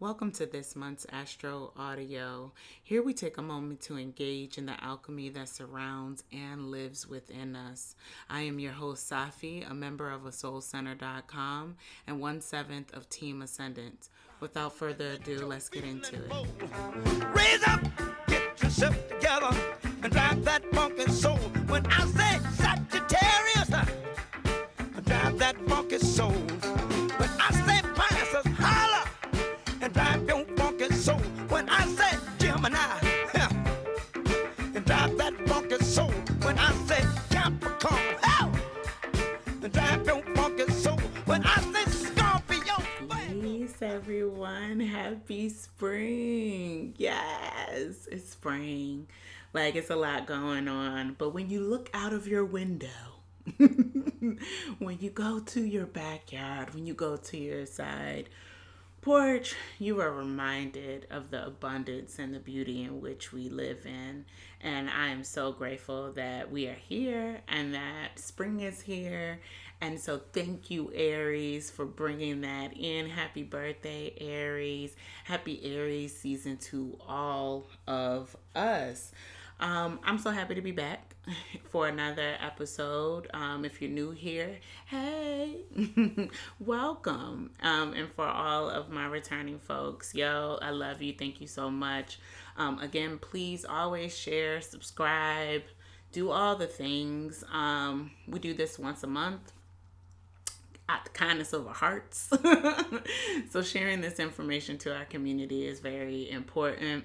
Welcome to this month's Astro Audio. Here we take a moment to engage in the alchemy that surrounds and lives within us. I am your host, Safi, a member of ASoulCenter.com and one seventh of Team Ascendance. Without further ado, let's get into it. Raise up, get yourself together, and drive that funky soul. When I say Sagittarius, uh, drive that funky soul. everyone. Happy spring. Yes, it's spring. Like it's a lot going on. But when you look out of your window, when you go to your backyard, when you go to your side porch, you are reminded of the abundance and the beauty in which we live in. And I am so grateful that we are here and that spring is here and so, thank you, Aries, for bringing that in. Happy birthday, Aries. Happy Aries season to all of us. Um, I'm so happy to be back for another episode. Um, if you're new here, hey, welcome. Um, and for all of my returning folks, yo, I love you. Thank you so much. Um, again, please always share, subscribe, do all the things. Um, we do this once a month out the kindness of our hearts. so, sharing this information to our community is very important.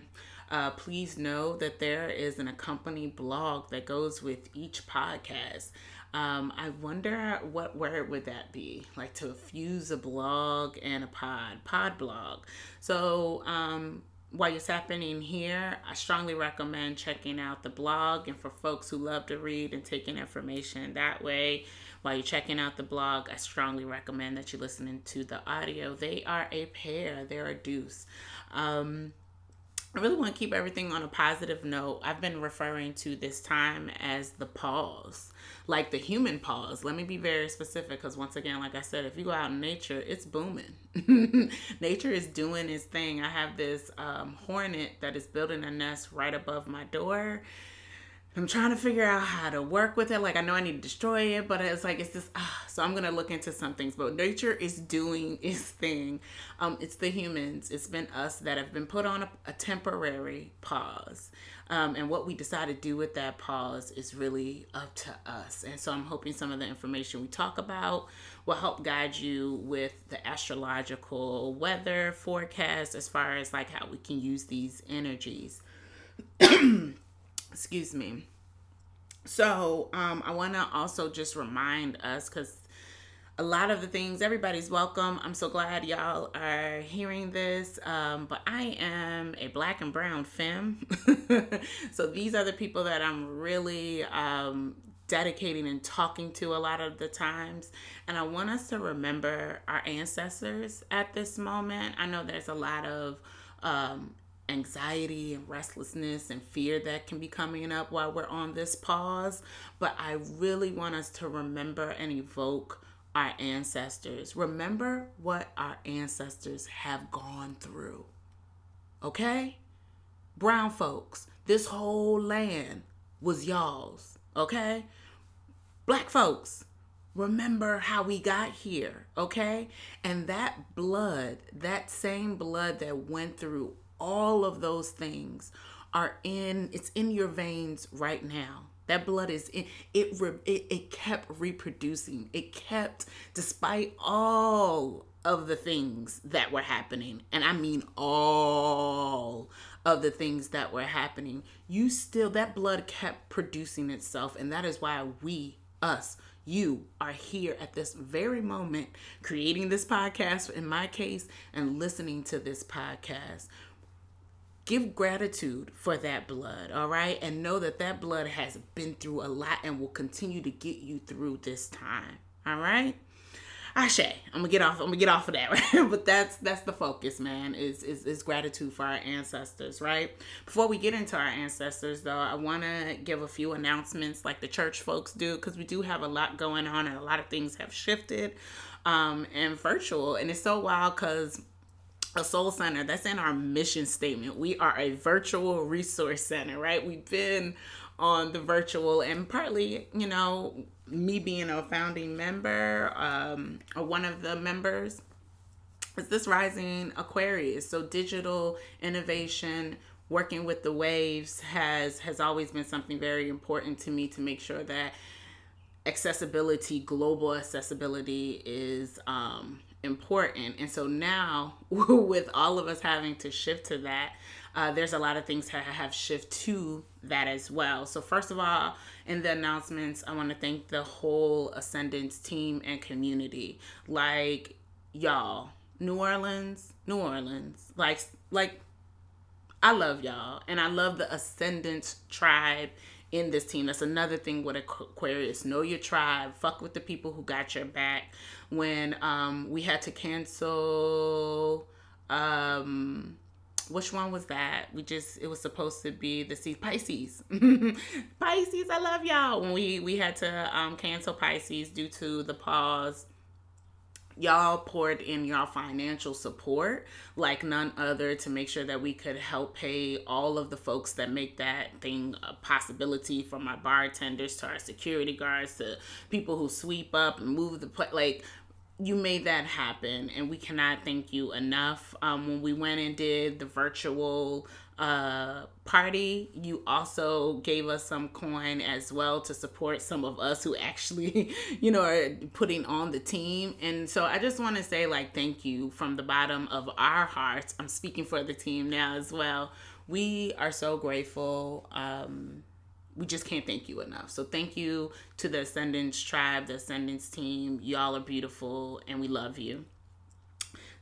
Uh, please know that there is an accompanying blog that goes with each podcast. Um, I wonder what word would that be? Like to fuse a blog and a pod, pod blog. So, um, while it's happening here, I strongly recommend checking out the blog. And for folks who love to read and taking information that way, while you're checking out the blog, I strongly recommend that you're listening to the audio. They are a pair, they're a deuce. Um, I really want to keep everything on a positive note. I've been referring to this time as the pause, like the human pause. Let me be very specific because, once again, like I said, if you go out in nature, it's booming. nature is doing its thing. I have this um, hornet that is building a nest right above my door I'm trying to figure out how to work with it. Like I know I need to destroy it, but it's like it's just ah. So I'm gonna look into some things. But nature is doing its thing. Um, it's the humans. It's been us that have been put on a, a temporary pause. Um, and what we decide to do with that pause is really up to us. And so I'm hoping some of the information we talk about will help guide you with the astrological weather forecast as far as like how we can use these energies. Excuse me. So, um, I want to also just remind us because a lot of the things, everybody's welcome. I'm so glad y'all are hearing this. Um, but I am a black and brown femme. so, these are the people that I'm really um, dedicating and talking to a lot of the times. And I want us to remember our ancestors at this moment. I know there's a lot of um, anxiety and restlessness and fear that can be coming up while we're on this pause. But I really want us to remember and evoke our ancestors. Remember what our ancestors have gone through. Okay? Brown folks, this whole land was y'all's. Okay? Black folks, remember how we got here. Okay? And that blood, that same blood that went through all of those things are in it's in your veins right now. That blood is in it it, it kept reproducing. It kept despite all of the things that were happening and i mean all of the things that were happening you still that blood kept producing itself and that is why we us you are here at this very moment creating this podcast in my case and listening to this podcast give gratitude for that blood, all right? And know that that blood has been through a lot and will continue to get you through this time, all right? Ashe, I'm gonna get off. I'm gonna get off of that, right? but that's that's the focus, man. Is, is is gratitude for our ancestors, right? Before we get into our ancestors, though, I want to give a few announcements, like the church folks do, because we do have a lot going on, and a lot of things have shifted, um, and virtual, and it's so wild because a soul center. That's in our mission statement. We are a virtual resource center right? We've been on the virtual and partly you know me being a founding member um, or one of the members is this rising aquarius. So digital innovation working with the waves has has always been something very important to me to make sure that accessibility global accessibility is um, important. And so now, with all of us having to shift to that, uh, there's a lot of things that have shift to that as well. So, first of all, in the announcements, I want to thank the whole Ascendance team and community. Like, y'all, New Orleans, New Orleans, like, like, I love y'all, and I love the Ascendance tribe in this team. That's another thing with Aquarius. Know your tribe. Fuck with the people who got your back. When um, we had to cancel, um, which one was that? We just it was supposed to be the sea Pisces. Pisces, I love y'all. When we we had to um, cancel Pisces due to the pause y'all poured in y'all financial support like none other to make sure that we could help pay all of the folks that make that thing a possibility from my bartenders to our security guards to people who sweep up and move the place like you made that happen and we cannot thank you enough. Um, when we went and did the virtual uh, party, you also gave us some coin as well to support some of us who actually, you know, are putting on the team. And so I just want to say, like, thank you from the bottom of our hearts. I'm speaking for the team now as well. We are so grateful. Um, we just can't thank you enough. So thank you to the Ascendance tribe, the Ascendance team. Y'all are beautiful and we love you.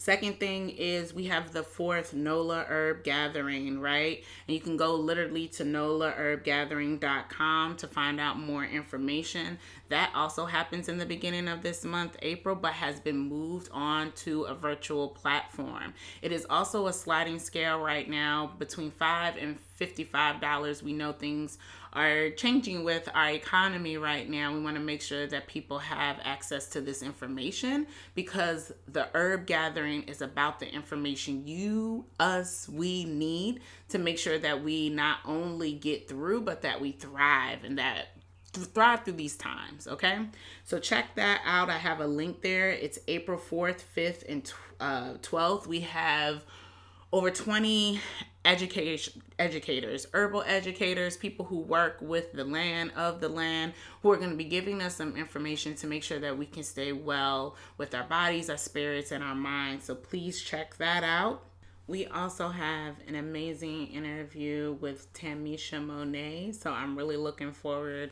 Second thing is we have the fourth NOLA Herb Gathering, right? And you can go literally to nolaherbgathering.com to find out more information. That also happens in the beginning of this month, April, but has been moved on to a virtual platform. It is also a sliding scale right now between 5 and $55. We know things are changing with our economy right now. We want to make sure that people have access to this information because the herb gathering is about the information you, us, we need to make sure that we not only get through, but that we thrive and that thrive through these times okay so check that out i have a link there it's april 4th 5th and uh, 12th we have over 20 education educators, herbal educators, people who work with the land of the land, who are going to be giving us some information to make sure that we can stay well with our bodies, our spirits, and our minds. So please check that out. We also have an amazing interview with Tamisha Monet. So I'm really looking forward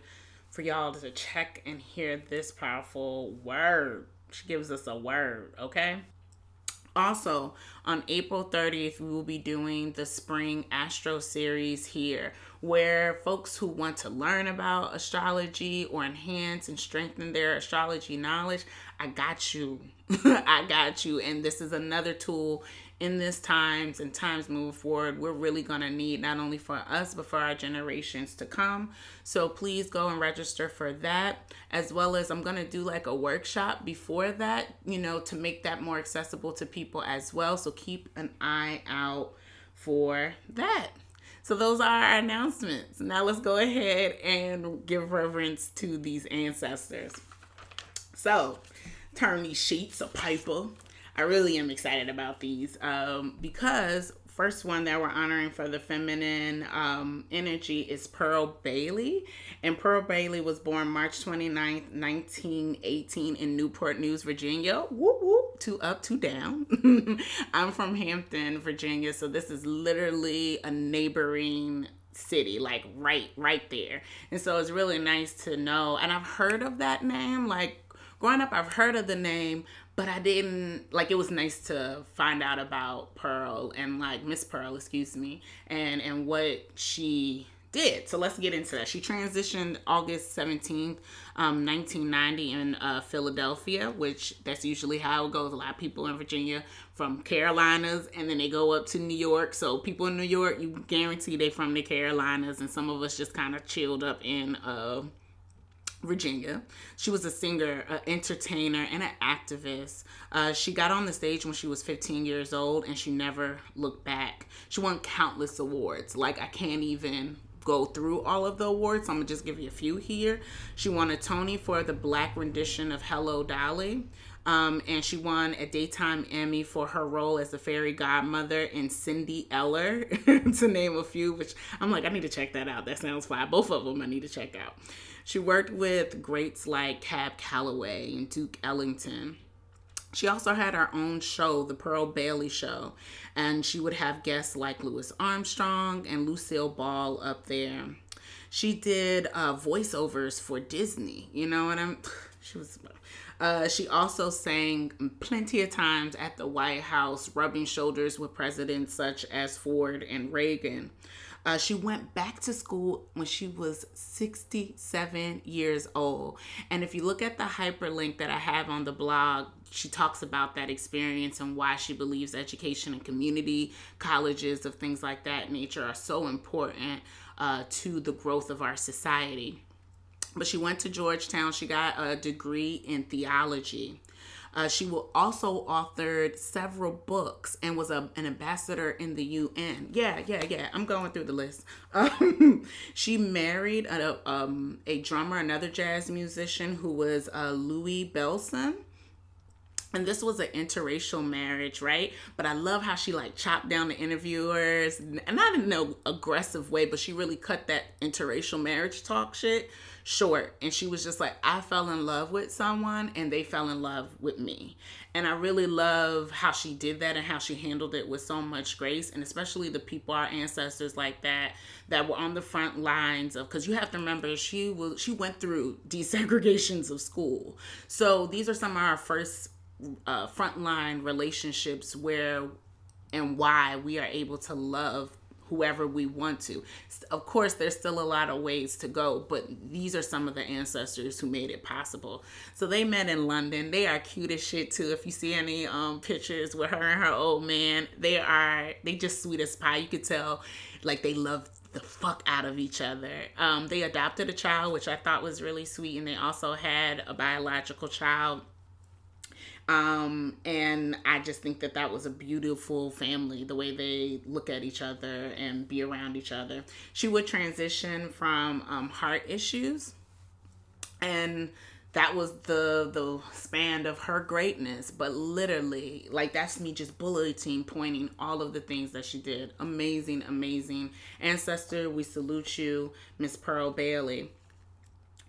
for y'all to check and hear this powerful word. She gives us a word, okay? Also, on April 30th, we will be doing the Spring Astro Series here, where folks who want to learn about astrology or enhance and strengthen their astrology knowledge, I got you. I got you. And this is another tool in this times and times move forward we're really going to need not only for us but for our generations to come. So please go and register for that as well as i'm going to do like a workshop before that you know to make that more accessible to people as well. So keep an eye out for that. So those are our announcements. Now let's go ahead and give reverence to these ancestors. So turn these sheets a piper I really am excited about these um, because first one that we're honoring for the feminine um, energy is Pearl Bailey. And Pearl Bailey was born March 29th, 1918 in Newport News, Virginia. Whoop whoop, two up, two down. I'm from Hampton, Virginia, so this is literally a neighboring city like right right there and so it's really nice to know and i've heard of that name like growing up i've heard of the name but I didn't like it was nice to find out about Pearl and like Miss Pearl, excuse me, and and what she did. So let's get into that. She transitioned August 17th, um, 1990 in uh, Philadelphia, which that's usually how it goes. A lot of people in Virginia from Carolinas and then they go up to New York. So people in New York, you guarantee they from the Carolinas and some of us just kind of chilled up in uh, Virginia. She was a singer, an entertainer, and an activist. Uh, she got on the stage when she was 15 years old and she never looked back. She won countless awards. Like, I can't even go through all of the awards. So I'm gonna just give you a few here. She won a Tony for the black rendition of Hello Dolly. Um, and she won a daytime Emmy for her role as the fairy godmother in Cindy Eller, to name a few. Which I'm like, I need to check that out. That sounds fine. Both of them I need to check out. She worked with greats like Cab Calloway and Duke Ellington. She also had her own show, The Pearl Bailey Show, and she would have guests like Louis Armstrong and Lucille Ball up there. She did uh, voiceovers for Disney. You know what I'm? She was. Uh, she also sang plenty of times at the White House, rubbing shoulders with presidents such as Ford and Reagan. Uh, she went back to school when she was 67 years old. And if you look at the hyperlink that I have on the blog, she talks about that experience and why she believes education and community colleges of things like that nature are so important uh, to the growth of our society. But she went to Georgetown. She got a degree in theology. Uh, she will also authored several books and was a, an ambassador in the UN. Yeah, yeah, yeah. I'm going through the list. Um, she married a, um, a drummer, another jazz musician who was uh, Louis Bellson and this was an interracial marriage, right? But I love how she like chopped down the interviewers, and not in no aggressive way, but she really cut that interracial marriage talk shit short. And she was just like, I fell in love with someone, and they fell in love with me. And I really love how she did that and how she handled it with so much grace, and especially the people, our ancestors like that, that were on the front lines of. Because you have to remember, she was she went through desegregations of school, so these are some of our first uh, frontline relationships where and why we are able to love whoever we want to. Of course, there's still a lot of ways to go, but these are some of the ancestors who made it possible. So they met in London. They are cute as shit too. If you see any um, pictures with her and her old man, they are they just sweet as pie. You could tell like they love the fuck out of each other. Um, they adopted a child, which I thought was really sweet, and they also had a biological child um, and I just think that that was a beautiful family, the way they look at each other and be around each other. She would transition from um, heart issues, and that was the the span of her greatness. But literally, like that's me just bulleting, pointing all of the things that she did. Amazing, amazing ancestor. We salute you, Miss Pearl Bailey.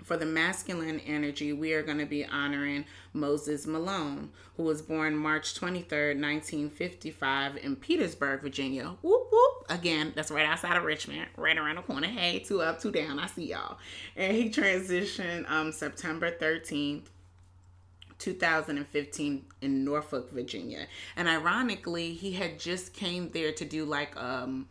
For the masculine energy, we are going to be honoring Moses Malone, who was born March 23rd, 1955, in Petersburg, Virginia. Whoop, whoop. Again, that's right outside of Richmond, right around the corner. Hey, two up, two down. I see y'all. And he transitioned um, September 13th, 2015 in Norfolk, Virginia. And ironically, he had just came there to do like um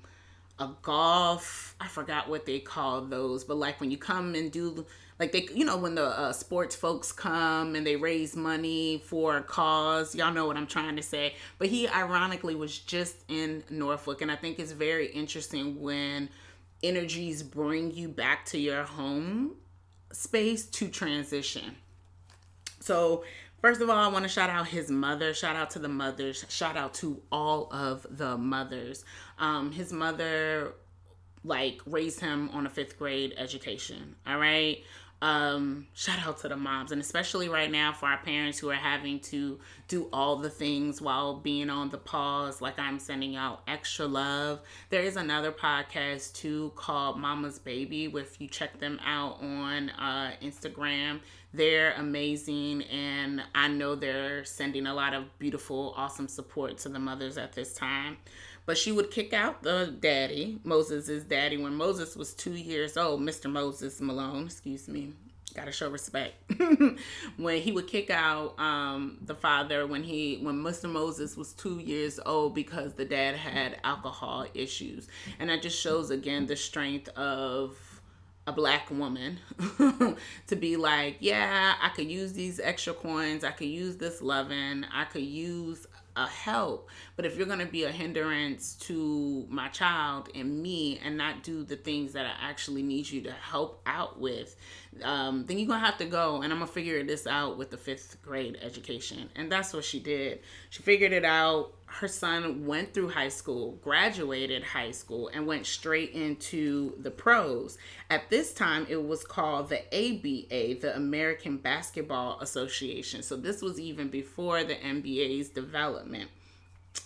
a golf, I forgot what they call those, but like when you come and do like they you know when the uh, sports folks come and they raise money for a cause y'all know what i'm trying to say but he ironically was just in norfolk and i think it's very interesting when energies bring you back to your home space to transition so First of all, I want to shout out his mother. Shout out to the mothers. Shout out to all of the mothers. Um, his mother, like, raised him on a fifth grade education. All right um, shout out to the moms and especially right now for our parents who are having to do all the things while being on the pause. Like i'm sending out extra love. There is another podcast too called mama's baby if you check them out on uh, instagram. They're amazing and i know they're sending a lot of beautiful awesome support to the mothers at this time but she would kick out the daddy, Moses' daddy, when Moses was two years old, Mr. Moses Malone, excuse me. Gotta show respect. when he would kick out um, the father when he when Mr. Moses was two years old because the dad had alcohol issues, and that just shows again the strength of a black woman to be like, yeah, I could use these extra coins. I could use this loving. I could use a help. But if you're going to be a hindrance to my child and me and not do the things that I actually need you to help out with, um, then you're going to have to go. And I'm going to figure this out with the fifth grade education. And that's what she did. She figured it out. Her son went through high school, graduated high school, and went straight into the pros. At this time, it was called the ABA, the American Basketball Association. So this was even before the NBA's development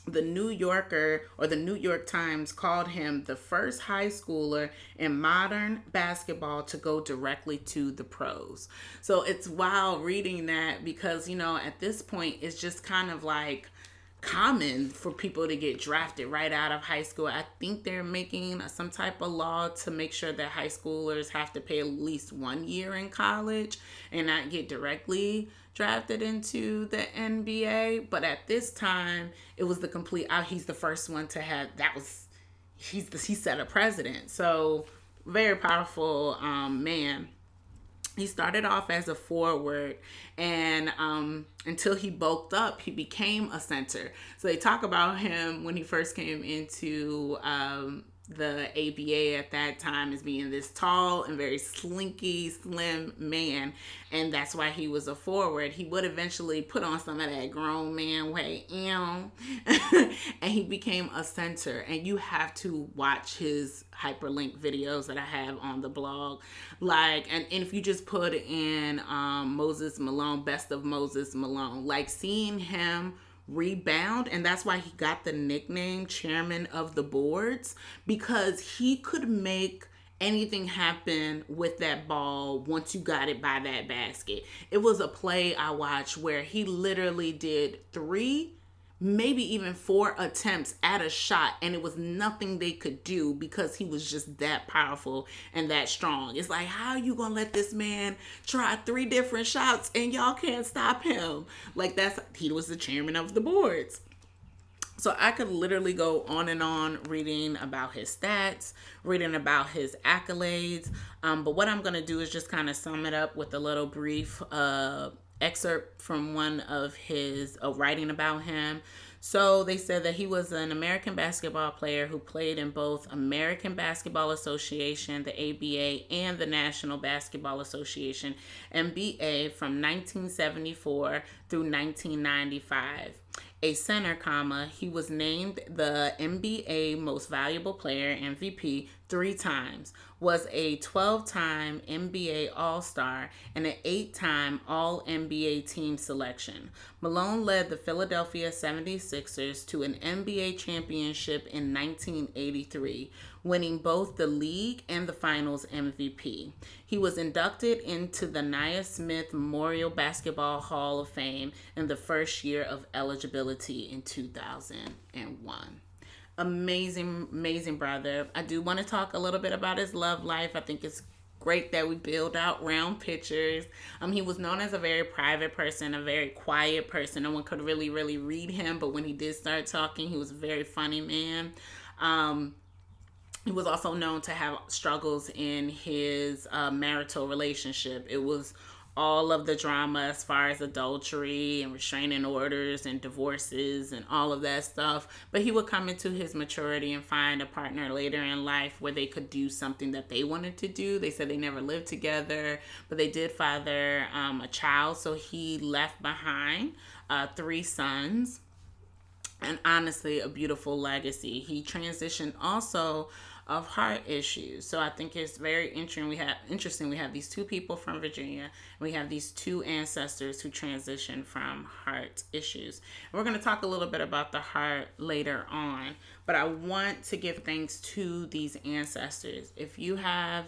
the New Yorker or the New York Times called him the first high schooler in modern basketball to go directly to the pros. So it's wild reading that because, you know, at this point, it's just kind of like common for people to get drafted right out of high school. I think they're making some type of law to make sure that high schoolers have to pay at least one year in college and not get directly drafted into the NBA. But at this time, it was the complete out. He's the first one to have that was he's the he set a president. So very powerful um, man he started off as a forward and um, until he bulked up he became a center. So they talk about him when he first came into um, the ABA at that time as being this tall and very slinky, slim man, and that's why he was a forward. He would eventually put on some of that grown man weight, and he became a center. And you have to watch his hyperlink videos that I have on the blog, like, and, and if you just put in um, Moses Malone, best of Moses Malone, like seeing him rebound and that's why he got the nickname chairman of the boards because he could make anything happen with that ball once you got it by that basket. It was a play I watched where he literally did 3 maybe even four attempts at a shot and it was nothing they could do because he was just that powerful and that strong it's like how you gonna let this man try three different shots and y'all can't stop him like that's he was the chairman of the boards so I could literally go on and on reading about his stats, reading about his accolades. Um, but what I'm going to do is just kind of sum it up with a little brief uh, excerpt from one of his uh, writing about him. So they said that he was an American basketball player who played in both American Basketball Association, the ABA, and the National Basketball Association, NBA, from 1974 through 1995 a center, comma, he was named the NBA Most Valuable Player MVP three times, was a 12-time NBA All-Star and an 8-time All-NBA team selection. Malone led the Philadelphia 76ers to an NBA championship in 1983, winning both the league and the finals MVP. He was inducted into the Naismith Memorial Basketball Hall of Fame in the first year of eligibility in 2001 amazing amazing brother. I do want to talk a little bit about his love life. I think it's great that we build out round pictures. Um he was known as a very private person a very quiet person. No one could really really read him but when he did start talking he was a very funny man. Um he was also known to have struggles in his uh, marital relationship. It was all of the drama as far as adultery and restraining orders and divorces and all of that stuff. But he would come into his maturity and find a partner later in life where they could do something that they wanted to do. They said they never lived together, but they did father um, a child. So he left behind uh, three sons and honestly a beautiful legacy. He transitioned also of heart issues. So I think it's very interesting. We have interesting. We have these two people from Virginia. we have these two ancestors who transitioned from heart issues. And we're going to talk a little bit about the heart later on. But I want to give thanks to these ancestors. If you have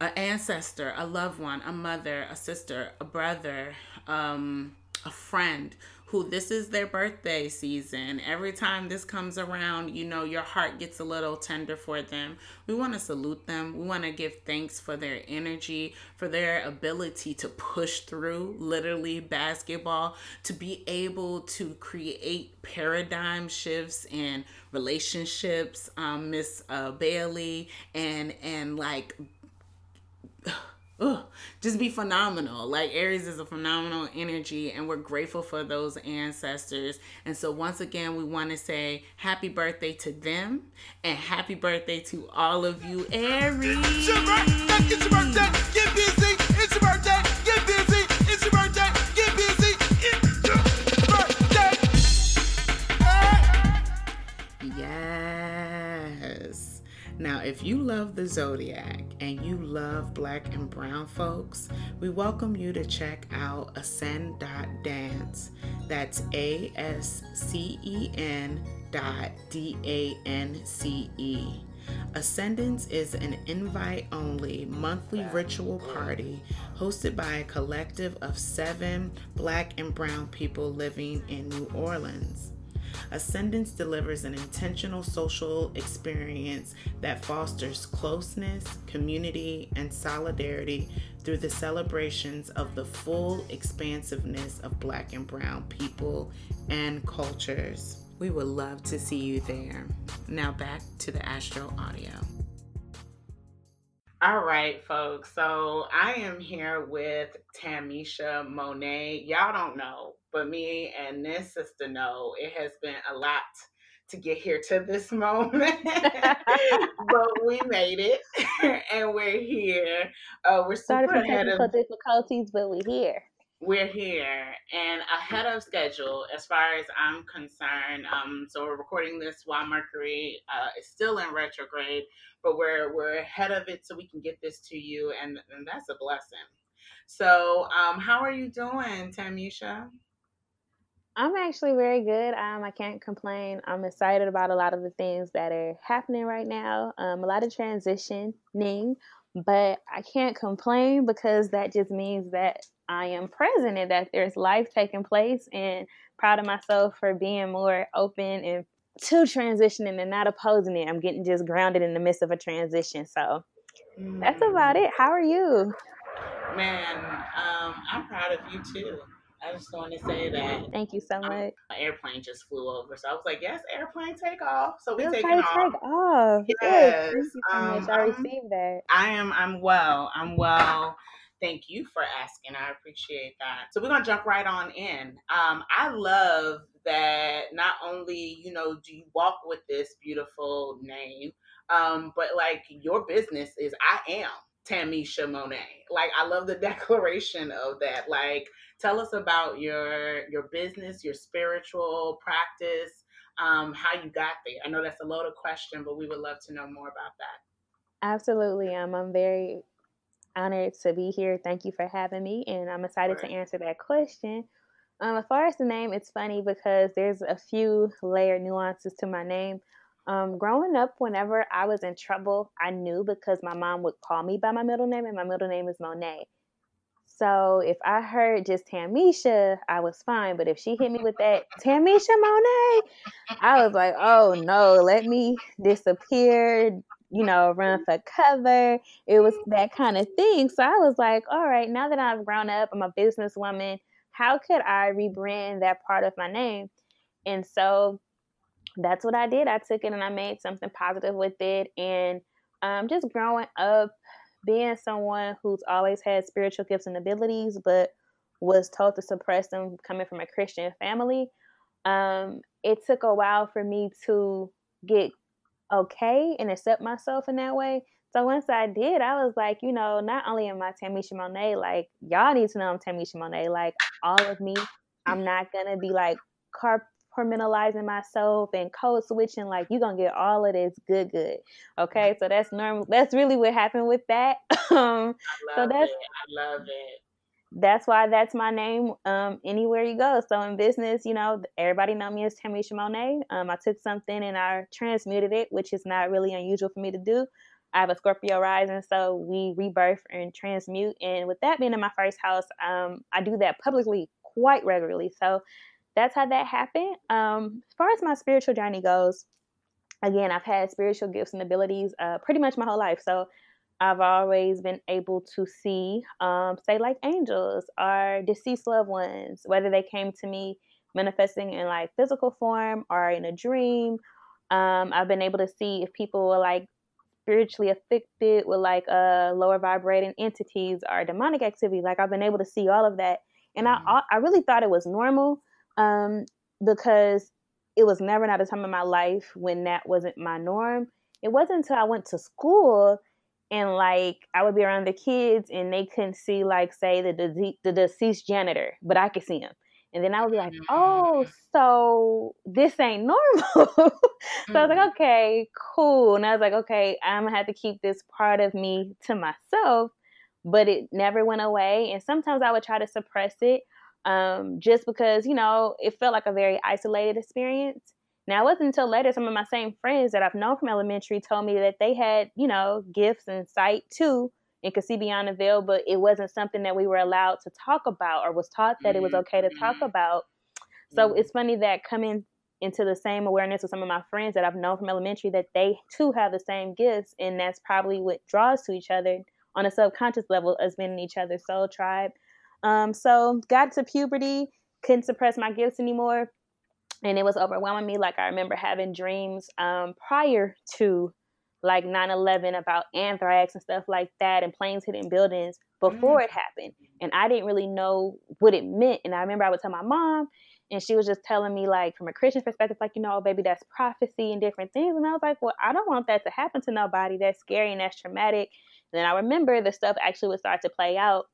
an ancestor, a loved one, a mother, a sister, a brother, um, a friend who this is their birthday season. Every time this comes around, you know, your heart gets a little tender for them. We want to salute them. We want to give thanks for their energy, for their ability to push through literally basketball, to be able to create paradigm shifts in relationships, um, Miss uh, Bailey, and and like ugh, just be phenomenal. Like Aries is a phenomenal energy, and we're grateful for those ancestors. And so, once again, we want to say happy birthday to them and happy birthday to all of you, Aries. It's your birthday. It's your birthday. Get busy. It's your birthday. Now, if you love the zodiac and you love black and brown folks, we welcome you to check out ascend.dance. That's A S C E N dot D A N C E. Ascendance is an invite only monthly ritual party hosted by a collective of seven black and brown people living in New Orleans. Ascendance delivers an intentional social experience that fosters closeness, community, and solidarity through the celebrations of the full expansiveness of Black and Brown people and cultures. We would love to see you there. Now back to the Astro Audio. All right, folks. So I am here with Tamisha Monet. Y'all don't know, but me and this sister know it has been a lot to get here to this moment. but we made it and we're here. Uh, we're super for technical difficulties, but we're here we're here and ahead of schedule as far as I'm concerned. Um, so we're recording this while Mercury uh, is still in retrograde, but we're we're ahead of it so we can get this to you, and, and that's a blessing. So, um, how are you doing, Tamisha? I'm actually very good. Um, I can't complain. I'm excited about a lot of the things that are happening right now. Um, a lot of transitioning, but I can't complain because that just means that I am present and that there's life taking place and proud of myself for being more open and to transitioning and not opposing it. I'm getting just grounded in the midst of a transition. So mm. that's about it. How are you? Man, um, I'm proud of you too. I just want to say that. Thank you so much. Um, airplane just flew over, so I was like, "Yes, airplane take off." So we taking off. Take off. Yes. Thank you so um, much. I received that. I am. I'm well. I'm well. Thank you for asking. I appreciate that. So we're gonna jump right on in. Um, I love that not only you know do you walk with this beautiful name, um, but like your business is I am Tamisha Monet. Like I love the declaration of that. Like tell us about your your business, your spiritual practice, um, how you got there. I know that's a loaded question, but we would love to know more about that. Absolutely. Um, I'm very honored to be here. Thank you for having me, and I'm excited right. to answer that question. Um, as far as the name, it's funny because there's a few layered nuances to my name. Um, growing up, whenever I was in trouble, I knew because my mom would call me by my middle name, and my middle name is Monet. So if I heard just Tamisha, I was fine. But if she hit me with that Tamisha Monet, I was like, oh no, let me disappear, you know, run for cover. It was that kind of thing. So I was like, all right, now that I've grown up, I'm a businesswoman. How could I rebrand that part of my name? And so that's what I did. I took it and I made something positive with it. And um, just growing up, being someone who's always had spiritual gifts and abilities, but was told to suppress them coming from a Christian family, um, it took a while for me to get okay and accept myself in that way. So once I did, I was like, you know, not only am I Tamisha Monet, like y'all need to know I'm Tamisha Monet. Like all of me, I'm not gonna be like compartmentalizing myself and code switching. Like you're gonna get all of this good, good. Okay, so that's normal. That's really what happened with that. um, so that's it. I love it that's why that's my name um, anywhere you go. So in business, you know, everybody know me as Tamisha Monet. Um, I took something and I transmuted it, which is not really unusual for me to do. I have a Scorpio rising, so we rebirth and transmute. And with that being in my first house, um, I do that publicly quite regularly. So that's how that happened. Um, as far as my spiritual journey goes, again, I've had spiritual gifts and abilities uh, pretty much my whole life. So I've always been able to see, um, say, like angels or deceased loved ones, whether they came to me manifesting in like physical form or in a dream. Um, I've been able to see if people were like spiritually affected with like uh lower vibrating entities or demonic activity. Like I've been able to see all of that, and mm-hmm. I I really thought it was normal um because it was never not a time in my life when that wasn't my norm. It wasn't until I went to school and like I would be around the kids and they couldn't see like say the the, the deceased janitor, but I could see him. And then I would be like, oh, mm-hmm. so this ain't normal. so I was like, mm-hmm. okay, cool. And I was like, okay, I'm gonna have to keep this part of me to myself. But it never went away. And sometimes I would try to suppress it um, just because, you know, it felt like a very isolated experience. Now, it wasn't until later some of my same friends that I've known from elementary told me that they had, you know, gifts and sight too and could see beyond the veil, but it wasn't something that we were allowed to talk about or was taught that it was okay to talk mm-hmm. about. So mm-hmm. it's funny that coming into the same awareness with some of my friends that I've known from elementary that they too have the same gifts, and that's probably what draws to each other on a subconscious level as being in each other's soul tribe. Um, so got to puberty, couldn't suppress my gifts anymore and it was overwhelming me. Like I remember having dreams um, prior to like 9-11 about anthrax and stuff like that and planes hitting buildings before mm. it happened and i didn't really know what it meant and i remember i would tell my mom and she was just telling me like from a christian perspective like you know baby that's prophecy and different things and i was like well i don't want that to happen to nobody that's scary and that's traumatic and then i remember the stuff actually would start to play out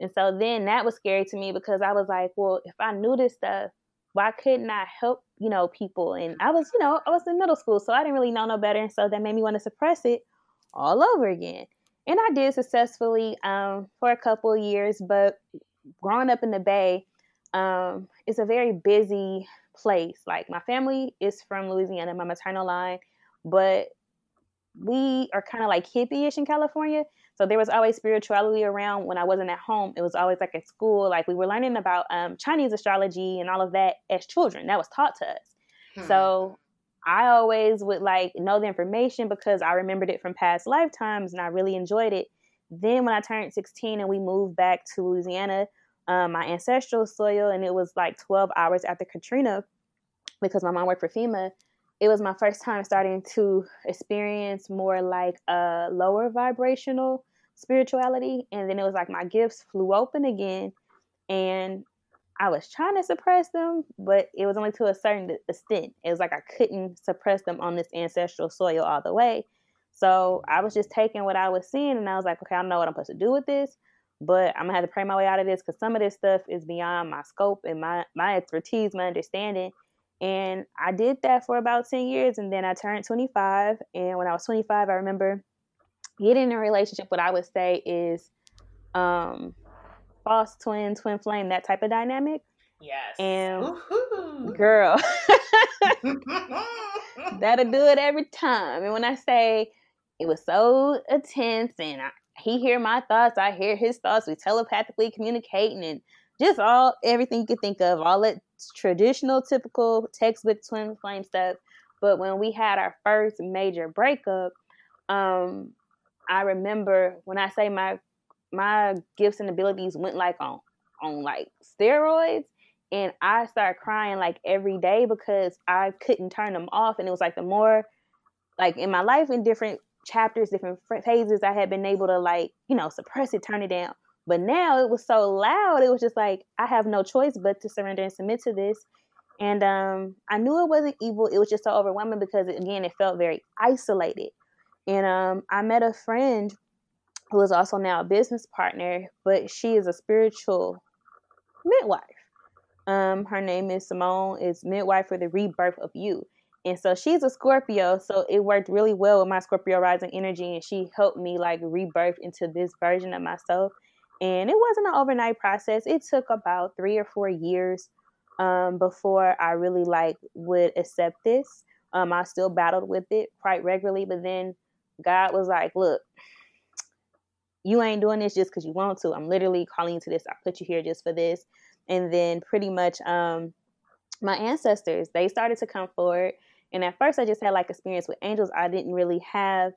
and so then that was scary to me because i was like well if i knew this stuff why couldn't I help, you know, people? And I was, you know, I was in middle school, so I didn't really know no better. And so that made me want to suppress it all over again. And I did successfully um, for a couple of years, but growing up in the Bay, um, it's a very busy place. Like my family is from Louisiana, my maternal line, but we are kind of like hippie-ish in California. So there was always spirituality around when I wasn't at home. It was always like at school, like we were learning about um, Chinese astrology and all of that as children. That was taught to us. Hmm. So I always would like know the information because I remembered it from past lifetimes and I really enjoyed it. Then when I turned 16 and we moved back to Louisiana, um, my ancestral soil, and it was like 12 hours after Katrina because my mom worked for FEMA it was my first time starting to experience more like a lower vibrational spirituality. And then it was like my gifts flew open again. And I was trying to suppress them, but it was only to a certain extent. It was like I couldn't suppress them on this ancestral soil all the way. So I was just taking what I was seeing and I was like, okay, I don't know what I'm supposed to do with this, but I'm gonna have to pray my way out of this because some of this stuff is beyond my scope and my my expertise, my understanding. And I did that for about 10 years and then I turned 25. And when I was 25, I remember getting in a relationship, what I would say is um, false twin, twin flame, that type of dynamic. Yes. And Woo-hoo. girl, that'll do it every time. And when I say it was so intense and I, he hear my thoughts, I hear his thoughts, we telepathically communicating and just all everything you could think of, all that traditional, typical textbook twin flame stuff. But when we had our first major breakup, um, I remember when I say my my gifts and abilities went like on on like steroids and I started crying like every day because I couldn't turn them off and it was like the more like in my life in different chapters different phases I had been able to like you know suppress it turn it down. But now it was so loud it was just like I have no choice but to surrender and submit to this. And um I knew it wasn't evil it was just so overwhelming because again it felt very isolated and um, I met a friend who is also now a business partner, but she is a spiritual midwife. Um, her name is Simone, is midwife for the rebirth of you. And so she's a Scorpio, so it worked really well with my Scorpio rising energy, and she helped me like rebirth into this version of myself. And it wasn't an overnight process. It took about three or four years um, before I really like would accept this. Um, I still battled with it quite regularly, but then God was like, look, you ain't doing this just because you want to. I'm literally calling you to this. I put you here just for this. And then pretty much um my ancestors, they started to come forward. And at first I just had like experience with angels. I didn't really have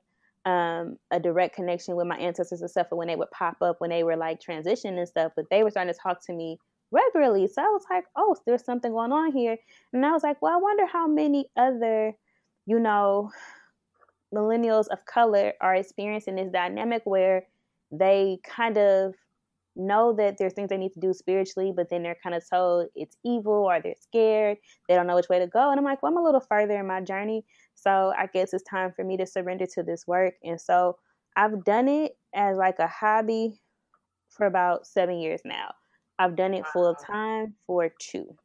um a direct connection with my ancestors except for when they would pop up when they were like transitioning and stuff. But they were starting to talk to me regularly. So I was like, oh, there's something going on here. And I was like, well, I wonder how many other, you know, millennials of color are experiencing this dynamic where they kind of know that there's things they need to do spiritually, but then they're kind of told it's evil or they're scared. They don't know which way to go. And I'm like, well, I'm a little further in my journey. So I guess it's time for me to surrender to this work. And so I've done it as like a hobby for about seven years now. I've done it wow. full time for two.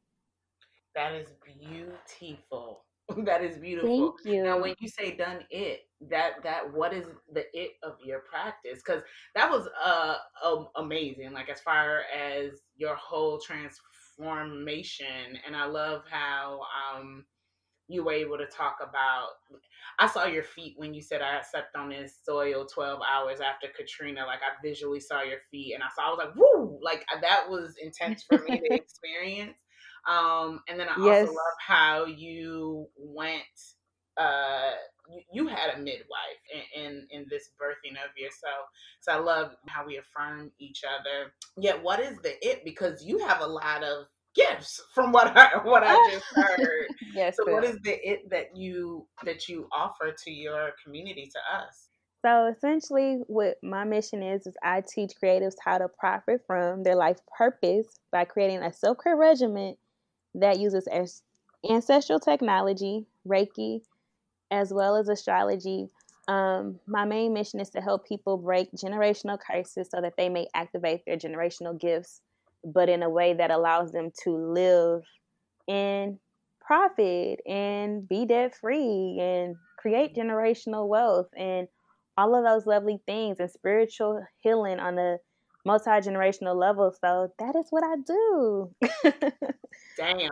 That is beautiful. that is beautiful. Thank you. Now, when you say done it, that that what is the it of your practice? Because that was uh um, amazing. Like as far as your whole transformation, and I love how um you were able to talk about. I saw your feet when you said I stepped on this soil 12 hours after Katrina. Like I visually saw your feet, and I saw I was like, "Woo!" Like that was intense for me to experience. Um, and then I yes. also love how you went. Uh, you, you had a midwife in, in, in this birthing of yourself. So I love how we affirm each other. Yet, what is the it? Because you have a lot of gifts from what I what I just heard. yes. So what is the it that you that you offer to your community to us? So essentially what my mission is is I teach creatives how to profit from their life purpose by creating a self-care regimen that uses ancestral technology, Reiki, as well as astrology. Um, my main mission is to help people break generational curses so that they may activate their generational gifts, but in a way that allows them to live in profit and be debt free and create generational wealth and all of those lovely things and spiritual healing on a multi generational level. So that is what I do. Damn.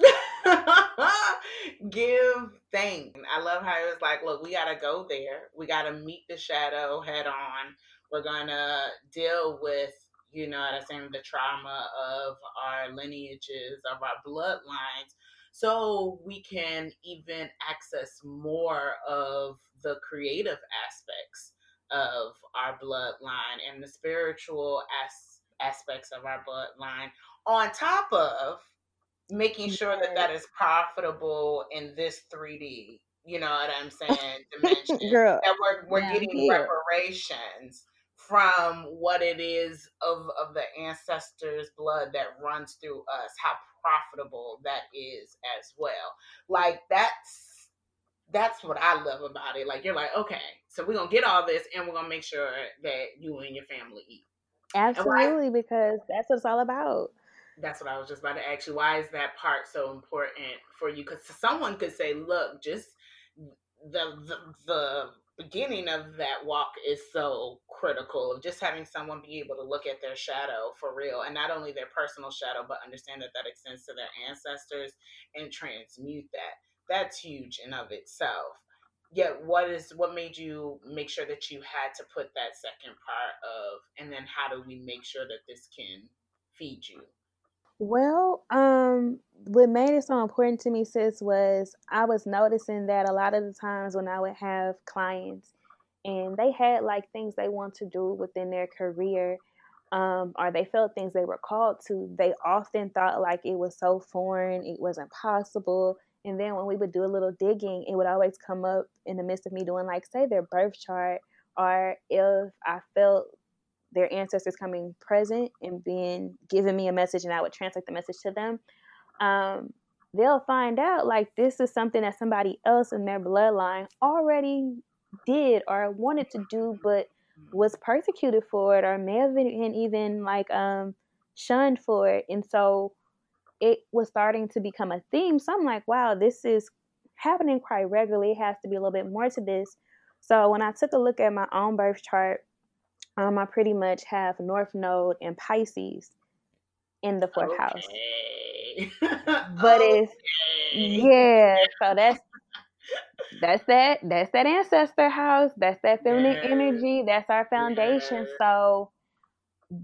Give thanks. I love how it was like, look, we gotta go there. We gotta meet the shadow head on. We're gonna deal with, you know, the same the trauma of our lineages, of our bloodlines, so we can even access more of the creative aspects of our bloodline and the spiritual as- aspects of our bloodline on top of making sure that that is profitable in this 3D. You know what I'm saying? Dimension. Girl, that we're we're getting reparations from what it is of of the ancestors' blood that runs through us. How profitable that is as well. Like that's that's what I love about it. Like you're like, okay, so we're gonna get all this and we're gonna make sure that you and your family eat. Absolutely, because that's what it's all about that's what I was just about to ask you. Why is that part so important for you? Because someone could say, look, just the, the, the beginning of that walk is so critical of just having someone be able to look at their shadow for real and not only their personal shadow but understand that that extends to their ancestors and transmute that that's huge in of itself yet what is what made you make sure that you had to put that second part of and then how do we make sure that this can feed you well, um, what made it so important to me, sis, was I was noticing that a lot of the times when I would have clients and they had like things they want to do within their career, um, or they felt things they were called to, they often thought like it was so foreign, it wasn't possible. And then when we would do a little digging, it would always come up in the midst of me doing like, say, their birth chart, or if I felt their ancestors coming present and being giving me a message and I would translate the message to them, um, they'll find out like this is something that somebody else in their bloodline already did or wanted to do but was persecuted for it or may have been even like um shunned for it. And so it was starting to become a theme so i'm like wow this is happening quite regularly it has to be a little bit more to this so when i took a look at my own birth chart um, I pretty much have North Node and Pisces in the fourth okay. house. but okay. it's yeah, so that's that's that that's that ancestor house, that's that feminine yes. energy, that's our foundation. Yes. So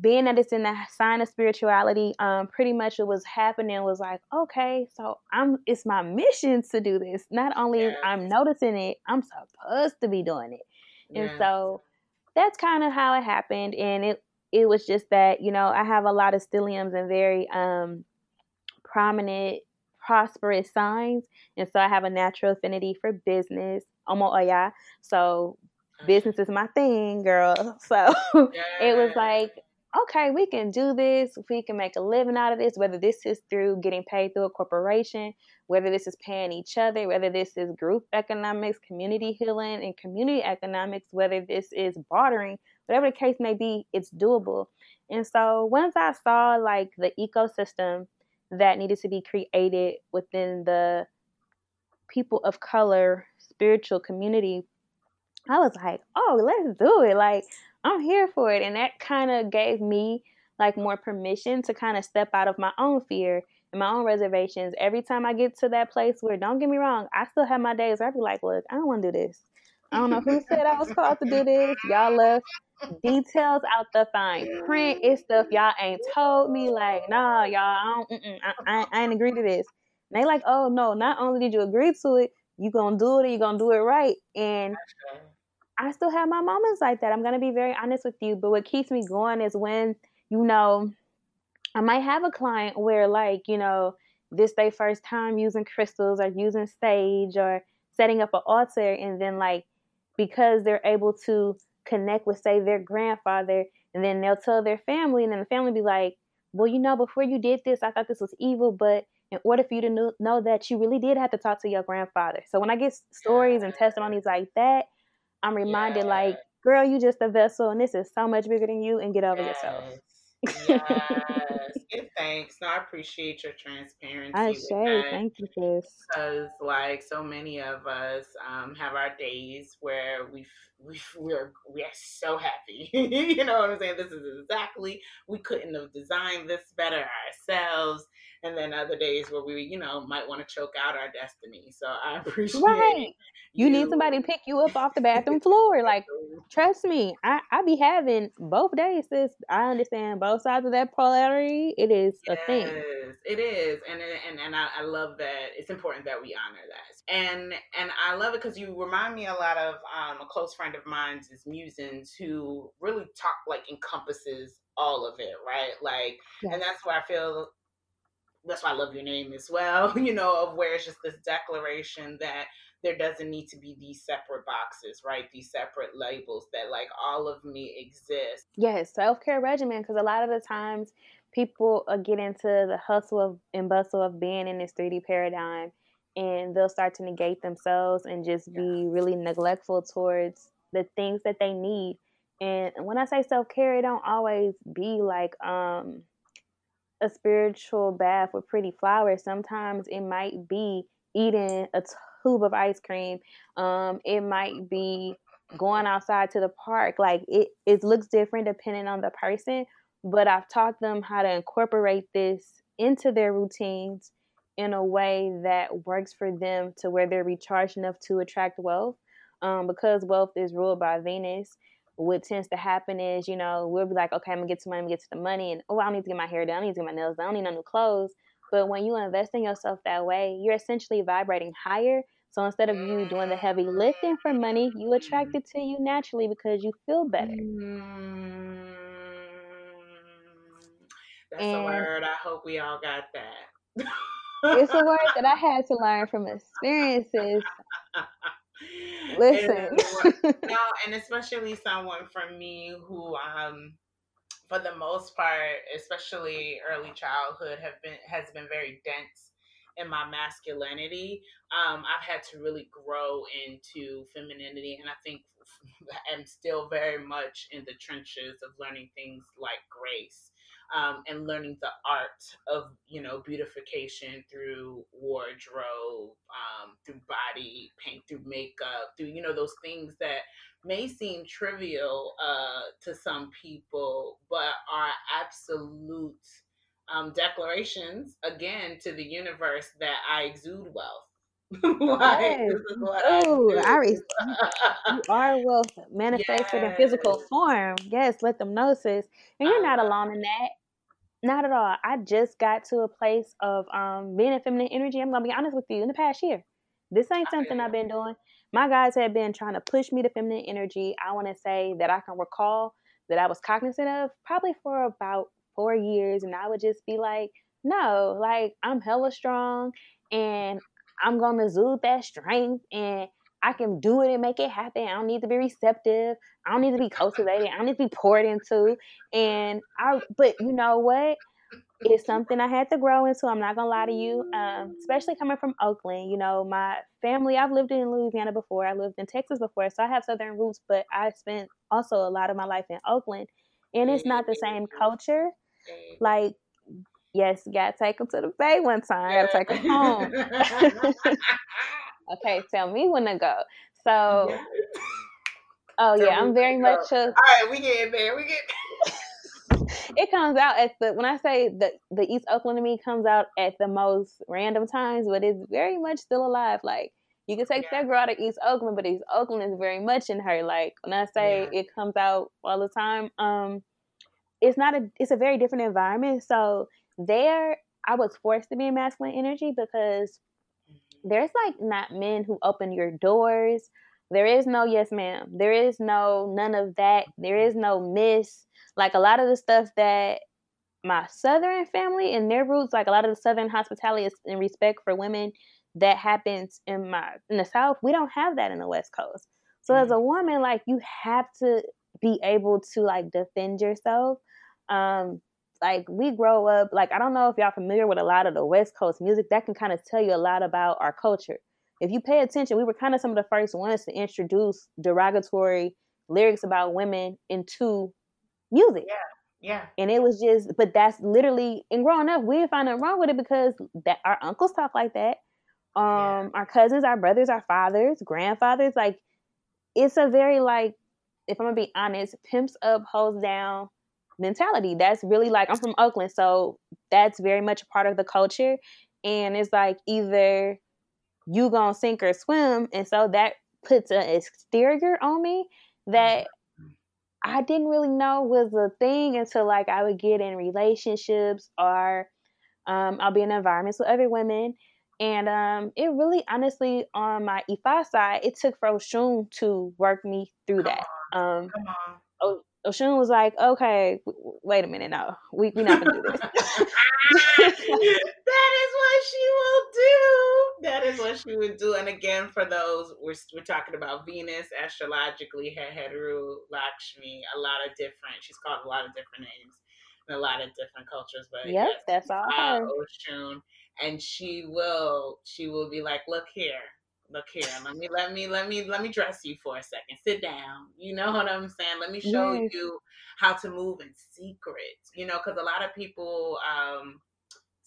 being that it's in the sign of spirituality, um, pretty much it was happening was like, okay, so I'm it's my mission to do this. Not only. I'm noticing it, I'm supposed to be doing it. And so that's kind of how it happened. And it it was just that you know I have a lot of stelliums and very um, prominent prosperous signs. And so I have a natural affinity for business. Omo oya. So business is my thing, girl. So it was like, okay, we can do this. We can make a living out of this, whether this is through getting paid through a corporation, whether this is paying each other, whether this is group economics, community healing, and community economics, whether this is bartering, whatever the case may be, it's doable. And so once I saw like the ecosystem that needed to be created within the people of color spiritual community, I was like, oh, let's do it. Like, I'm here for it. And that kind of gave me like more permission to kind of step out of my own fear and my own reservations. Every time I get to that place where, don't get me wrong, I still have my days where I be like, look, I don't want to do this. I don't know who said I was called to do this. Y'all left details out the fine print. It's stuff y'all ain't told me. Like, nah, y'all, I, don't, I, I, ain't agree to this. And they like, oh no, not only did you agree to it, you gonna do it, and you gonna do it right. And I still have my moments like that. I'm gonna be very honest with you. But what keeps me going is when, you know, I might have a client where like, you know, this they first time using crystals or using sage or setting up an altar and then like because they're able to connect with say their grandfather and then they'll tell their family and then the family be like well you know before you did this i thought this was evil but in order for you to know that you really did have to talk to your grandfather so when i get stories and testimonies like that i'm reminded yeah. like girl you just a vessel and this is so much bigger than you and get over yes. yourself yes, give thanks. No, I appreciate your transparency. I say thank you, sis. Because like so many of us um, have our days where we we we're we're so happy. you know what I'm saying? This is exactly we couldn't have designed this better ourselves. And then other days where we, you know, might want to choke out our destiny. So I appreciate right. You, you need somebody to pick you up off the bathroom floor. Like, trust me, I, I be having both days, sis. I understand both sides of that polarity. It is yes, a thing. It is. And and, and I, I love that it's important that we honor that. And and I love it because you remind me a lot of um, a close friend of mine's is Musings who really talk like encompasses all of it, right? Like yes. and that's why I feel that's why I love your name as well, you know, of where it's just this declaration that there doesn't need to be these separate boxes, right? These separate labels that like all of me exist. Yes, self care regimen. Because a lot of the times people get into the hustle of and bustle of being in this 3D paradigm and they'll start to negate themselves and just be really neglectful towards the things that they need. And when I say self care, it don't always be like um, a spiritual bath with pretty flowers. Sometimes it might be eating a tube of ice cream. Um, it might be going outside to the park. Like it, it looks different depending on the person, but I've taught them how to incorporate this into their routines in a way that works for them to where they're recharged enough to attract wealth. Um, because wealth is ruled by Venus, what tends to happen is, you know, we'll be like, okay, I'm gonna get to money, get to the money, and oh, I don't need to get my hair done, I need to get my nails done, I don't need no new clothes. But when you invest in yourself that way, you're essentially vibrating higher so instead of you doing the heavy lifting for money, you attract mm. it to you naturally because you feel better. Mm. That's and a word. I hope we all got that. it's a word that I had to learn from experiences. Listen. and, no, and especially someone from me who um for the most part, especially early childhood, have been has been very dense in my masculinity, um, I've had to really grow into femininity. And I think I'm still very much in the trenches of learning things like grace. Um, and learning the art of you know beautification through wardrobe, um, through body paint, through makeup, through you know those things that may seem trivial uh, to some people, but are absolute um, declarations again to the universe that I exude wealth. like, yes. Ooh, I, I you are wealth manifested yes. in physical form. Yes, let them know, sis. And you're not alone in that. Not at all. I just got to a place of um, being in feminine energy. I'm gonna be honest with you. In the past year, this ain't something I've been doing. My guys have been trying to push me to feminine energy. I want to say that I can recall that I was cognizant of probably for about four years and I would just be like, no, like I'm hella strong and I'm gonna exude that strength and I can do it and make it happen. I don't need to be receptive. I don't need to be cultivated. I don't need to be poured into. And I, but you know what? It's something I had to grow into. I'm not gonna lie to you. Um, especially coming from Oakland, you know, my family. I've lived in Louisiana before. I lived in Texas before, so I have Southern roots. But I spent also a lot of my life in Oakland, and it's not the same culture. Like yes, you gotta take them to the bay one time. I gotta take them home. okay, tell me when to go. So, yeah. oh tell yeah, I'm very much. A, All right, we get there. We get. it comes out at the when I say the the East Oakland to me comes out at the most random times, but it's very much still alive. Like you can take yeah. that girl out of East Oakland, but East Oakland is very much in her. Like when I say yeah. it comes out all the time, um, it's not a it's a very different environment. So there I was forced to be in masculine energy because there's like not men who open your doors. There is no yes ma'am. There is no none of that. There is no miss. Like a lot of the stuff that my southern family and their roots, like a lot of the southern hospitality and respect for women that happens in my in the south, we don't have that in the west coast. So mm-hmm. as a woman, like you have to be able to like defend yourself. Um, like we grow up like i don't know if y'all familiar with a lot of the west coast music that can kind of tell you a lot about our culture. If you pay attention we were kind of some of the first ones to introduce derogatory lyrics about women into music. Yeah yeah. And it was just but that's literally and growing up we didn't find nothing wrong with it because that our uncles talk like that. Um yeah. our cousins our brothers our fathers grandfathers like it's a very like if i'm gonna be honest pimps up holds down mentality. That's really like I'm from Oakland, so that's very much a part of the culture. And it's like either you gonna sink or swim, and so that puts an exterior on me that I didn't really know was a thing until like I would get in relationships or um, I'll be in environments with other women. And um, it really, honestly, on my Ifa side, it took for Oshun to work me through Come that. On. Um. Oh, Oshun was like, okay, wait a minute, no, we we not gonna do this. that is what she will do. That is what she would do. And again, for those we're we're talking about Venus astrologically, Heteru Lakshmi, a lot of different. She's called a lot of different names in a lot of different cultures. But yep, yes, that's all uh, Oshun, and she will she will be like, look here look here let me let me let me let me dress you for a second. Sit down. You know what i'm saying? Let me show yes. you how to move in secret. You know because a lot of people um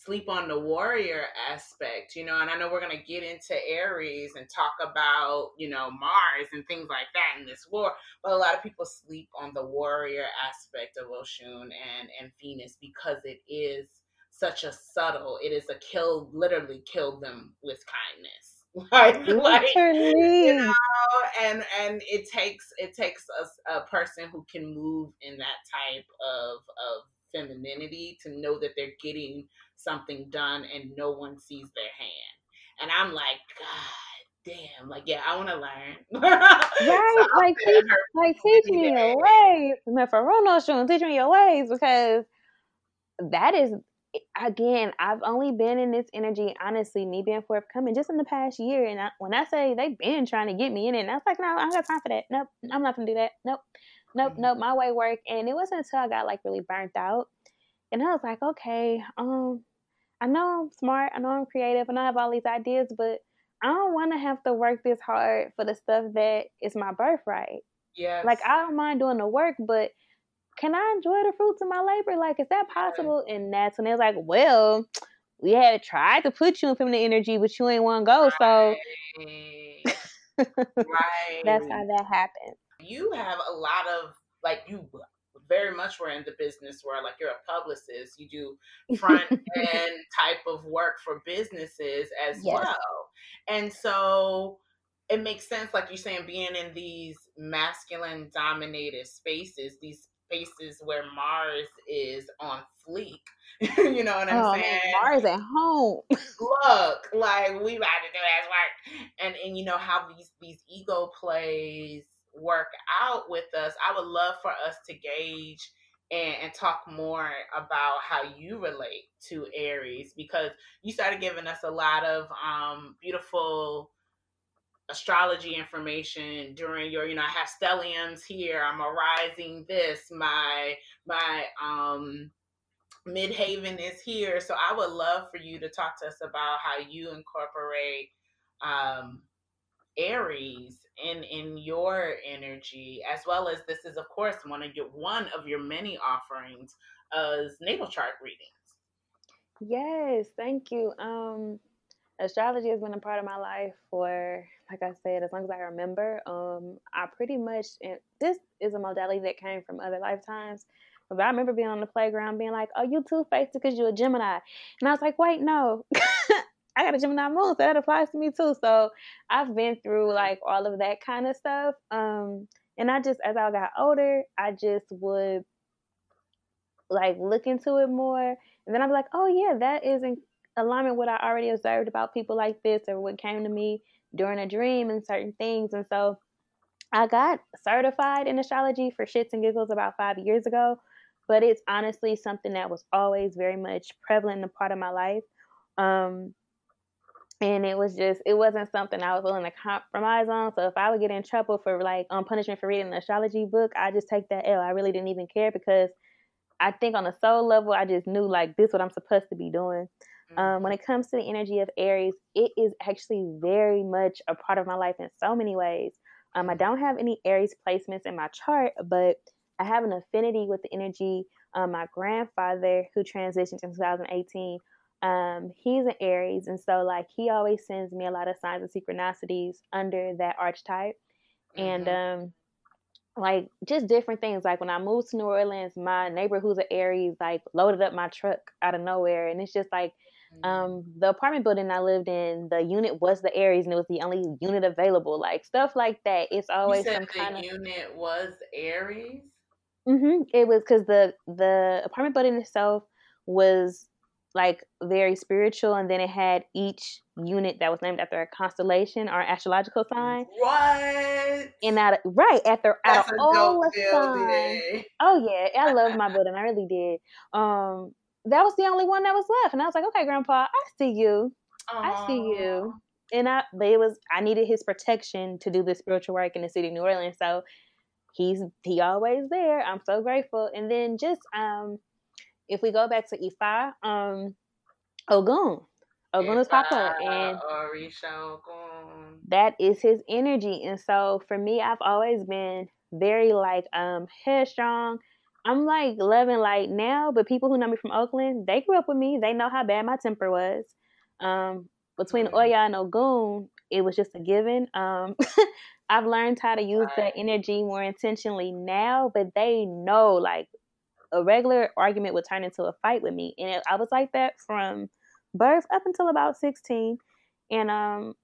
sleep on the warrior aspect you know and i know we're going to get into aries and talk about you know mars and things like that in this war but a lot of people sleep on the warrior aspect of oshun and and venus because it is such a subtle it is a kill literally kill them with kindness like, like you know, and and it takes it takes a, a person who can move in that type of of femininity to know that they're getting something done and no one sees their hand. And I'm like, God damn, like yeah, I want to learn. right, so like teach, like teach me your ways. Mefarono teach me your ways because that is again, I've only been in this energy, honestly, me being forthcoming just in the past year. And I, when I say they've been trying to get me in it, and I was like, no, I don't got time for that. Nope, I'm not gonna do that. Nope, nope, mm-hmm. nope. My way work. And it wasn't until I got like really burnt out, and I was like, okay, um, I know I'm smart, I know I'm creative, and I have all these ideas, but I don't want to have to work this hard for the stuff that is my birthright. Yeah. Like I don't mind doing the work, but can I enjoy the fruits of my labor? Like, is that possible? And that's when they was like, well, we had tried to put you in feminine energy, but you ain't want to go. So, right. that's how that happened. You have a lot of, like, you very much were in the business where, like, you're a publicist, you do front end type of work for businesses as yes. well. And so, it makes sense, like you're saying, being in these masculine dominated spaces, these spaces where Mars is on fleek. you know what I'm oh, saying? Mars at home. Look, like we about to do that work, and and you know how these these ego plays work out with us. I would love for us to gauge and, and talk more about how you relate to Aries because you started giving us a lot of um, beautiful astrology information during your you know i have stelliums here i'm arising this my my um midheaven is here. So i would love for you to talk to us about how you incorporate um aries in in your energy as well as this is of course one of your one of your many offerings as natal chart readings. Yes thank you. Um astrology has been a part of my life for like i said as long as i remember um i pretty much and this is a modality that came from other lifetimes but i remember being on the playground being like oh you two-faced because you're a gemini and i was like wait no I got a Gemini moon, so that applies to me too. So I've been through like all of that kind of stuff. Um, and I just, as I got older, I just would like look into it more. And then I'm like, oh yeah, that is in alignment with what I already observed about people like this or what came to me during a dream and certain things. And so I got certified in astrology for shits and giggles about five years ago. But it's honestly something that was always very much prevalent in a part of my life. Um, and it was just it wasn't something I was willing to compromise on. So if I would get in trouble for like um, punishment for reading an astrology book, I just take that L. I really didn't even care because I think on a soul level, I just knew like this what I'm supposed to be doing. Mm-hmm. Um, when it comes to the energy of Aries, it is actually very much a part of my life in so many ways. Um, I don't have any Aries placements in my chart, but I have an affinity with the energy. Um, my grandfather, who transitioned in 2018, um, he's an Aries, and so like he always sends me a lot of signs of synchronicities under that archetype, mm-hmm. and um, like just different things. Like when I moved to New Orleans, my neighbor who's an Aries like loaded up my truck out of nowhere, and it's just like mm-hmm. Um, the apartment building I lived in, the unit was the Aries, and it was the only unit available. Like stuff like that. It's always some kind of unit was Aries. Mm-hmm. It was because the the apartment building itself was like very spiritual, and then it had each unit that was named after a constellation or astrological sign. What? And out of, right after out of all the signs. Oh yeah, I love my building. I really did. Um, that was the only one that was left, and I was like, okay, Grandpa, I see you. Aww. I see you. And I, but it was I needed his protection to do the spiritual work in the city of New Orleans. So he's he always there. I'm so grateful. And then just um if we go back to Ifa, um, Ogun. Ogun is Papa, and that is his energy. And so for me, I've always been very like um headstrong. I'm like loving like now, but people who know me from Oakland, they grew up with me. They know how bad my temper was. Um, between. Oya and Ogun, it was just a given. Um, I've learned how to use that energy more intentionally now, but they know like a regular argument would turn into a fight with me. And it, I was like that from birth up until about 16. And um,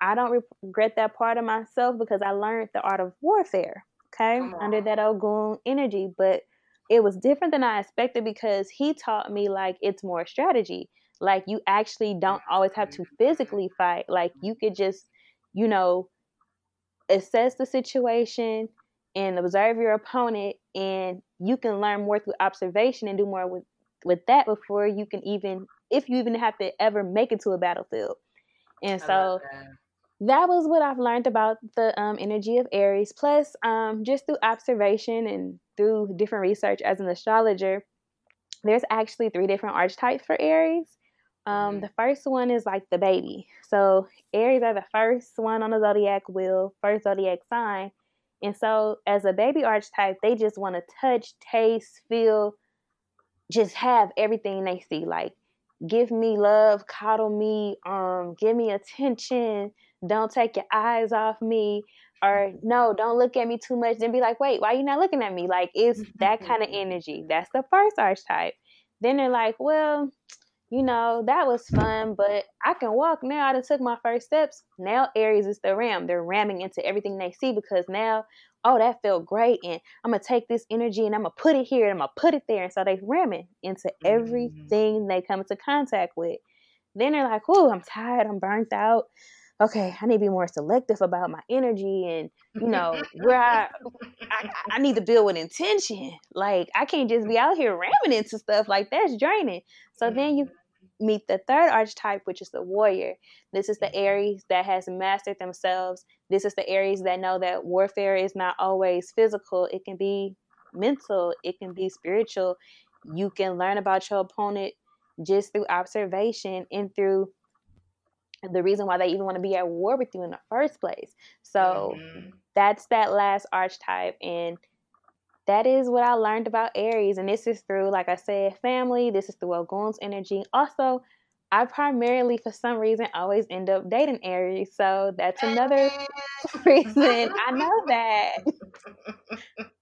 I don't regret that part of myself because I learned the art of warfare, okay, under that Ogun energy. But it was different than I expected because he taught me like it's more strategy. Like you actually don't always have to physically fight. Like you could just, you know, assess the situation and observe your opponent and you can learn more through observation and do more with with that before you can even if you even have to ever make it to a battlefield and so that. was what i've learned about the um, energy of aries plus um, just through observation and through different research as an astrologer there's actually three different archetypes for aries um, mm-hmm. the first one is like the baby so aries are the first one on the zodiac wheel first zodiac sign and so, as a baby archetype, they just want to touch, taste, feel, just have everything they see. Like, give me love, coddle me, um, give me attention. Don't take your eyes off me, or no, don't look at me too much. Then be like, wait, why are you not looking at me? Like, it's that kind of energy. That's the first archetype. Then they're like, well, you know, that was fun, but I can walk now. I just took my first steps. Now Aries is the ram. They're ramming into everything they see because now, oh, that felt great. And I'm gonna take this energy and I'm gonna put it here and I'm gonna put it there. And so they ramming into mm-hmm. everything they come into contact with. Then they're like, oh, I'm tired, I'm burnt out. Okay, I need to be more selective about my energy and you know where I, I I need to build with intention. Like I can't just be out here ramming into stuff like that's draining. So then you mm-hmm. meet the third archetype, which is the warrior. This is the Aries that has mastered themselves. This is the Aries that know that warfare is not always physical. It can be mental. It can be spiritual. You can learn about your opponent just through observation and through the reason why they even want to be at war with you in the first place. So mm-hmm. that's that last archetype. And that is what I learned about Aries. And this is through, like I said, family. This is through Ogun's energy. Also, I primarily, for some reason, always end up dating Aries. So that's another reason I know that.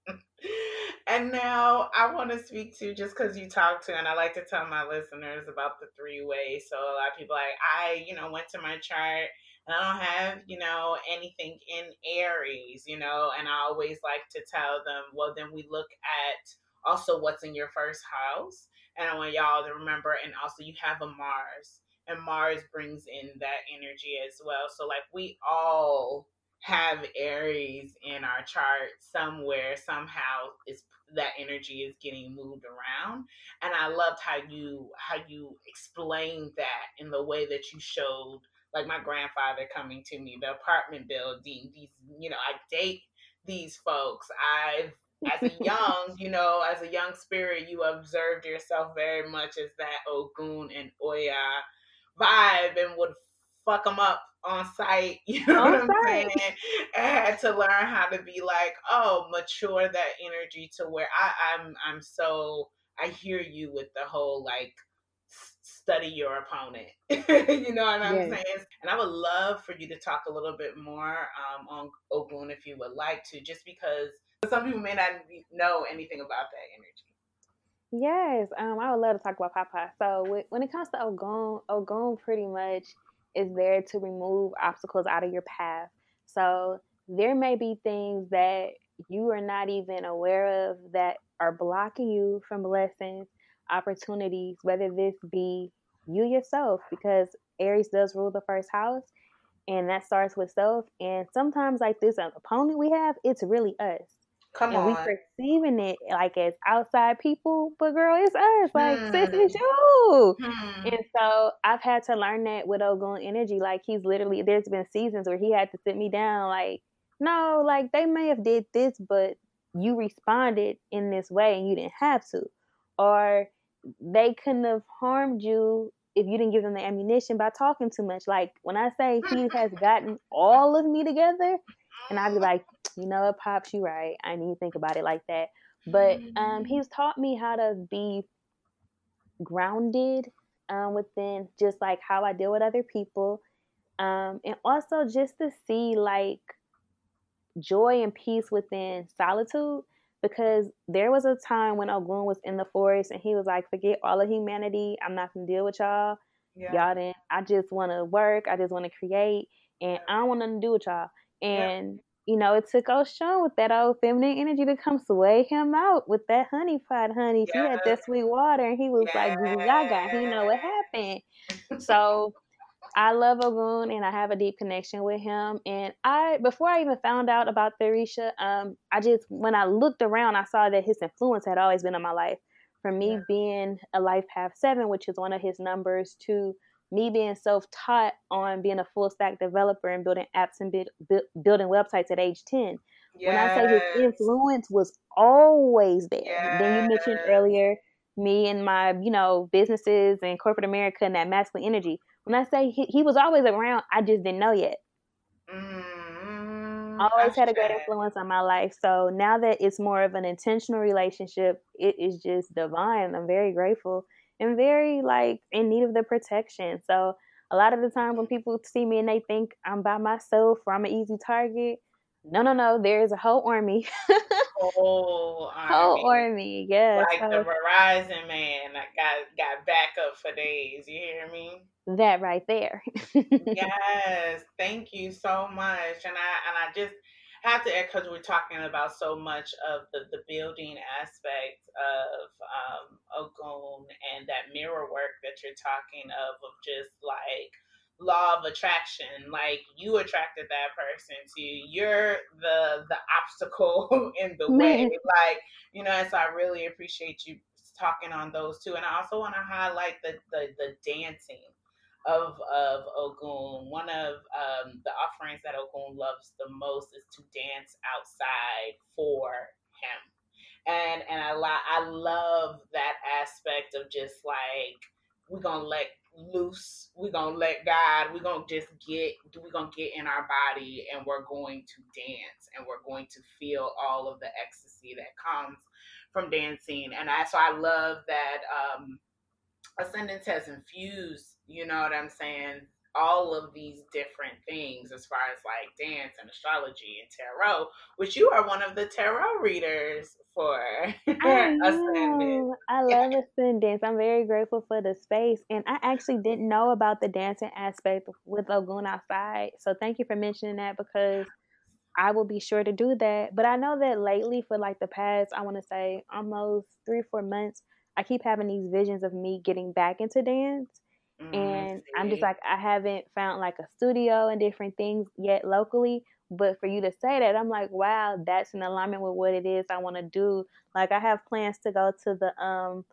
and now I want to speak to just because you talked to, and I like to tell my listeners about the three ways. So a lot of people like I, you know, went to my chart and I don't have, you know, anything in Aries, you know, and I always like to tell them, well, then we look at also what's in your first house, and I want y'all to remember, and also you have a Mars, and Mars brings in that energy as well. So like we all have Aries in our chart somewhere, somehow is that energy is getting moved around. And I loved how you how you explained that in the way that you showed like my grandfather coming to me, the apartment building, these you know, I date these folks. I've as a young, you know, as a young spirit, you observed yourself very much as that Ogun and Oya vibe and would fuck them up on sight. You know on what I'm sight. saying? I had to learn how to be like, oh, mature that energy to where I, I'm I'm so I hear you with the whole like study your opponent. you know what I'm yes. saying? And I would love for you to talk a little bit more um, on Ogun if you would like to, just because some people may not know anything about that energy. Yes, um, I would love to talk about Papa. So when it comes to Ogun, Ogun pretty much is there to remove obstacles out of your path. So there may be things that you are not even aware of that are blocking you from blessings, opportunities, whether this be you yourself, because Aries does rule the first house, and that starts with self. And sometimes, like this opponent we have, it's really us. Come and on. we perceiving it like as outside people, but girl, it's us. Like, hmm. sis, it's you. Hmm. And so I've had to learn that with Ogun energy. Like he's literally there's been seasons where he had to sit me down, like, no, like they may have did this, but you responded in this way and you didn't have to. Or they couldn't have harmed you if you didn't give them the ammunition by talking too much. Like when I say he has gotten all of me together, and I'd be like, you know what, Pops, you right. I need to think about it like that. But um, mm-hmm. he's taught me how to be grounded um, within just like how I deal with other people. Um, and also just to see like joy and peace within solitude because there was a time when Ogun was in the forest and he was like, forget all of humanity. I'm not gonna deal with y'all. Yeah. Y'all didn't I just wanna work, I just wanna create and I don't want nothing to do with y'all. And you know, it took Oshun with that old feminine energy to come sway him out with that honey pot, honey. Yes. She had that sweet water, and he was yes. like, Gaga. He know what happened. so I love Ogun, and I have a deep connection with him. And I, before I even found out about the Orisha, um, I just when I looked around, I saw that his influence had always been in my life. From me yeah. being a life path seven, which is one of his numbers, to me being self-taught on being a full stack developer and building apps and bu- building websites at age 10 yes. when i say his influence was always there. Yes. then you mentioned earlier me and my you know businesses and corporate america and that masculine energy. When i say he, he was always around i just didn't know yet. Mm, always had a great influence on my life. So now that it's more of an intentional relationship it is just divine. I'm very grateful and very like in need of the protection. So a lot of the time when people see me and they think I'm by myself or I'm an easy target, no, no, no. There's a whole army. whole army. Whole army, yes. Like so, the Verizon man that got got backup for days. You hear me? That right there. yes. Thank you so much. And I and I just have to add because we're talking about so much of the, the building aspect of um, Ogun and that mirror work that you're talking of, of just like law of attraction. Like you attracted that person to you. You're the the obstacle in the way. Like, you know, and so I really appreciate you talking on those two. And I also want to highlight the, the the dancing of of Ogun. One of um, the offerings that Ogun loves the most is to dance outside for him. And and I I love that aspect of just like we're gonna let loose. We're gonna let God. We're gonna just get. We're gonna get in our body, and we're going to dance, and we're going to feel all of the ecstasy that comes from dancing. And I so I love that um, Ascendance has infused. You know what I'm saying? all of these different things as far as like dance and astrology and tarot, which you are one of the tarot readers for I Ascendance. I love Ascendance. I'm very grateful for the space. And I actually didn't know about the dancing aspect with Ogun outside. So thank you for mentioning that because I will be sure to do that. But I know that lately, for like the past, I want to say almost three, four months, I keep having these visions of me getting back into dance. Mm, and I'm just like, I haven't found like a studio and different things yet locally. But for you to say that, I'm like, wow, that's in alignment with what it is I want to do. Like, I have plans to go to the um,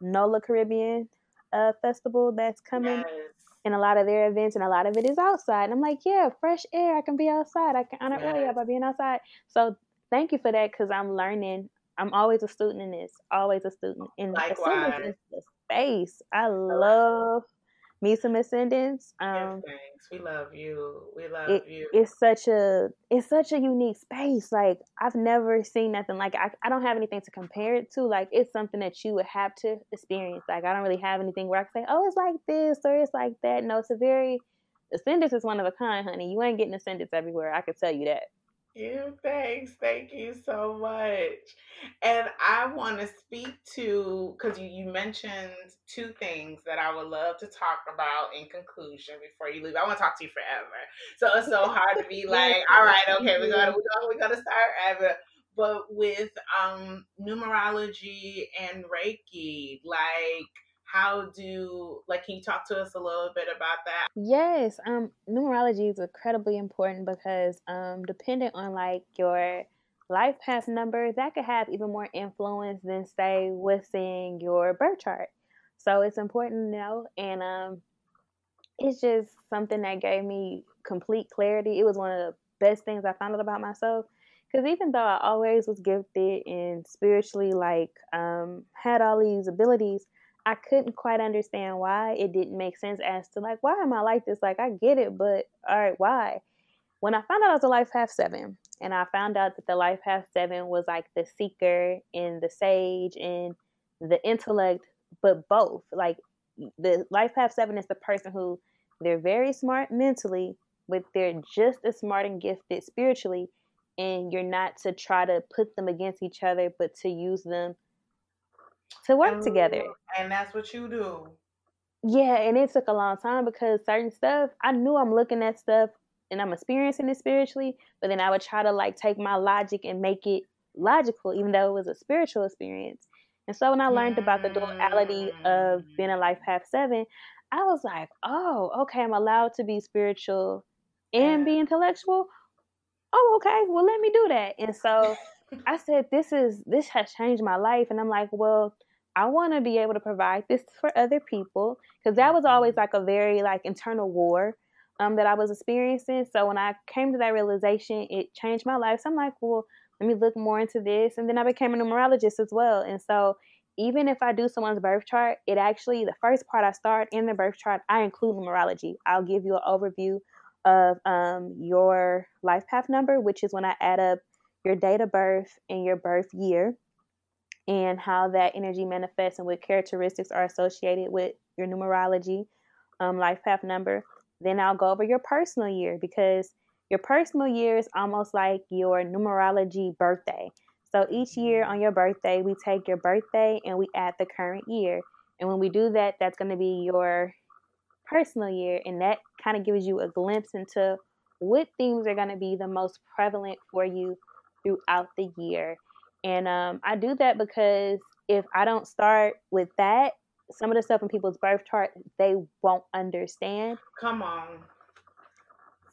NOLA Caribbean uh, festival that's coming. Yes. And a lot of their events, and a lot of it is outside. And I'm like, yeah, fresh air. I can be outside. I can honor yes. earlier by being outside. So thank you for that because I'm learning. I'm always a student in this. Always a student in the space. I love me some ascendance. Um, yes, thanks. We love you. We love it, you. It's such a it's such a unique space. Like I've never seen nothing like. I, I don't have anything to compare it to. Like it's something that you would have to experience. Like I don't really have anything where I can say, oh, it's like this or it's like that. No, it's a very ascendance is one of a kind, honey. You ain't getting ascendance everywhere. I can tell you that you. Thanks. Thank you so much. And I want to speak to because you, you mentioned two things that I would love to talk about in conclusion before you leave. I want to talk to you forever. So it's so hard to be like, all right, okay, we gotta we gotta we gotta start ever. But with um numerology and Reiki, like how do like can you talk to us a little bit about that? Yes um numerology is incredibly important because um depending on like your life path number that could have even more influence than say what's in your birth chart. So it's important to know and um it's just something that gave me complete clarity. It was one of the best things i found out about myself because even though i always was gifted and spiritually like um had all these abilities I couldn't quite understand why it didn't make sense as to like why am I like this? Like I get it, but all right, why? When I found out I was a life path seven, and I found out that the life path seven was like the seeker and the sage and the intellect, but both. Like the life path seven is the person who they're very smart mentally, but they're just as smart and gifted spiritually. And you're not to try to put them against each other, but to use them to work and, together. And that's what you do. Yeah, and it took a long time because certain stuff I knew I'm looking at stuff and I'm experiencing it spiritually, but then I would try to like take my logic and make it logical, even though it was a spiritual experience. And so when I learned about the duality of mm. being a life path seven, I was like, oh, okay, I'm allowed to be spiritual and be intellectual. Oh, okay, well, let me do that. And so I said, this is this has changed my life, and I'm like, well, I want to be able to provide this for other people because that was always like a very like internal war um, that I was experiencing. So when I came to that realization, it changed my life. So I'm like, well, let me look more into this, and then I became a numerologist as well. And so even if I do someone's birth chart, it actually the first part I start in the birth chart, I include numerology. I'll give you an overview of um, your life path number, which is when I add up your date of birth and your birth year and how that energy manifests and what characteristics are associated with your numerology um, life path number. Then I'll go over your personal year because your personal year is almost like your numerology birthday. So each year on your birthday, we take your birthday and we add the current year. And when we do that, that's going to be your personal year. And that kind of gives you a glimpse into what themes are going to be the most prevalent for you throughout the year. And um, I do that because if I don't start with that, some of the stuff in people's birth chart they won't understand. Come on.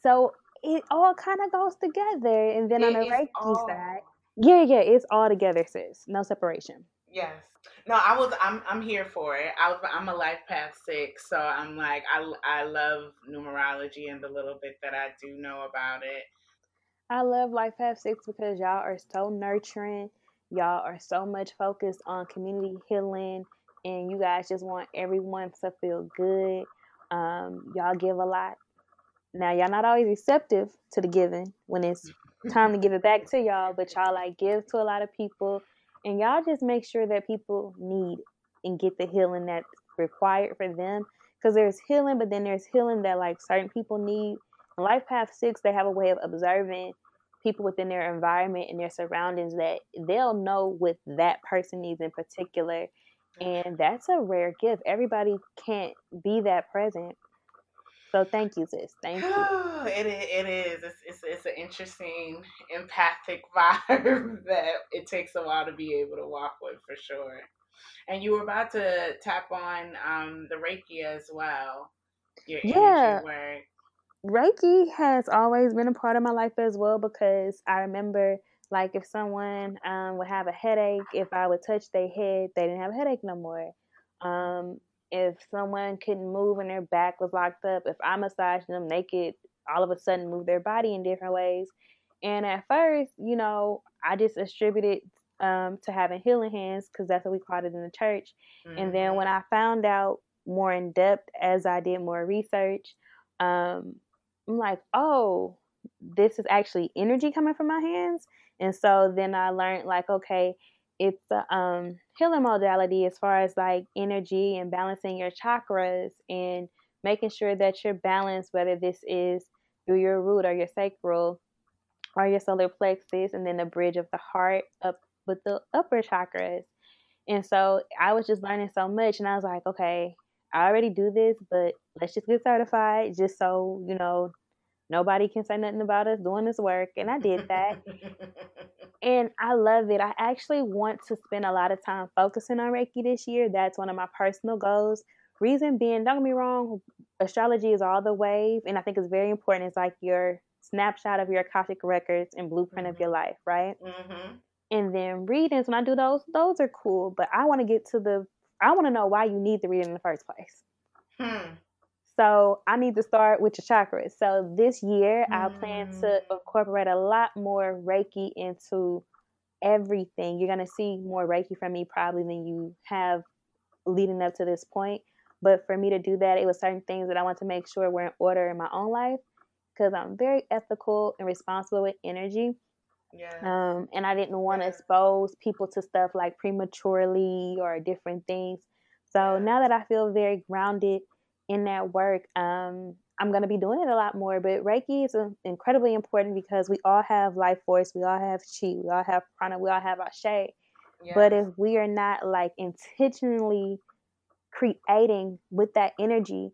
So it all kind of goes together. And then it on the Reiki all... side, yeah, yeah, it's all together, sis. No separation. Yes. No, I was. I'm. I'm here for it. I was. I'm a life path six, so I'm like. I. I love numerology and the little bit that I do know about it. I love life path six because y'all are so nurturing. Y'all are so much focused on community healing, and you guys just want everyone to feel good. Um, y'all give a lot. Now y'all not always receptive to the giving when it's time to give it back to y'all, but y'all like give to a lot of people and y'all just make sure that people need and get the healing that's required for them. Because there's healing, but then there's healing that like certain people need. Life Path Six, they have a way of observing people within their environment and their surroundings that they'll know what that person needs in particular. And that's a rare gift. Everybody can't be that present. So thank you, sis. Thank you. it, it is. It's, it's, it's an interesting empathic vibe that it takes a while to be able to walk with for sure. And you were about to tap on um, the Reiki as well. Your yeah. work. Reiki has always been a part of my life as well because I remember like if someone um, would have a headache, if I would touch their head, they didn't have a headache no more. Um, if someone couldn't move and their back was locked up, if I massaged them, they could all of a sudden move their body in different ways. And at first, you know, I just attributed um, to having healing hands because that's what we called it in the church. Mm-hmm. And then when mm-hmm. I found out more in depth as I did more research, um, I'm like, oh, this is actually energy coming from my hands. And so then I learned, like, okay, it's a um, healing modality as far as like energy and balancing your chakras and making sure that you're balanced, whether this is through your root or your sacral or your solar plexus, and then the bridge of the heart up with the upper chakras. And so I was just learning so much, and I was like, okay, I already do this, but let's just get certified just so, you know, nobody can say nothing about us doing this work. And I did that. and I love it. I actually want to spend a lot of time focusing on Reiki this year. That's one of my personal goals. Reason being, don't get me wrong, astrology is all the wave, and I think it's very important. It's like your snapshot of your Akashic records and blueprint mm-hmm. of your mm-hmm. life, right? Mm-hmm. And then readings, when I do those, those are cool. But I want to get to the, I want to know why you need the reading in the first place. Hmm. So I need to start with your chakras. So this year, mm. I plan to mm. incorporate a lot more Reiki into everything. You're gonna see more Reiki from me probably than you have leading up to this point. But for me to do that, it was certain things that I want to make sure were in order in my own life because I'm very ethical and responsible with energy. Yeah. Um, and I didn't want to yeah. expose people to stuff like prematurely or different things. So now that I feel very grounded in that work, um, I'm going to be doing it a lot more. But Reiki is incredibly important because we all have life force, we all have chi, we all have prana, we all have ashe. Yes. But if we are not like intentionally creating with that energy,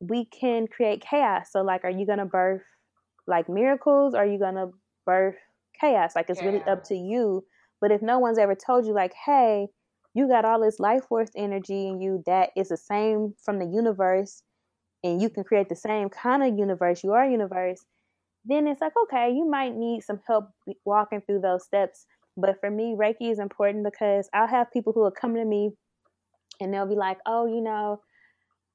we can create chaos. So, like, are you going to birth like miracles? Or are you going to birth chaos? Like, it's really up to you. But if no one's ever told you, like, hey, you got all this life force energy in you that is the same from the universe and you can create the same kind of universe you are universe then it's like okay you might need some help walking through those steps but for me reiki is important because i'll have people who will come to me and they'll be like oh you know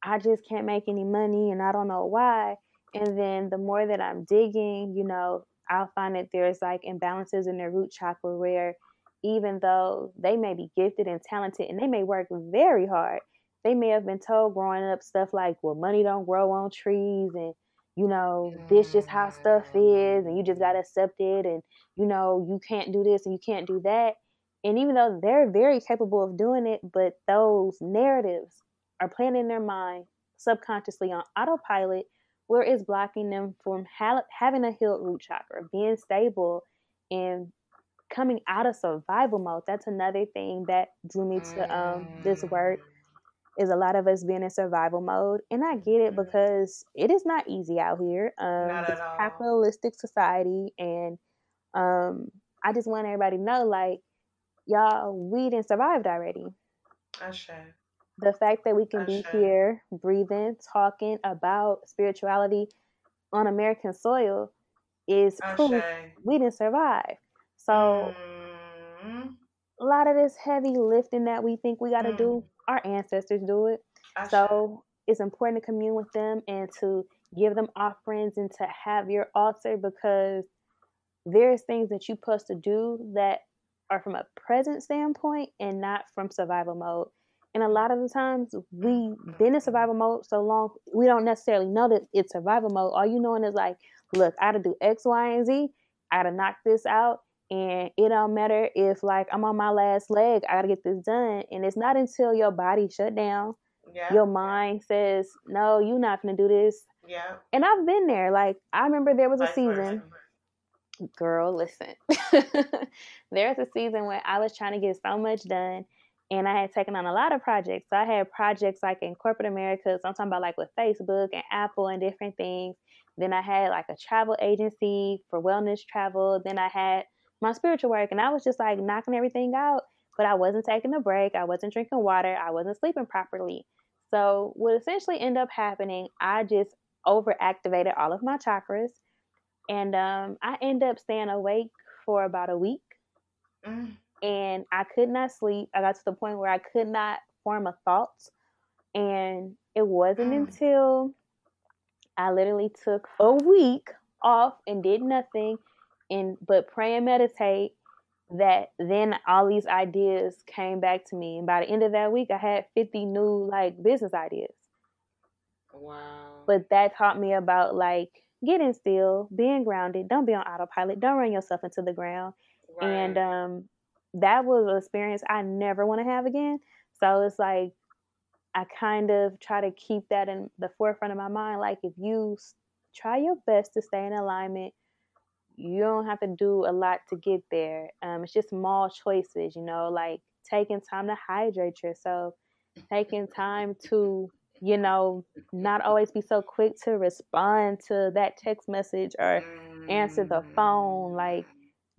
i just can't make any money and i don't know why and then the more that i'm digging you know i'll find that there's like imbalances in their root chakra where even though they may be gifted and talented and they may work very hard, they may have been told growing up stuff like, well, money don't grow on trees and you know, this just how stuff is and you just gotta accept it and you know, you can't do this and you can't do that. And even though they're very capable of doing it, but those narratives are playing in their mind subconsciously on autopilot, where it's blocking them from ha- having a healed root chakra, being stable, and coming out of survival mode. That's another thing that drew me to um, this work mm. is a lot of us being in survival mode. And I get it mm-hmm. because it is not easy out here. Um, it's capitalistic society. And um, I just want everybody to know, like, y'all, we didn't survived already. I sure. The fact that we can be here breathing, talking about spirituality on American soil is proof we didn't survive. So mm-hmm. a lot of this heavy lifting that we think we got to mm. do, our ancestors do it. So it's important to commune with them and to give them offerings and to have your altar because there's things that you're supposed to do that are from a present standpoint and not from survival mode. And a lot of the times we've been in survival mode so long, we don't necessarily know that it's survival mode. All you knowing is like, look, I gotta do X, Y, and Z. I gotta knock this out. And it don't matter if like I'm on my last leg, I gotta get this done. And it's not until your body shut down, yeah. your mind says, No, you're not gonna do this. Yeah. And I've been there. Like I remember there was a season. Girl, listen. There's a season where I was trying to get so much done and I had taken on a lot of projects. So I had projects like in corporate America, so I'm talking about like with Facebook and Apple and different things. Then I had like a travel agency for wellness travel. Then I had my spiritual work, and I was just like knocking everything out, but I wasn't taking a break. I wasn't drinking water. I wasn't sleeping properly. So what essentially ended up happening, I just overactivated all of my chakras, and um, I ended up staying awake for about a week. Mm and I could not sleep. I got to the point where I could not form a thought. And it wasn't mm. until I literally took a week off and did nothing and but pray and meditate that then all these ideas came back to me. And by the end of that week I had 50 new like business ideas. Wow. But that taught me about like getting still, being grounded, don't be on autopilot, don't run yourself into the ground. Right. And um that was an experience I never want to have again. So it's like I kind of try to keep that in the forefront of my mind. Like if you try your best to stay in alignment, you don't have to do a lot to get there. Um, it's just small choices, you know, like taking time to hydrate yourself, taking time to, you know, not always be so quick to respond to that text message or answer the phone. Like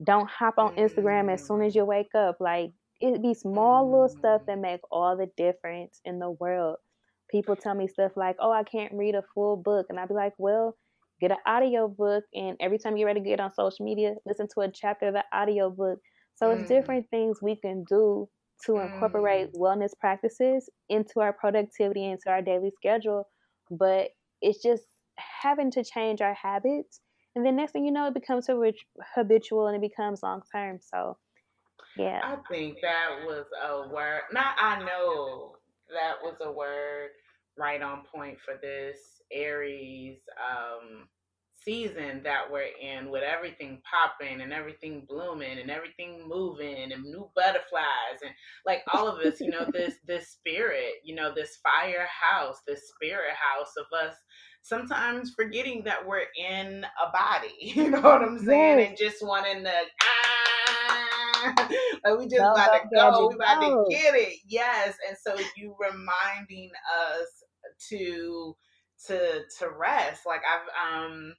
don't hop on Instagram as mm-hmm. soon as you wake up. Like it be small little stuff that make mm-hmm. all the difference in the world. People tell me stuff like, "Oh, I can't read a full book," and I'd be like, "Well, get an audio book, and every time you're ready to get on social media, listen to a chapter of the audio book." So it's mm. different things we can do to incorporate wellness practices into our productivity, into our daily schedule. But it's just having to change our habits and then next thing you know, it becomes habitual and it becomes long term. So, yeah. I think that was a word. Not I know that was a word right on point for this Aries um, season that we're in, with everything popping and everything blooming and everything moving and new butterflies and like all of us, you know, this this spirit, you know, this firehouse, this spirit house of us sometimes forgetting that we're in a body. You know what I'm saying? Yes. And just wanting to ah, like we just about to go, we about to get it. Yes. And so you reminding us to to to rest. Like I've um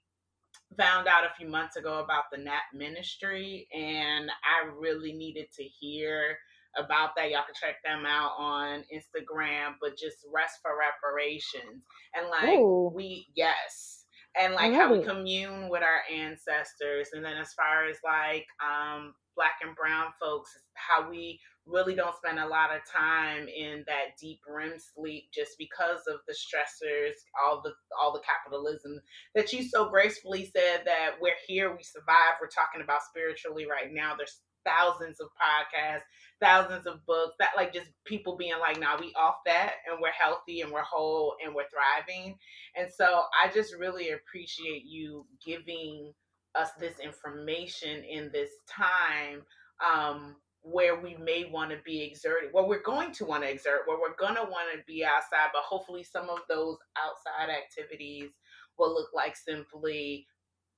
found out a few months ago about the Nap Ministry and I really needed to hear about that. Y'all can check them out on Instagram, but just rest for reparations. And like Ooh. we yes. And like how we commune with our ancestors. And then as far as like um black and brown folks, how we really don't spend a lot of time in that deep REM sleep just because of the stressors, all the all the capitalism that you so gracefully said that we're here, we survive. We're talking about spiritually right now. There's thousands of podcasts, thousands of books that like just people being like, nah, we off that and we're healthy and we're whole and we're thriving. And so I just really appreciate you giving us this information in this time um, where we may want to be exerted, well, we're going to want to exert, where we're going to want to be outside, but hopefully some of those outside activities will look like simply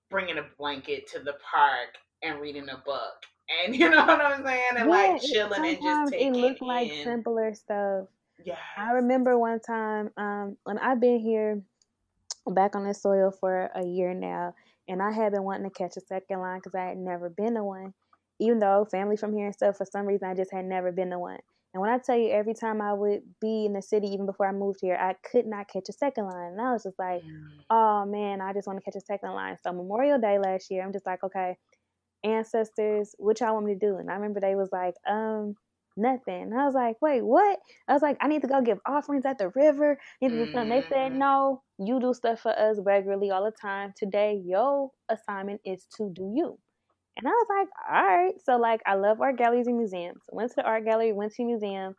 bringing a blanket to the park and reading a book and you know what I'm saying, and yeah, like chilling and just taking. It looked like simpler stuff. Yeah. I remember one time um, when I've been here back on this soil for a year now, and I had been wanting to catch a second line because I had never been to one. Even though family from here and stuff, for some reason I just had never been to one. And when I tell you, every time I would be in the city, even before I moved here, I could not catch a second line. And I was just like, mm. oh man, I just want to catch a second line. So Memorial Day last year, I'm just like, okay, ancestors, what y'all want me to do? And I remember they was like, um, nothing. And I was like, wait, what? I was like, I need to go give offerings at the river. They said, mm. no, you do stuff for us regularly all the time. Today, your assignment is to do you. And I was like, all right. So like I love art galleries and museums. Went to the art gallery, went to the museum,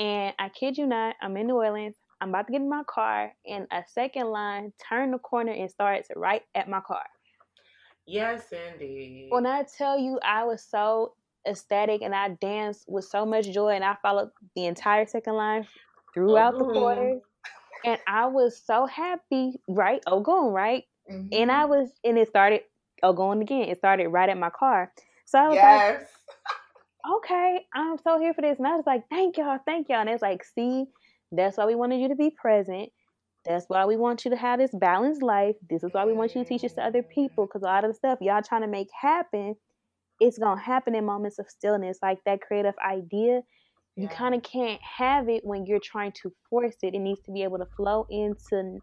and I kid you not, I'm in New Orleans. I'm about to get in my car, and a second line turned the corner and starts right at my car. Yes, indeed. When I tell you, I was so ecstatic and I danced with so much joy, and I followed the entire second line throughout the quarter. and I was so happy. Right, oh, going right, mm-hmm. and I was, and it started oh, going again. It started right at my car. So I was yes. like, okay, I'm so here for this. And I was like, thank y'all, thank y'all. And it's like, see, that's why we wanted you to be present. That's why we want you to have this balanced life. This is why we want you to teach this to other people. Because a lot of the stuff y'all trying to make happen, it's going to happen in moments of stillness. Like that creative idea, you kind of can't have it when you're trying to force it. It needs to be able to flow into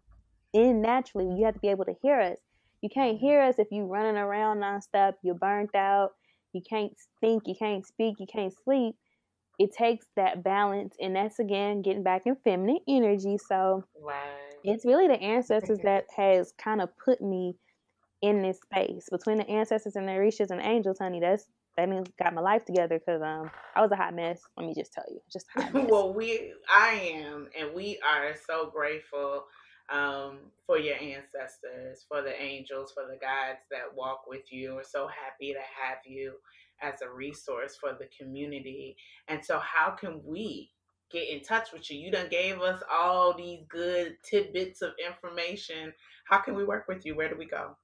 in naturally. You have to be able to hear us. You can't mm-hmm. hear us if you're running around nonstop. You're burnt out. You can't think. You can't speak. You can't sleep. It takes that balance, and that's again getting back in feminine energy. So it's really the ancestors that has kind of put me in this space between the ancestors and the Orishas and angels, honey. That's that means got my life together because um I was a hot mess. Let me just tell you, just well, we I am, and we are so grateful um, for your ancestors, for the angels, for the guides that walk with you. We're so happy to have you as a resource for the community. And so, how can we get in touch with you? You done gave us all these good tidbits of information. How can we work with you? Where do we go?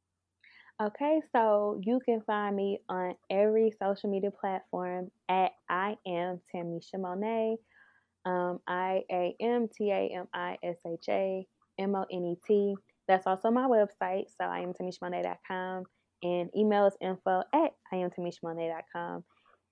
Okay, so you can find me on every social media platform at I am Tamisha Monet. Um, I A M T A M I S H A M O N E T. That's also my website, so I am TamishaMonet.com. And email is info at I am TamishaMonet.com.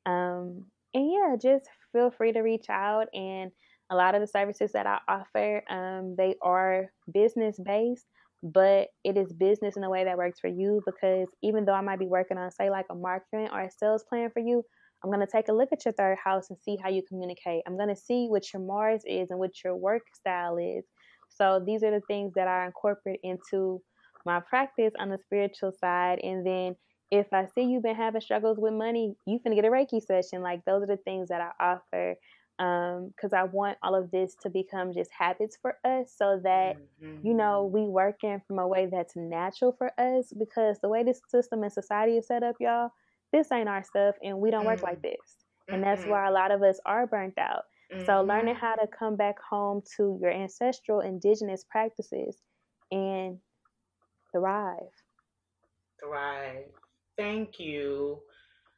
Um, and yeah, just feel free to reach out. And a lot of the services that I offer, um, they are business based, but it is business in a way that works for you because even though I might be working on, say, like a marketing or a sales plan for you, I'm going to take a look at your third house and see how you communicate. I'm going to see what your Mars is and what your work style is. So these are the things that I incorporate into my practice on the spiritual side. And then if I see you've been having struggles with money, you can get a Reiki session. Like those are the things that I offer because um, I want all of this to become just habits for us so that, mm-hmm. you know, we work in from a way that's natural for us because the way this system and society is set up, y'all, this ain't our stuff and we don't mm-hmm. work like mm-hmm. this. And that's mm-hmm. why a lot of us are burnt out. Mm-hmm. So learning how to come back home to your ancestral indigenous practices and thrive. Thrive. Thank you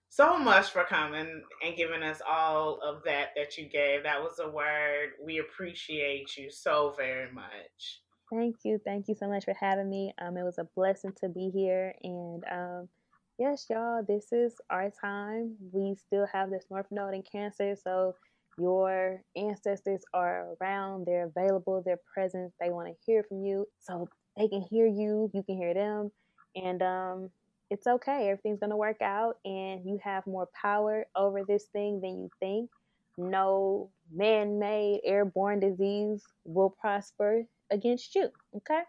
so much for coming and giving us all of that that you gave. That was a word. We appreciate you so very much. Thank you. Thank you so much for having me. Um, it was a blessing to be here. And um, yes, y'all, this is our time. We still have this North Node in Cancer. So your ancestors are around, they're available, they're present, they want to hear from you. So they can hear you, you can hear them. And um, it's okay. Everything's going to work out, and you have more power over this thing than you think. No man made airborne disease will prosper against you. Okay?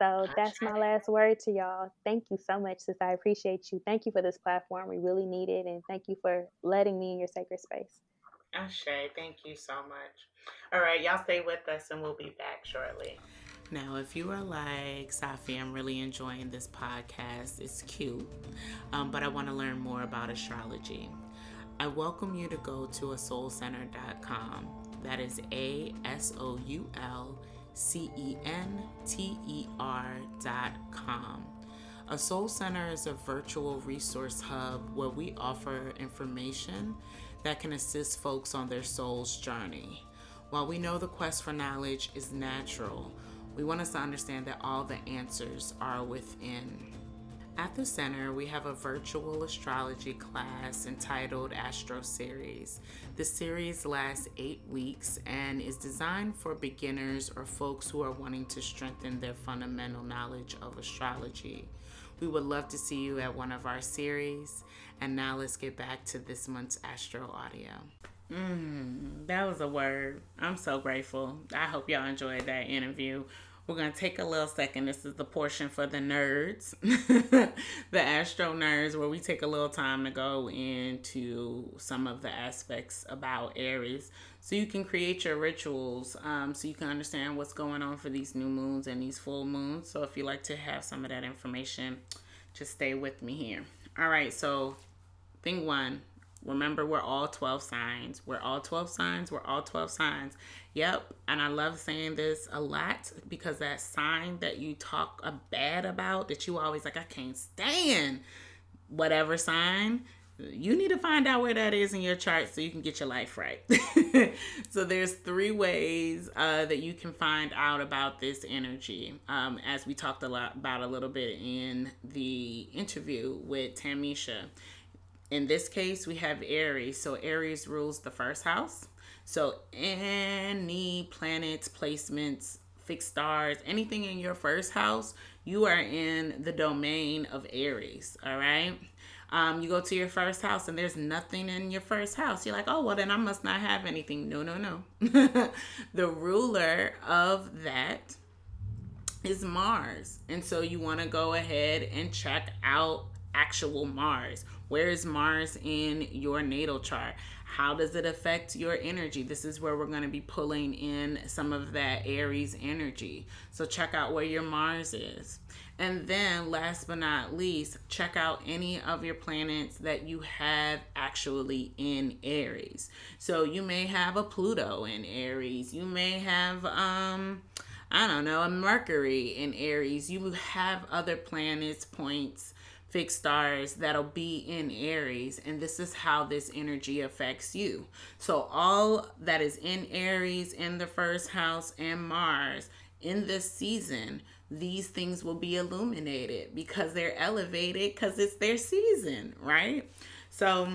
So that's my last word to y'all. Thank you so much, sis. I appreciate you. Thank you for this platform. We really need it. And thank you for letting me in your sacred space. Ashe, thank you so much. All right, y'all stay with us and we'll be back shortly. Now, if you are like, Safi, I'm really enjoying this podcast, it's cute, um, but I want to learn more about astrology. I welcome you to go to asoulcenter.com. That is A S O U L C E N T E R.com. A Soul Center is a virtual resource hub where we offer information that can assist folks on their soul's journey. While we know the quest for knowledge is natural, we want us to understand that all the answers are within. At the center, we have a virtual astrology class entitled Astro Series. The series lasts eight weeks and is designed for beginners or folks who are wanting to strengthen their fundamental knowledge of astrology. We would love to see you at one of our series. And now let's get back to this month's Astro Audio. Mm, that was a word. I'm so grateful. I hope y'all enjoyed that interview. We're going to take a little second. This is the portion for the nerds, the astro nerds, where we take a little time to go into some of the aspects about Aries so you can create your rituals, um, so you can understand what's going on for these new moons and these full moons. So if you like to have some of that information, just stay with me here. All right, so thing one Remember, we're all 12 signs. We're all 12 signs. We're all 12 signs. Yep. And I love saying this a lot because that sign that you talk a bad about, that you always like, I can't stand whatever sign, you need to find out where that is in your chart so you can get your life right. so there's three ways uh, that you can find out about this energy, um, as we talked a lot about a little bit in the interview with Tamisha in this case, we have Aries. So Aries rules the first house. So any planets, placements, fixed stars, anything in your first house, you are in the domain of Aries. All right. Um, you go to your first house and there's nothing in your first house. You're like, oh, well, then I must not have anything. No, no, no. the ruler of that is Mars. And so you want to go ahead and check out actual Mars. Where is Mars in your natal chart? How does it affect your energy? This is where we're going to be pulling in some of that Aries energy. So check out where your Mars is. And then, last but not least, check out any of your planets that you have actually in Aries. So you may have a Pluto in Aries. You may have, um, I don't know, a Mercury in Aries. You have other planets, points fixed stars that'll be in Aries, and this is how this energy affects you. So, all that is in Aries, in the first house, and Mars in this season, these things will be illuminated because they're elevated because it's their season, right? So,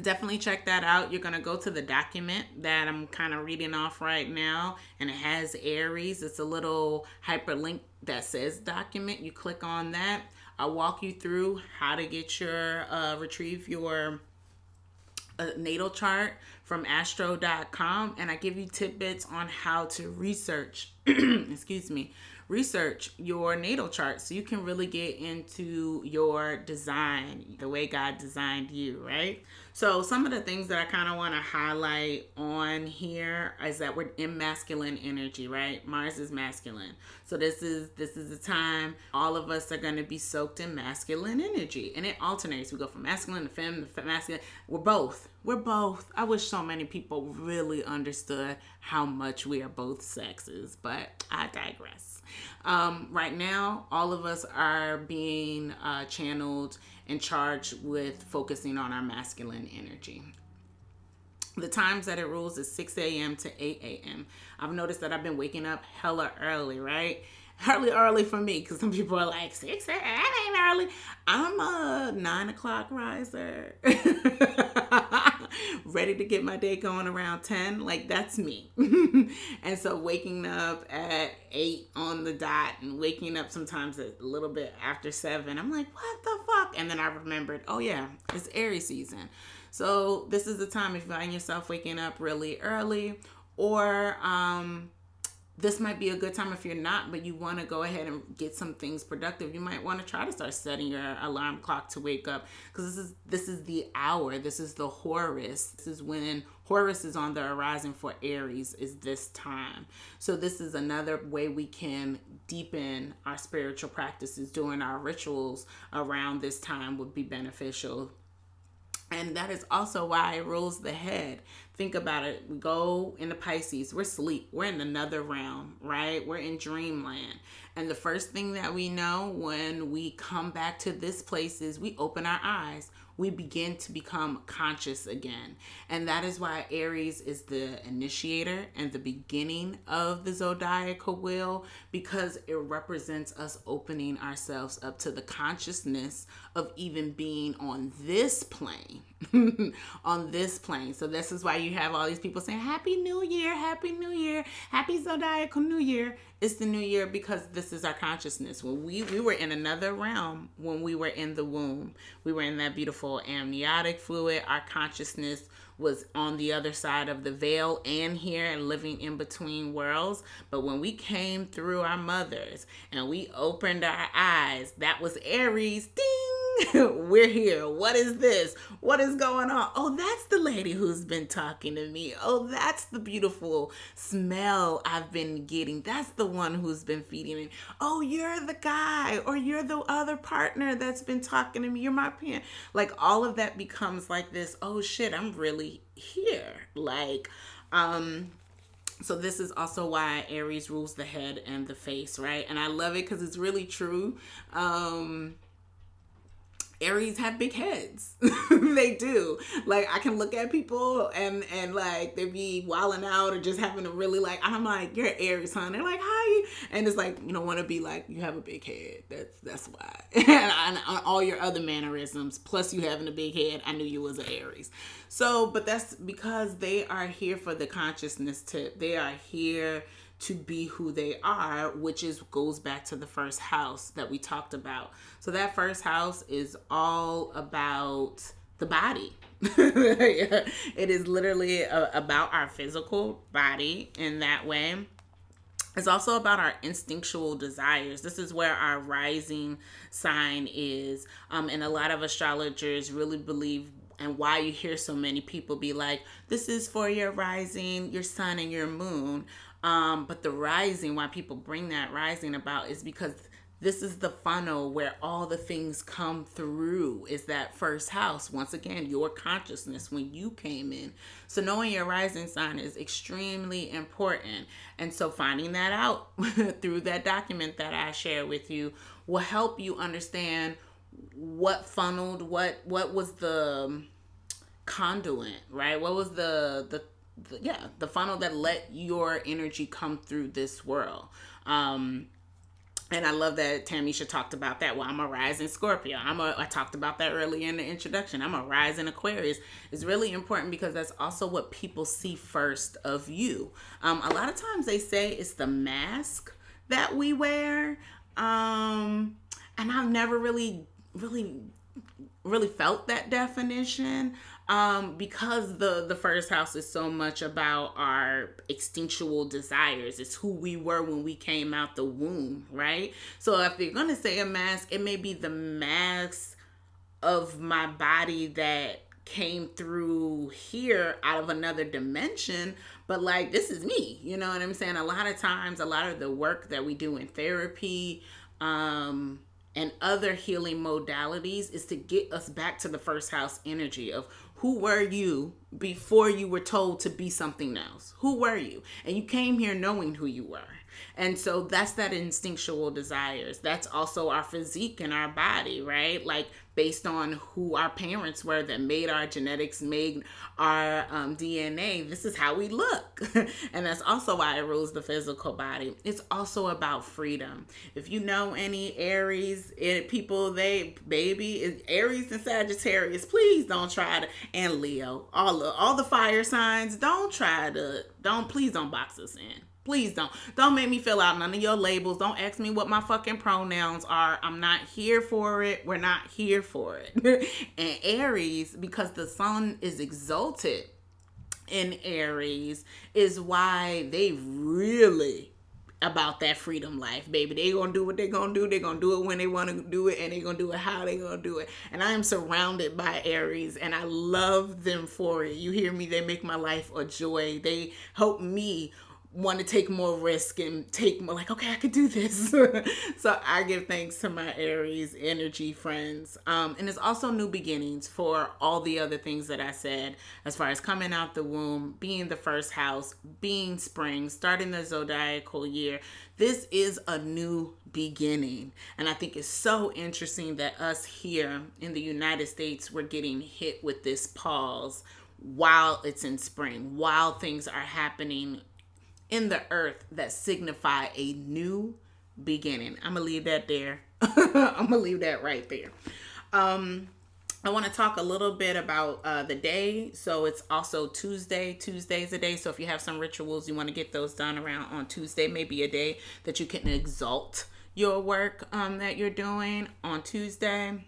definitely check that out. You're going to go to the document that I'm kind of reading off right now, and it has Aries. It's a little hyperlink that says document. You click on that I'll walk you through how to get your uh, retrieve your uh, natal chart from astro.com and I give you tidbits on how to research excuse me research your natal chart so you can really get into your design the way God designed you right so some of the things that I kind of want to highlight on here is that we're in masculine energy, right? Mars is masculine. So this is this is the time all of us are going to be soaked in masculine energy and it alternates. We go from masculine to fem to masculine. We're both. We're both. I wish so many people really understood how much we are both sexes, but I digress. Um, right now, all of us are being uh, channeled and charged with focusing on our masculine energy. The times that it rules is 6 a.m. to 8 a.m. I've noticed that I've been waking up hella early, right? Early, early for me, because some people are like, 6 a.m. ain't early. I'm a 9 o'clock riser. ready to get my day going around 10 like that's me. And so waking up at 8 on the dot and waking up sometimes a little bit after 7 i'm like what the fuck? And then i remembered oh yeah it's aries season. So this is the time if you find yourself waking up really early or um this might be a good time if you're not, but you want to go ahead and get some things productive. You might want to try to start setting your alarm clock to wake up because this is this is the hour. This is the Horus. This is when Horus is on the horizon for Aries. Is this time? So this is another way we can deepen our spiritual practices. Doing our rituals around this time would be beneficial and that is also why it rules the head. Think about it. We go into Pisces, we're asleep. We're in another realm, right? We're in dreamland. And the first thing that we know when we come back to this place is we open our eyes. we begin to become conscious again. And that is why Aries is the initiator and the beginning of the zodiacal wheel because it represents us opening ourselves up to the consciousness of even being on this plane. on this plane. So this is why you have all these people saying happy new year, happy new year, happy zodiacal new year. It's the new year because this is our consciousness. When we we were in another realm when we were in the womb. We were in that beautiful amniotic fluid. Our consciousness was on the other side of the veil and here and living in between worlds. But when we came through our mothers and we opened our eyes, that was Aries. Ding! We're here. What is this? What is going on? Oh, that's the lady who's been talking to me. Oh, that's the beautiful smell I've been getting. That's the one who's been feeding me. Oh, you're the guy or you're the other partner that's been talking to me. You're my parent. Like all of that becomes like this, oh shit, I'm really here. Like, um, so this is also why Aries rules the head and the face, right? And I love it because it's really true. Um, Aries have big heads. they do. Like I can look at people and and like they be wilding out or just having to really like I'm like you're Aries, huh? They're like hi, and it's like you don't want to be like you have a big head. That's that's why. and, and all your other mannerisms plus you having a big head, I knew you was an Aries. So, but that's because they are here for the consciousness tip. They are here to be who they are, which is goes back to the first house that we talked about. So that first house is all about the body. it is literally a, about our physical body in that way. It's also about our instinctual desires. This is where our rising sign is. Um, and a lot of astrologers really believe and why you hear so many people be like, this is for your rising, your sun, and your moon. Um, but the rising, why people bring that rising about is because this is the funnel where all the things come through is that first house. Once again your consciousness when you came in. So knowing your rising sign is extremely important. And so finding that out through that document that i share with you will help you understand what funneled what what was the conduit right? What was the the the, yeah the funnel that let your energy come through this world um and I love that Tamisha talked about that. Well, I'm a rising Scorpio. I'm a I talked about that earlier in the introduction. I'm a rising Aquarius. It's really important because that's also what people see first of you. Um, a lot of times they say it's the mask that we wear. Um, and I've never really, really, really felt that definition um, because the the first house is so much about our instinctual desires. It's who we were when we came out the womb, right? So if you're gonna say a mask, it may be the mask of my body that came through here out of another dimension but like this is me you know what i'm saying a lot of times a lot of the work that we do in therapy um and other healing modalities is to get us back to the first house energy of who were you before you were told to be something else? Who were you? And you came here knowing who you were. And so that's that instinctual desires. That's also our physique and our body, right? Like based on who our parents were that made our genetics, made our um, DNA. This is how we look. and that's also why it rules the physical body. It's also about freedom. If you know any Aries it, people, they, baby, Aries and Sagittarius, please don't try to, and Leo, all all the fire signs, don't try to, don't, please don't box us in. Please don't. Don't make me fill out none of your labels. Don't ask me what my fucking pronouns are. I'm not here for it. We're not here for it. and Aries, because the sun is exalted in Aries, is why they really about that freedom life, baby. They gonna do what they gonna do. They gonna do it when they want to do it, and they gonna do it how they gonna do it. And I am surrounded by Aries, and I love them for it. You hear me? They make my life a joy. They help me want to take more risk and take more like okay i could do this. So i give thanks to my aries energy friends. Um, and it's also new beginnings for all the other things that i said as far as coming out the womb being the first house being spring starting the zodiacal year. This is a new beginning. And i think it's so interesting that us here in the united states we're getting hit with this pause while it's in spring, while things are happening in the earth that signify a new beginning. I'm gonna leave that there. I'm gonna leave that right there. Um, I want to talk a little bit about uh, the day. So it's also Tuesday. Tuesday's a day. So if you have some rituals, you want to get those done around on Tuesday, maybe a day that you can exalt your work um, that you're doing on Tuesday.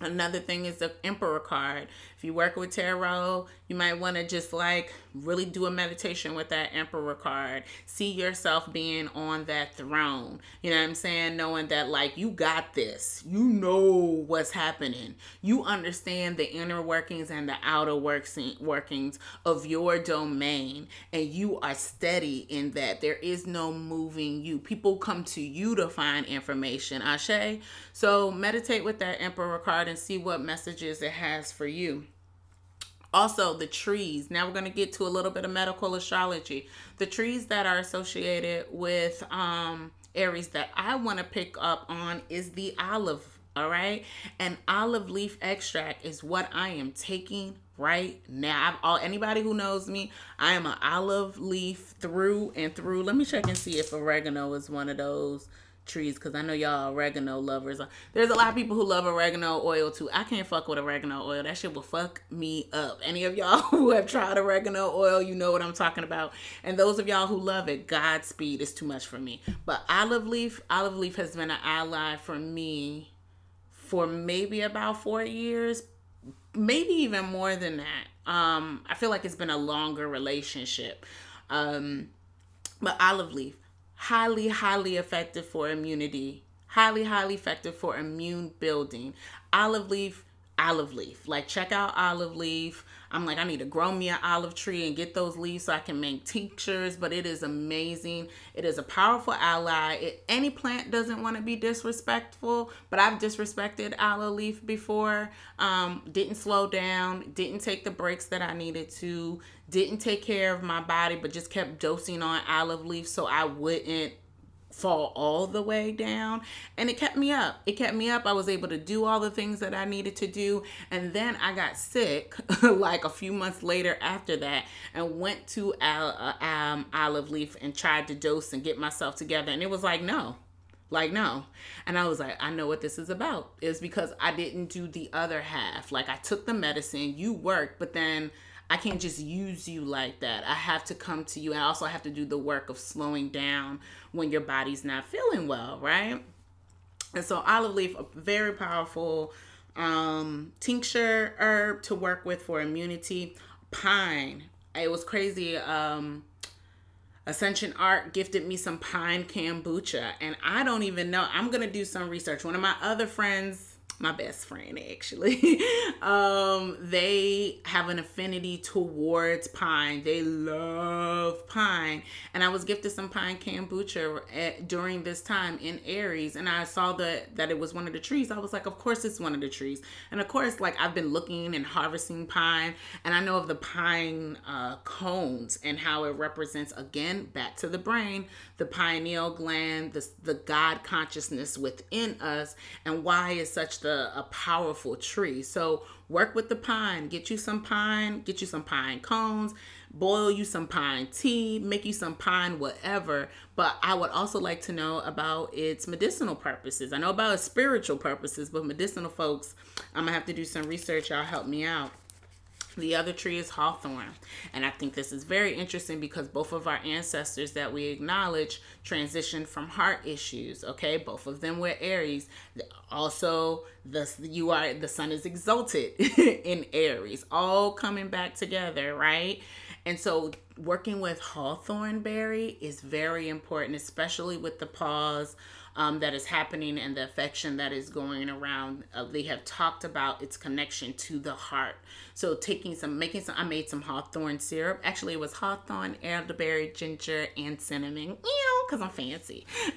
Another thing is the Emperor card. If you work with tarot, you might want to just like really do a meditation with that Emperor card. See yourself being on that throne. You know what I'm saying? Knowing that like you got this. You know what's happening. You understand the inner workings and the outer workings of your domain and you are steady in that. There is no moving you. People come to you to find information. Ashe. So meditate with that Emperor card and see what messages it has for you. Also, the trees. Now we're going to get to a little bit of medical astrology. The trees that are associated with um, Aries that I want to pick up on is the olive. All right, and olive leaf extract is what I am taking right now. I've all anybody who knows me, I am an olive leaf through and through. Let me check and see if oregano is one of those trees because I know y'all oregano lovers. There's a lot of people who love oregano oil too. I can't fuck with oregano oil. That shit will fuck me up. Any of y'all who have tried oregano oil, you know what I'm talking about. And those of y'all who love it, Godspeed is too much for me. But olive leaf, olive leaf has been an ally for me for maybe about four years, maybe even more than that. Um, I feel like it's been a longer relationship. Um, but olive leaf highly, highly effective for immunity, highly, highly effective for immune building. Olive leaf, olive leaf. Like, check out olive leaf. I'm like, I need to grow me an olive tree and get those leaves so I can make tinctures. But it is amazing. It is a powerful ally. It, any plant doesn't want to be disrespectful, but I've disrespected olive leaf before. Um, didn't slow down, didn't take the breaks that I needed to, didn't take care of my body, but just kept dosing on olive leaf so I wouldn't fall all the way down. And it kept me up. It kept me up. I was able to do all the things that i needed to do. And then i got sick like a few months later after that and went to uh, um, olive leaf and tried to dose and get myself together. And it was like no like no. And i was like i know what this is about. Is because i didn't do the other half. Like i took the medicine you worked but then I can't just use you like that. I have to come to you. And I also have to do the work of slowing down when your body's not feeling well, right? And so olive leaf, a very powerful um, tincture herb to work with for immunity. Pine. It was crazy. Um, Ascension Art gifted me some pine kombucha, and I don't even know. I'm gonna do some research. One of my other friends my best friend actually. Um they have an affinity towards pine. They love pine. And i was gifted some pine kombucha at, during this time in aries and i saw that that it was one of the trees. I was like of course it's one of the trees. And of course like i've been looking and harvesting pine and i know of the pine uh, cones and how it represents again back to the brain the pineal gland the, the god consciousness within us and why is such the a powerful tree. So work with the pine. Get you some pine, get you some pine cones, boil you some pine tea, make you some pine whatever. But I would also like to know about its medicinal purposes. I know about its spiritual purposes, but medicinal folks, I'm gonna have to do some research. Y'all help me out. The other tree is hawthorn. And I think this is very interesting because both of our ancestors that we acknowledge transitioned from heart issues. Okay, both of them were Aries. Also, the you are the sun is exalted in Aries, all coming back together, right? And so working with hawthorn berry is very important, especially with the pause um, that is happening and the affection that is going around. Uh, they have talked about its connection to the heart. So taking some, making some, I made some hawthorn syrup. Actually, it was hawthorn, elderberry, ginger, and cinnamon. You know, because I'm fancy.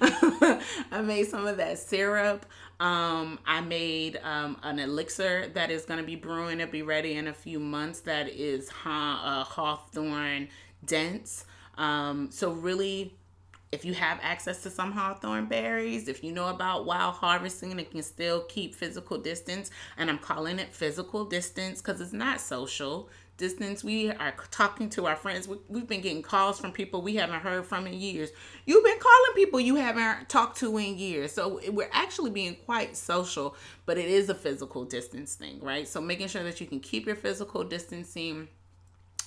I made some of that syrup. Um, I made um, an elixir that is going to be brewing. It'll be ready in a few months. That is ha- uh, hawthorn dense. Um, so really if you have access to some hawthorn berries, if you know about wild harvesting and it can still keep physical distance, and I'm calling it physical distance because it's not social distance. We are talking to our friends. We, have been getting calls from people we haven't heard from in years. You've been calling people you haven't talked to in years. So we're actually being quite social, but it is a physical distance thing, right? So making sure that you can keep your physical distancing,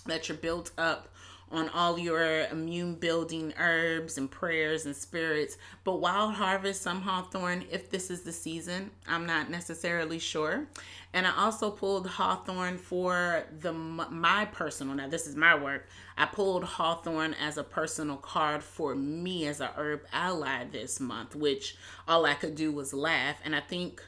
that you're built up on all your immune building herbs and prayers and spirits. But wild harvest, some hawthorn, if this is the season, I'm not necessarily sure. And I also pulled hawthorn for the my personal. Now this is my work. I pulled hawthorn as a personal card for me as a herb ally this month, which all I could do was laugh. And I think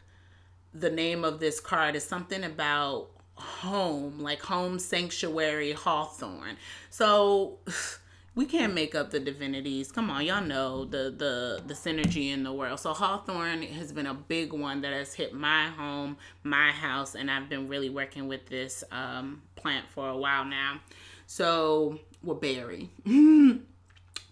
the name of this card is something about home, like home sanctuary hawthorn. So we can't make up the divinities. Come on, y'all know the the the synergy in the world. So hawthorn has been a big one that has hit my home, my house, and I've been really working with this um, plant for a while now. So we're berry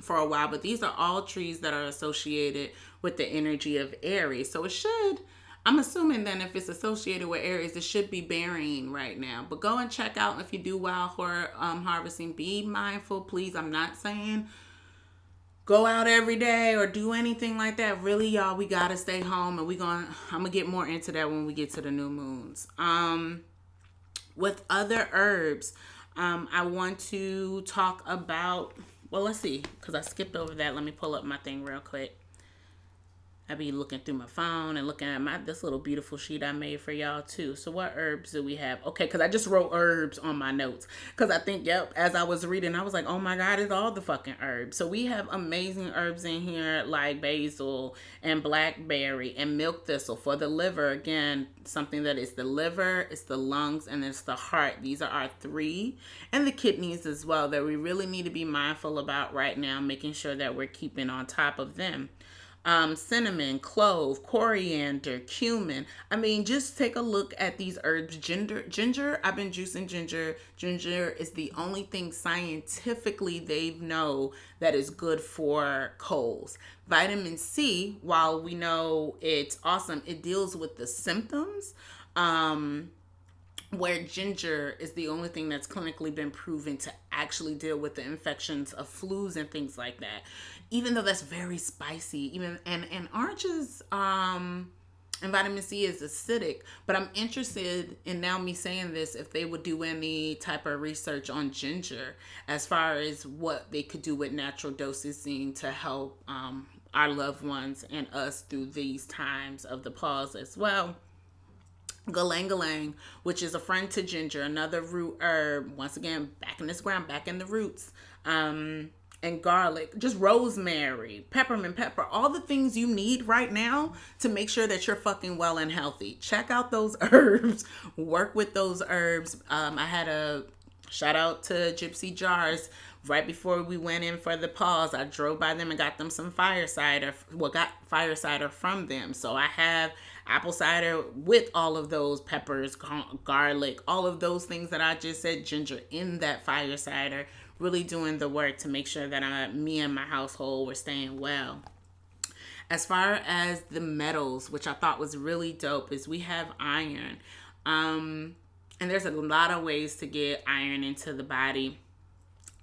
for a while, but these are all trees that are associated with the energy of Aries. So it should I'm assuming then if it's associated with Aries, it should be bearing right now. But go and check out if you do wild horror um, harvesting. Be mindful, please. I'm not saying go out every day or do anything like that. Really, y'all, we gotta stay home, and we gonna. I'm gonna get more into that when we get to the new moons. Um, with other herbs, um, I want to talk about. Well, let's see, because I skipped over that. Let me pull up my thing real quick. I be looking through my phone and looking at my this little beautiful sheet I made for y'all too. So what herbs do we have? Okay, because I just wrote herbs on my notes because I think yep. As I was reading, I was like, oh my god, it's all the fucking herbs. So we have amazing herbs in here like basil and blackberry and milk thistle for the liver. Again, something that is the liver, it's the lungs, and it's the heart. These are our three, and the kidneys as well that we really need to be mindful about right now, making sure that we're keeping on top of them um, cinnamon, clove, coriander, cumin. I mean, just take a look at these herbs. Ginger, ginger. I've been juicing ginger. Ginger is the only thing scientifically they know that is good for colds. Vitamin C, while we know it's awesome, it deals with the symptoms. Um, where ginger is the only thing that's clinically been proven to actually deal with the infections of flus and things like that even though that's very spicy even and and oranges um and vitamin C is acidic, but I'm interested in now me saying this if they would do any type of research on ginger as far as what they could do with natural dosing to help um, our loved ones and us through these times of the pause as well. Galang galang, which is a friend to ginger, another root herb. Once again, back in this ground, back in the roots. Um, and garlic, just rosemary, peppermint pepper, all the things you need right now to make sure that you're fucking well and healthy. Check out those herbs, work with those herbs. Um, I had a shout out to Gypsy Jars right before we went in for the pause. I drove by them and got them some fire cider. Well, got fire cider from them. So I have apple cider with all of those peppers, garlic, all of those things that I just said, ginger in that fire cider really doing the work to make sure that I, me and my household were staying well. As far as the metals, which I thought was really dope, is we have iron. Um, and there's a lot of ways to get iron into the body.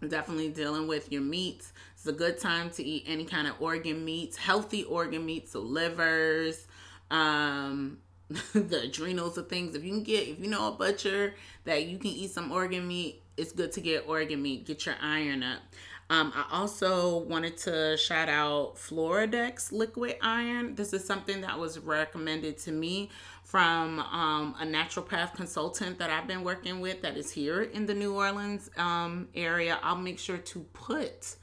Definitely dealing with your meats. It's a good time to eat any kind of organ meats, healthy organ meats, so livers, um, the adrenals of things. If you can get, if you know a butcher that you can eat some organ meat, it's good to get organ meat, get your iron up. Um, I also wanted to shout out Floradix liquid iron. This is something that was recommended to me from um, a naturopath consultant that I've been working with that is here in the New Orleans um, area. I'll make sure to put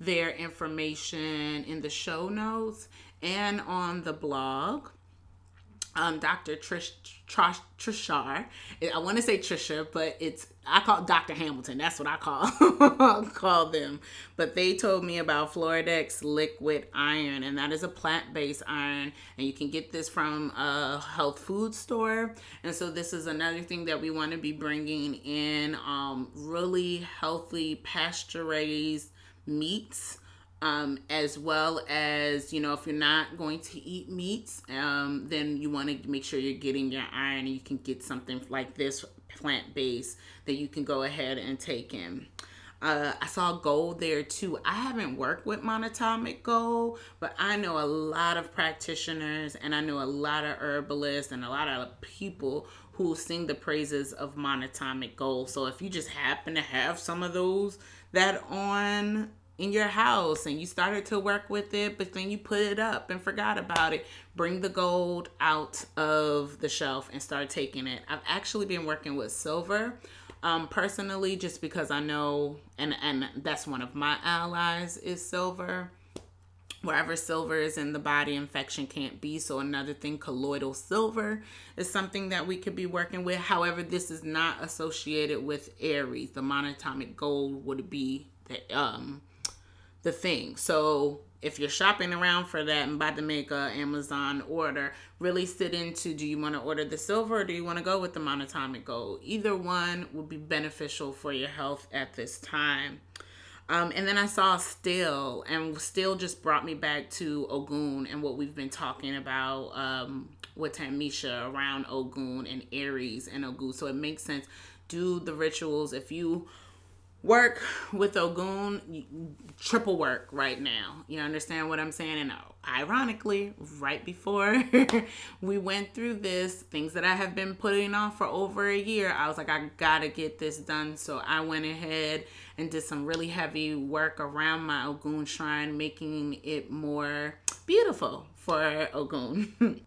their information in the show notes and on the blog um, Dr. Trish, Trish Trishar. I want to say Trisha, but it's I call Dr. Hamilton. That's what I call call them. But they told me about Floradix liquid iron, and that is a plant based iron, and you can get this from a health food store. And so this is another thing that we want to be bringing in um, really healthy pasture raised meats um, as well as you know if you're not going to eat meats um, then you want to make sure you're getting your iron and you can get something like this plant-based that you can go ahead and take in uh, I saw gold there too. I haven't worked with monatomic gold, but I know a lot of practitioners and I know a lot of herbalists and a lot of people who sing the praises of monatomic gold. So if you just happen to have some of those that on in your house and you started to work with it, but then you put it up and forgot about it, bring the gold out of the shelf and start taking it. I've actually been working with silver um, personally just because I know, and, and that's one of my allies is silver. Wherever silver is in the body, infection can't be. So, another thing, colloidal silver is something that we could be working with. However, this is not associated with Aries. The monatomic gold would be the um, the thing. So if you're shopping around for that and about to make a Amazon order, really sit into do you want to order the silver or do you want to go with the monatomic gold? Either one will be beneficial for your health at this time. Um, and then I saw steel, and steel just brought me back to Ogun and what we've been talking about um, with Tamisha around Ogun and Aries and Ogun. So it makes sense. Do the rituals. If you work with Ogun, triple work right now. You understand what I'm saying? And uh, ironically, right before we went through this, things that I have been putting off for over a year, I was like, I gotta get this done. So I went ahead and did some really heavy work around my Ogun shrine, making it more beautiful for Ogun.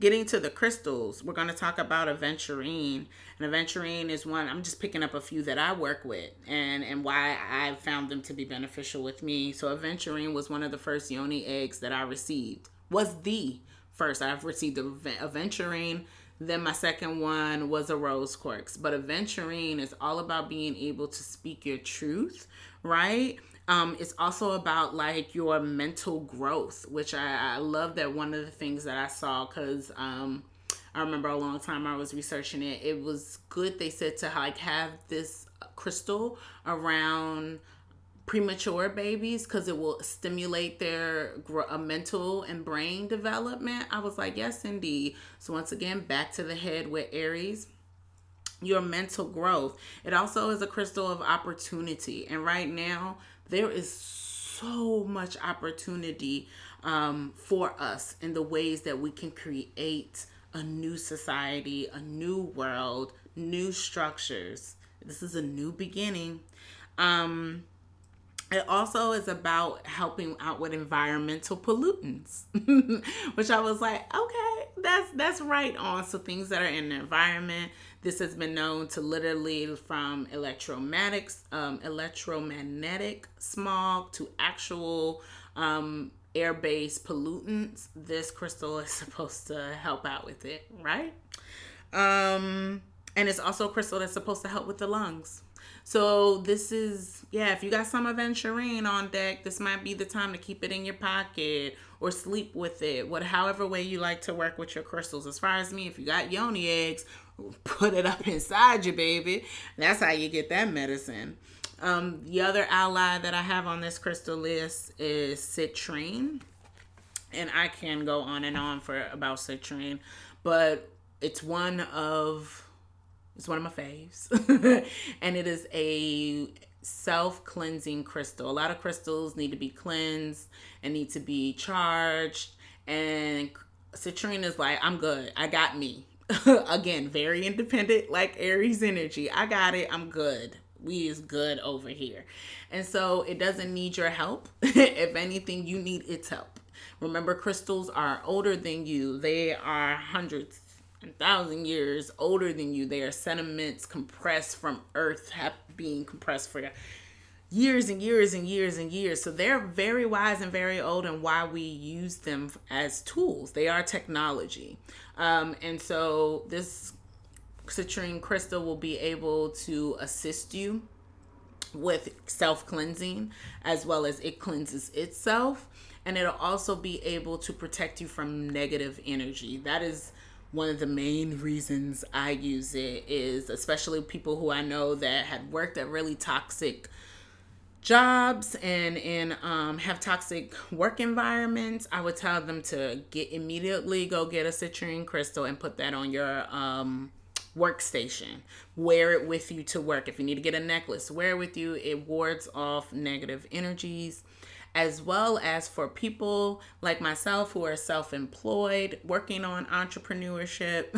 Getting to the crystals, we're to talk about aventurine. And aventurine is one, I'm just picking up a few that I work with and, and why I found them to be beneficial with me. So, aventurine was one of the first yoni eggs that I received, was the first. I've received aventurine. Then my second one was a rose quartz. But aventurine is all about being able to speak your truth, right? um, it's also about like your mental growth, which I, I love that one of the things that I saw because um, I remember a long time I was researching it. It was good. They said to like have this crystal around premature babies because it will stimulate their uh, mental and brain development. I was like, yes, indeed. So once again, back to the head with Aries your mental growth. It also is a crystal of opportunity. And right now, there is so much opportunity um, for us in the ways that we can create a new society, a new world, new structures. This is a new beginning. Um, it also is about helping out with environmental pollutants, which I was like, okay, that's that's right on. So things that are in the environment, this has been known to literally from electromagnetic, um, electromagnetic smog to actual um, air-based pollutants. This crystal is supposed to help out with it, right? Um, and it's also a crystal that's supposed to help with the lungs. So this is yeah, if you got some aventurine on deck, this might be the time to keep it in your pocket or sleep with it. What however way you like to work with your crystals. As far as me, if you got yoni eggs, put it up inside you, baby. That's how you get that medicine. Um, the other ally that I have on this crystal list is citrine. And I can go on and on for about citrine, but it's one of it's one of my faves. and it is a self cleansing crystal. A lot of crystals need to be cleansed and need to be charged. And citrine is like, I'm good. I got me. Again, very independent, like Aries energy. I got it. I'm good. We is good over here. And so it doesn't need your help. if anything, you need its help. Remember, crystals are older than you. They are hundreds and thousand years older than you. They are sediments compressed from earth, have being compressed for years and years and years and years. So they're very wise and very old, and why we use them as tools. They are technology. Um, and so this citrine crystal will be able to assist you with self cleansing as well as it cleanses itself. And it'll also be able to protect you from negative energy. That is one of the main reasons I use it is especially people who I know that had worked at really toxic jobs and in um, have toxic work environments, I would tell them to get immediately go get a citrine crystal and put that on your um, workstation. Wear it with you to work. If you need to get a necklace, wear it with you. It wards off negative energies. As well as for people like myself who are self employed, working on entrepreneurship,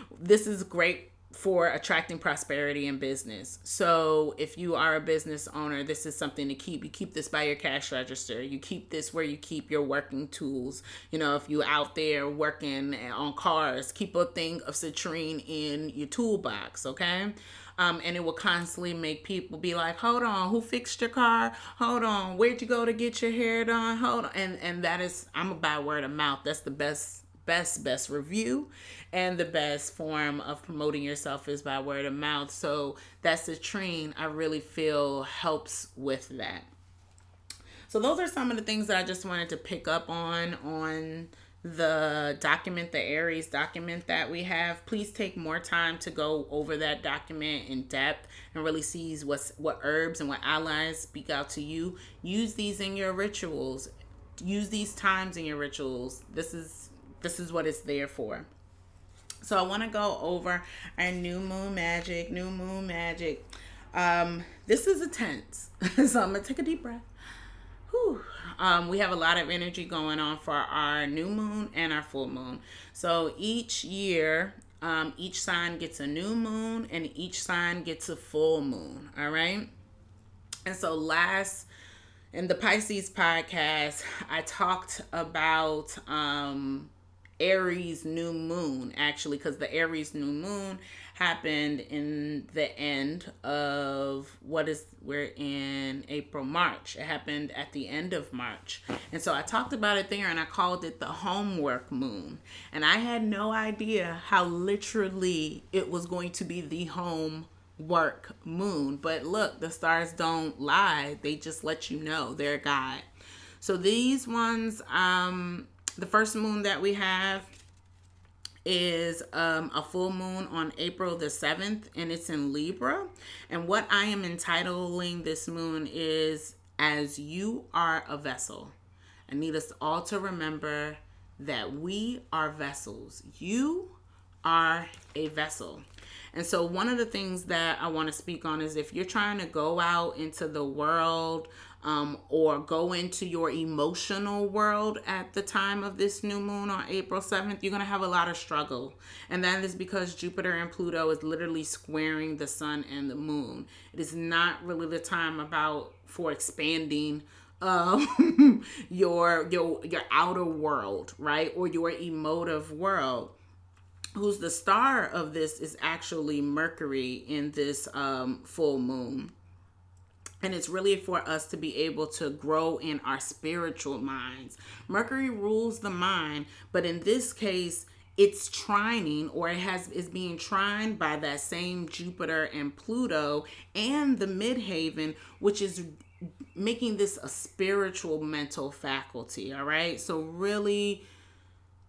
this is great for attracting prosperity in business. So, if you are a business owner, this is something to keep. You keep this by your cash register. You keep this where you keep your working tools. You know, if you out there working on cars, keep a thing of citrine in your toolbox, okay? Um, and it will constantly make people be like, "Hold on, who fixed your car? Hold on, where'd you go to get your hair done? Hold on." And and that is, I'm a by word of mouth. That's the best best best review and the best form of promoting yourself is by word of mouth. So that's the train i really feel helps with that. So those are some of the things that i just wanted to pick up on on the document the aries document that we have. Please take more time to go over that document in depth and really see what's what herbs and what allies speak out to you. Use these in your rituals. Use these times in your rituals. This is this is what it's there for. So I want to go over our new moon magic, new moon magic. Um, this is a tense, so I'm gonna take a deep breath. Whew. Um, we have a lot of energy going on for our new moon and our full moon. So each year, um, each sign gets a new moon and each sign gets a full moon. All right. And so last in the Pisces podcast, I talked about um, Aries new moon, actually, because the Aries new moon happened in the end of what is we're in April, March. It happened at the end of March. And so I talked about it there and I called it the homework moon. And I had no idea how literally it was going to be the home work moon. But look, the stars don't lie. They just let you know they're God. So these ones um the first moon that we have is um, a full moon on April the 7th, and it's in Libra. And what I am entitling this moon is As You Are a Vessel. I need us all to remember that we are vessels. You are a vessel. And so, one of the things that I want to speak on is if you're trying to go out into the world um, or go into your emotional world at the time of this new moon on April 7th, you're going to have a lot of struggle. And that is because Jupiter and Pluto is literally squaring the sun and the moon. It is not really the time about for expanding um, your your your outer world, right? Or your emotive world who's the star of this is actually Mercury in this um, full moon. And it's really for us to be able to grow in our spiritual minds. Mercury rules the mind, but in this case, it's trining or it has is being trined by that same Jupiter and Pluto and the midheaven, which is making this a spiritual mental faculty. All right. So really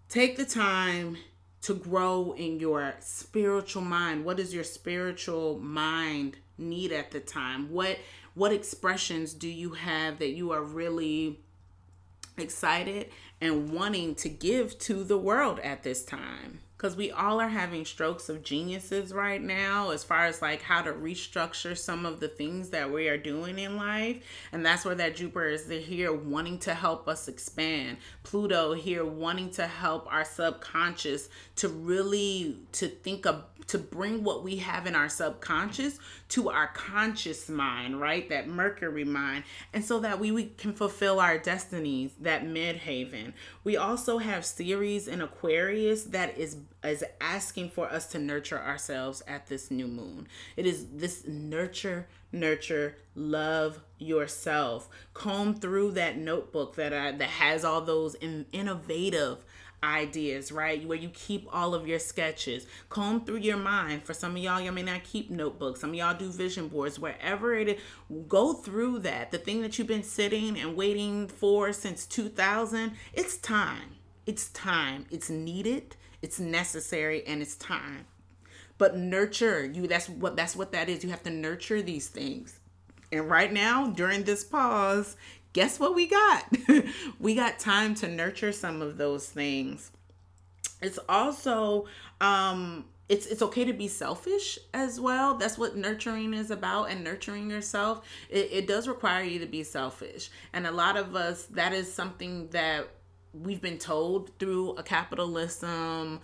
take the time to grow in your spiritual mind. What does your spiritual mind need at the time? What what expressions do you have that you are really excited and wanting to give to the world at this time? because we all are having strokes of geniuses right now as far as like how to restructure some of the things that we are doing in life and that's where that jupiter is here wanting to help us expand pluto here wanting to help our subconscious to really to think of to bring what we have in our subconscious to our conscious mind right that mercury mind and so that we, we can fulfill our destinies that midheaven we also have Ceres in aquarius that is is asking for us to nurture ourselves at this new moon. It is this nurture, nurture, love yourself. Comb through that notebook that I, that has all those in, innovative ideas, right? Where you keep all of your sketches. Comb through your mind. For some of y'all, y'all may not keep notebooks. Some of y'all do vision boards. Wherever it is, go through that. The thing that you've been sitting and waiting for since 2000, it's time. It's time. It's needed. It's necessary and it's time. But nurture you that's what that's what that is. You have to nurture these things. And right now, during this pause, guess what we got? we got time to nurture some of those things. It's also um it's it's okay to be selfish as well. That's what nurturing is about and nurturing yourself. It, it does require you to be selfish. And a lot of us that is something that we've been told through a capitalism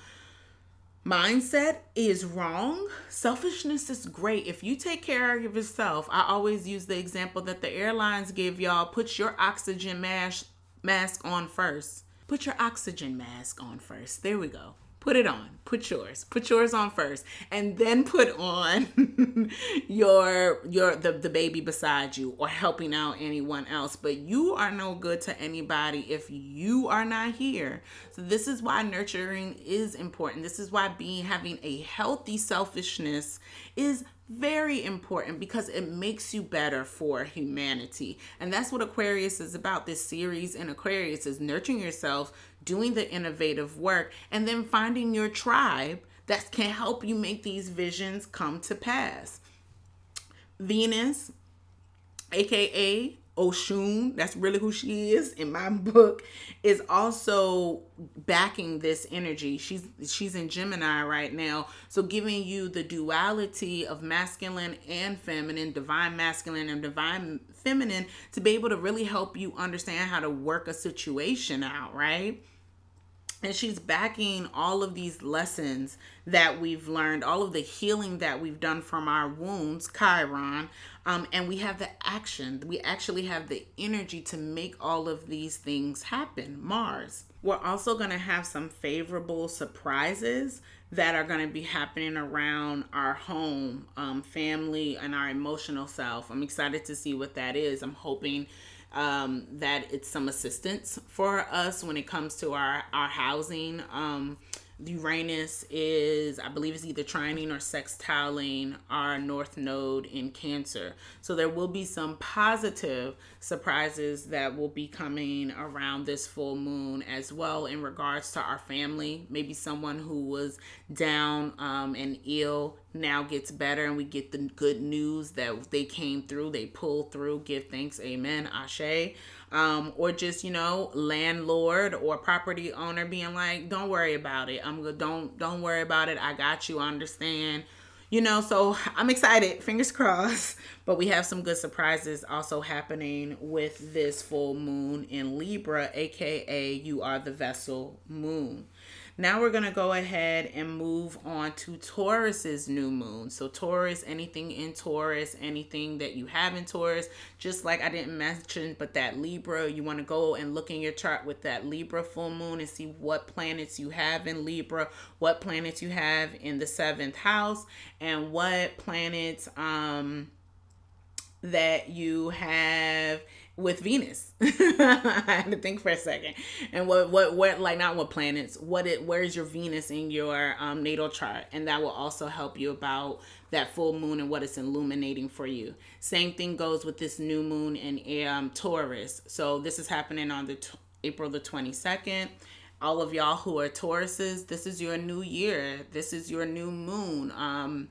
mindset is wrong. Selfishness is great. If you take care of yourself, I always use the example that the airlines give y'all put your oxygen mask mask on first. Put your oxygen mask on first. There we go put it on. Put yours. Put yours on first and then put on your your the, the baby beside you or helping out anyone else. But you are no good to anybody if you are not here. So this is why nurturing is important. This is why being having a healthy selfishness is very important because it makes you better for humanity. And that's what Aquarius is about. This Ceres in Aquarius is nurturing yourself, doing the innovative work, and then finding your tribe that can help you make these visions come to pass. Venus, aka Oshun, that's really who she is in my book, is also backing this energy. She's she's in Gemini right now, so giving you the duality of masculine and feminine, divine masculine and divine feminine to be able to really help you understand how to work a situation out, right? And she's backing all of these lessons that we've learned, all of the healing that we've done from our wounds, Chiron, um, and we have the action. We actually have the energy to make all of these things happen, Mars. We're also going to have some favorable surprises that are going to be happening around our home, um, family, and our emotional self. I'm excited to see what that is. I'm hoping um, that it's some assistance for us when it comes to our our housing. Um, Uranus is, I believe, is either trining or sextiling our North Node in Cancer. So there will be some positive surprises that will be coming around this full moon as well in regards to our family. Maybe someone who was down um, and ill now gets better, and we get the good news that they came through, they pull through. Give thanks, Amen, Ashe. Um, or just you know landlord or property owner being like don't worry about it. I'm good don't don't worry about it. I got you. I understand. You know so i'm excited. Fingers crossed. But we have some good surprises also happening with this full moon in libra aka you are the vessel moon now we're going to go ahead and move on to Taurus's new moon. So Taurus, anything in Taurus, anything that you have in Taurus, just like I didn't mention, but that Libra, you want to go and look in your chart with that Libra full moon and see what planets you have in Libra, what planets you have in the seventh house, and what planets um that you have with Venus. I had to think for a second. And what what what like not what planets, what it where's your Venus in your um, natal chart and that will also help you about that full moon and what it's illuminating for you. Same thing goes with this new moon in um, Taurus. So this is happening on the t- April the 22nd. All of y'all who are Tauruses, this is your new year. This is your new moon. Um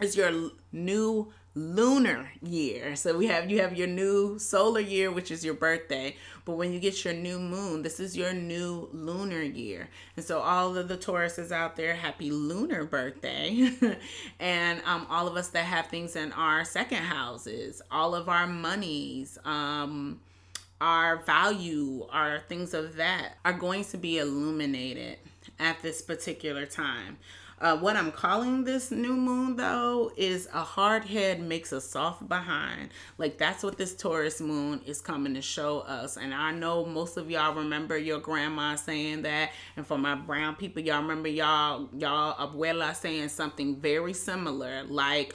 is your new lunar year. So we have you have your new solar year, which is your birthday. But when you get your new moon, this is your new lunar year. And so all of the Tauruses out there, happy lunar birthday. and um, all of us that have things in our second houses, all of our monies, um, our value, our things of that are going to be illuminated at this particular time. Uh, what I'm calling this new moon though is a hard head makes a soft behind. Like that's what this Taurus moon is coming to show us. And I know most of y'all remember your grandma saying that, and for my brown people, y'all remember y'all y'all abuela saying something very similar, like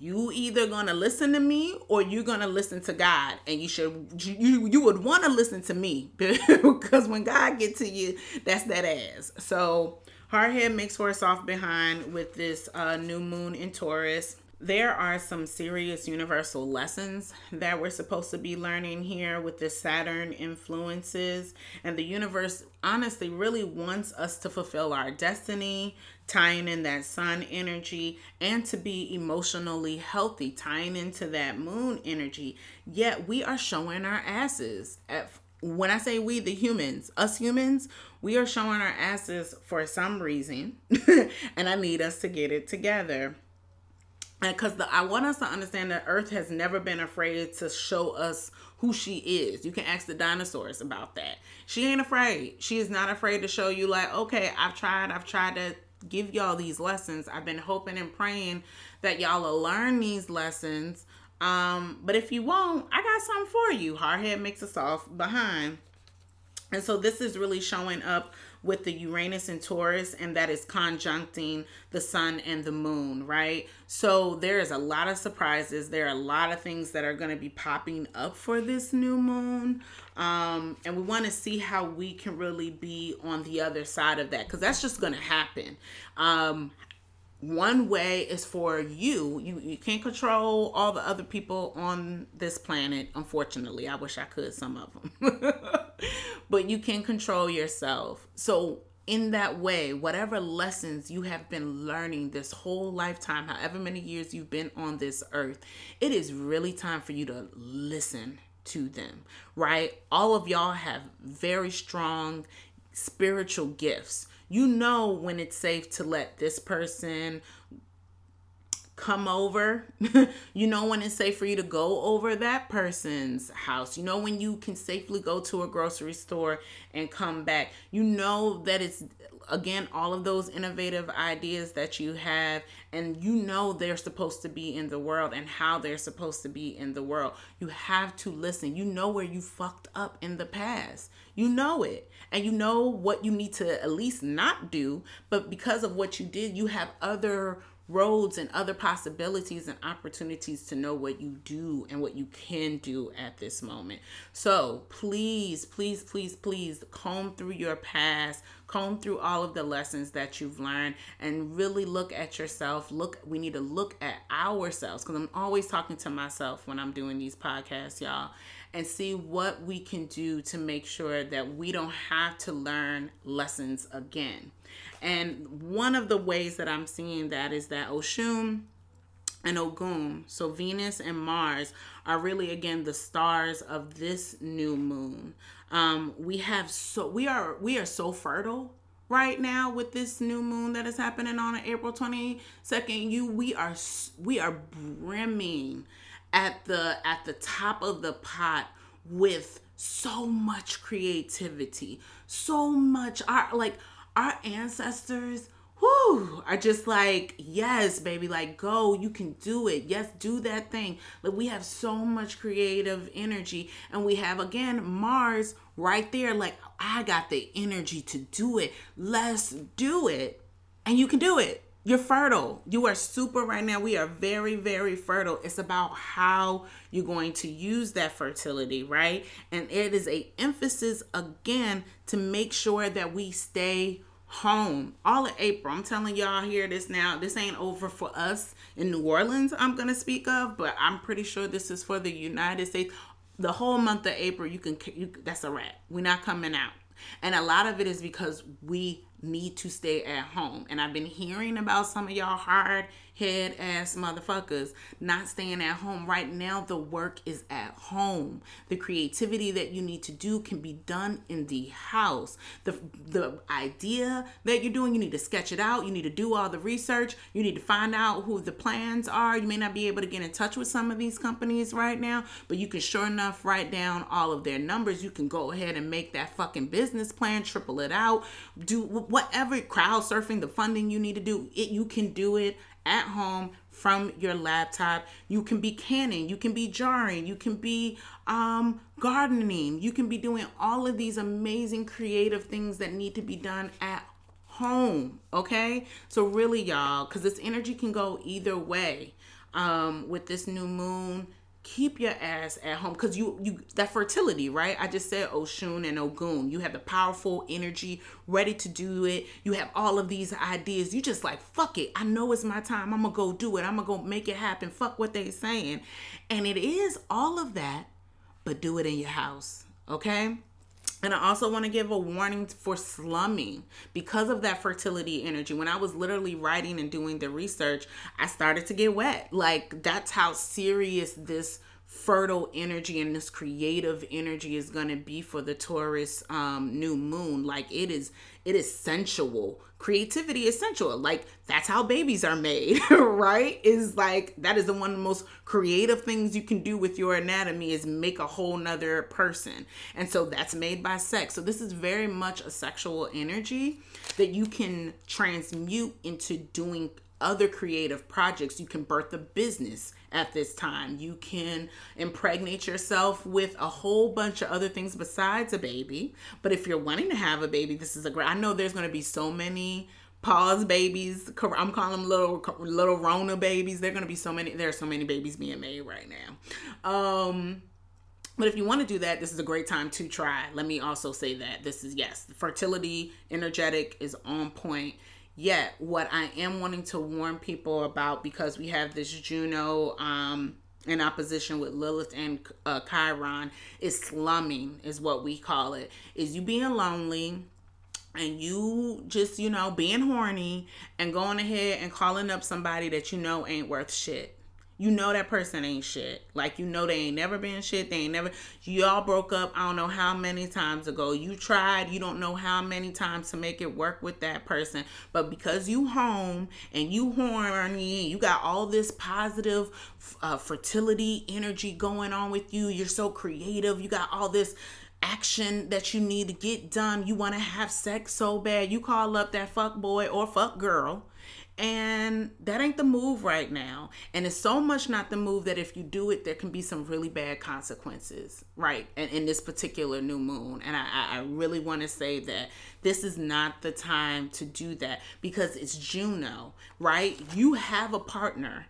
you either gonna listen to me or you're gonna listen to God, and you should you you would want to listen to me because when God get to you, that's that ass. So Hardhead makes for a soft behind with this uh, new moon in Taurus. There are some serious universal lessons that we're supposed to be learning here with the Saturn influences. And the universe honestly really wants us to fulfill our destiny, tying in that sun energy, and to be emotionally healthy, tying into that moon energy. Yet we are showing our asses. At, when I say we, the humans, us humans, we are showing our asses for some reason, and I need us to get it together. Because I want us to understand that Earth has never been afraid to show us who she is. You can ask the dinosaurs about that. She ain't afraid. She is not afraid to show you, like, okay, I've tried, I've tried to give y'all these lessons. I've been hoping and praying that y'all will learn these lessons. Um, but if you won't, I got something for you. Hardhead makes us off behind. And so this is really showing up with the Uranus and Taurus, and that is conjuncting the sun and the moon, right? So there is a lot of surprises. There are a lot of things that are going to be popping up for this new moon. Um, and we want to see how we can really be on the other side of that because that's just going to happen. Um, one way is for you. You you can't control all the other people on this planet. Unfortunately, I wish I could some of them. but you can control yourself. So in that way, whatever lessons you have been learning this whole lifetime, however many years you've been on this earth, it is really time for you to listen to them, right? All of y'all have very strong spiritual gifts you know when it's safe to let this person come over. you know when it's safe for you to go over that person's house. You know when you can safely go to a grocery store and come back. You know that it's again all of those innovative ideas that you have and you know they're supposed to be in the world and how they're supposed to be in the world. You have to listen. You know where you fucked up in the past. You know it. And you know what you need to at least not do, but because of what you did, you have other roads and other possibilities and opportunities to know what you do and what you can do at this moment. So please, please, please, please comb through your past, comb through all of the lessons that you've learned, and really look at yourself. Look, we need to look at ourselves because I'm always talking to myself when I'm doing these podcasts, y'all and see what we can do to make sure that we don't have to learn lessons again. And one of the ways that I'm seeing that is that Oshun and Ogun, so Venus and Mars, are really again the stars of this new moon. Um, we have so we are we are so fertile right now with this new moon that is happening on April 22nd. You we are we are brimming at the at the top of the pot with so much creativity, so much art like our ancestors whoo, are just like, yes, baby, like go, you can do it. Yes, do that thing. Like we have so much creative energy, and we have again Mars right there. Like, I got the energy to do it. Let's do it. And you can do it. You're fertile. You are super right now. We are very, very fertile. It's about how you're going to use that fertility, right? And it is a emphasis again to make sure that we stay home all of April. I'm telling y'all here this now. This ain't over for us in New Orleans. I'm gonna speak of, but I'm pretty sure this is for the United States. The whole month of April, you can. You, that's a wrap. We're not coming out, and a lot of it is because we need to stay at home. And I've been hearing about some of y'all hard head ass motherfuckers not staying at home. Right now, the work is at home. The creativity that you need to do can be done in the house. The the idea that you're doing, you need to sketch it out. You need to do all the research. You need to find out who the plans are. You may not be able to get in touch with some of these companies right now, but you can sure enough write down all of their numbers. You can go ahead and make that fucking business plan, triple it out, do whatever crowd surfing, the funding you need to do, it you can do it at home from your laptop. You can be canning, you can be jarring, you can be um, gardening, you can be doing all of these amazing creative things that need to be done at home. Okay, so really, y'all, because this energy can go either way. Um, with this new moon, keep your ass at home because you you that fertility right? I just said oshun and ogun. You have the powerful energy ready to do it. You have all of these ideas. You just like fuck it. I know it's my time. I'm gonna go do it. I'm gonna go make it happen. Fuck what they saying. And it is all of that but do it in your house okay and I also want to give a warning for slumming because of that fertility energy. When I was literally writing and doing the research, I started to get wet. Like, that's how serious this fertile energy and this creative energy is going to be for the Taurus um, new moon. Like, it is it is sensual creativity essential. like that's how babies are made right? Is like that is the one of the most creative things you can do with your anatomy is make a whole nother person. And so that's made by sex. So this is very much a sexual energy that you can transmute into doing other creative projects. You can birth a business at this time. You can impregnate yourself with a whole bunch of other things besides a baby. But if you're wanting to have a baby, this is a great. I know there's going to be so many pause babies. I'm calling them little little Rona babies. They're going to be so many. There are so many babies being made right now. Um, but if you want to do that, this is a great time to try. Let me also say that this is yes, fertility energetic is on point Yet, what I am wanting to warn people about because we have this Juno um, in opposition with Lilith and uh, Chiron is slumming, is what we call it. Is you being lonely and you just, you know, being horny and going ahead and calling up somebody that you know ain't worth shit you know that person ain't shit. Like you know they ain't never been shit. They ain't never y'all broke up I don't know how many times ago. You tried, you don't know how many times to make it work with that person. But because you home and you horny, you got all this positive uh, fertility energy going on with you. You're so creative. You got all this action that you need to get done. You want to have sex so bad. You call up that fuck boy or fuck girl and that ain't the move right now. And it's so much not the move that if you do it, there can be some really bad consequences, right? And in this particular new moon. And I, I really want to say that this is not the time to do that because it's Juno, right? You have a partner,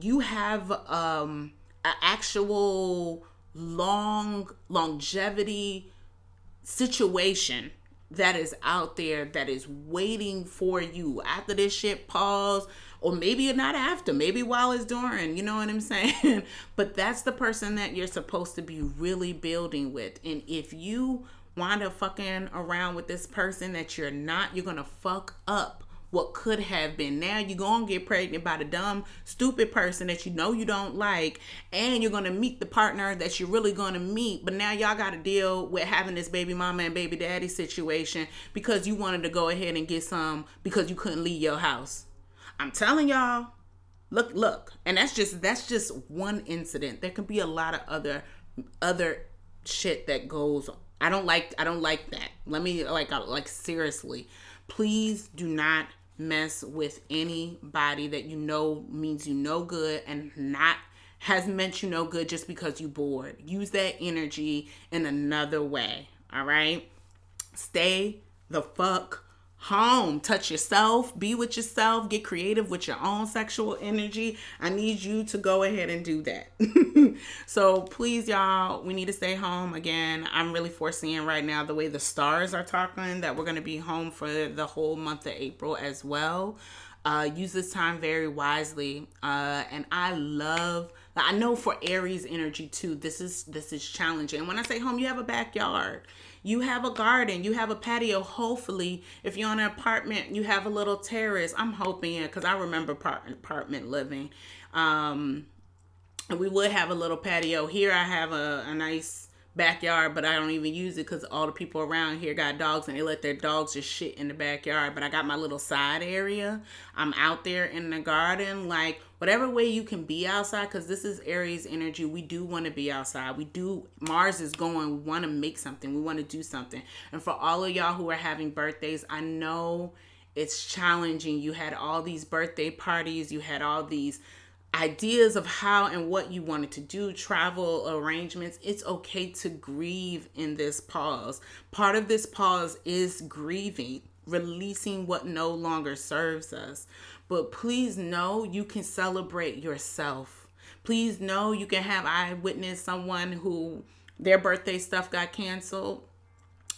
you have um an actual long longevity situation that is out there that is waiting for you. After this shit pause or maybe not after maybe while it's during you know what i'm saying? But that's the person that you're supposed to be really building with. And if you wind up fucking around with this person that you're not you're gonna fuck up what could have been. Now you're gonna get pregnant by the dumb, stupid person that you know you don't like, and you're gonna meet the partner that you're really gonna meet. But now y'all gotta deal with having this baby mama and baby daddy situation because you wanted to go ahead and get some because you couldn't leave your house. I'm telling y'all, look, look, and that's just that's just one incident. There can be a lot of other other shit that goes I don't like I don't like that. Let me like uh, like seriously. Please do not mess with anybody that you know means you no good and not has meant you no good just because you bored. Use that energy in another way. All right? Stay the fuck home. Touch yourself, be with yourself, get creative with your own sexual energy. I need you to go ahead and do that. so please, y'all, we need to stay home. Again, I'm really foreseeing right now the way the stars are talking that we're going to be home for the whole month of April as well. Uh, use this time very wisely. Uh, and I love. I know for Aries energy too. This is this is challenging. And when I say home, you have a backyard you have a garden, you have a patio. Hopefully, if you're on an apartment, you have a little terrace. I'm hoping, it because I remember apartment living. Um, we would have a little patio. Here, I have a, a nice backyard, but I don't even use it because all the people around here got dogs and they let their dogs just shit in the backyard. But I got my little side area. I'm out there in the garden, like whatever way you can be outside, because this is Aries energy. We do want to be outside. We do, Mars is going, we want to make something, we want to do something. And for all of y'all who are having birthdays, I know it's challenging. You had all these birthday parties, you had all these ideas of how and what you wanted to do, travel arrangements, it's okay to grieve in this pause. Part of this pause is grieving, releasing what no longer serves us. But please know you can celebrate yourself. Please know you can have I witnessed someone who their birthday stuff got canceled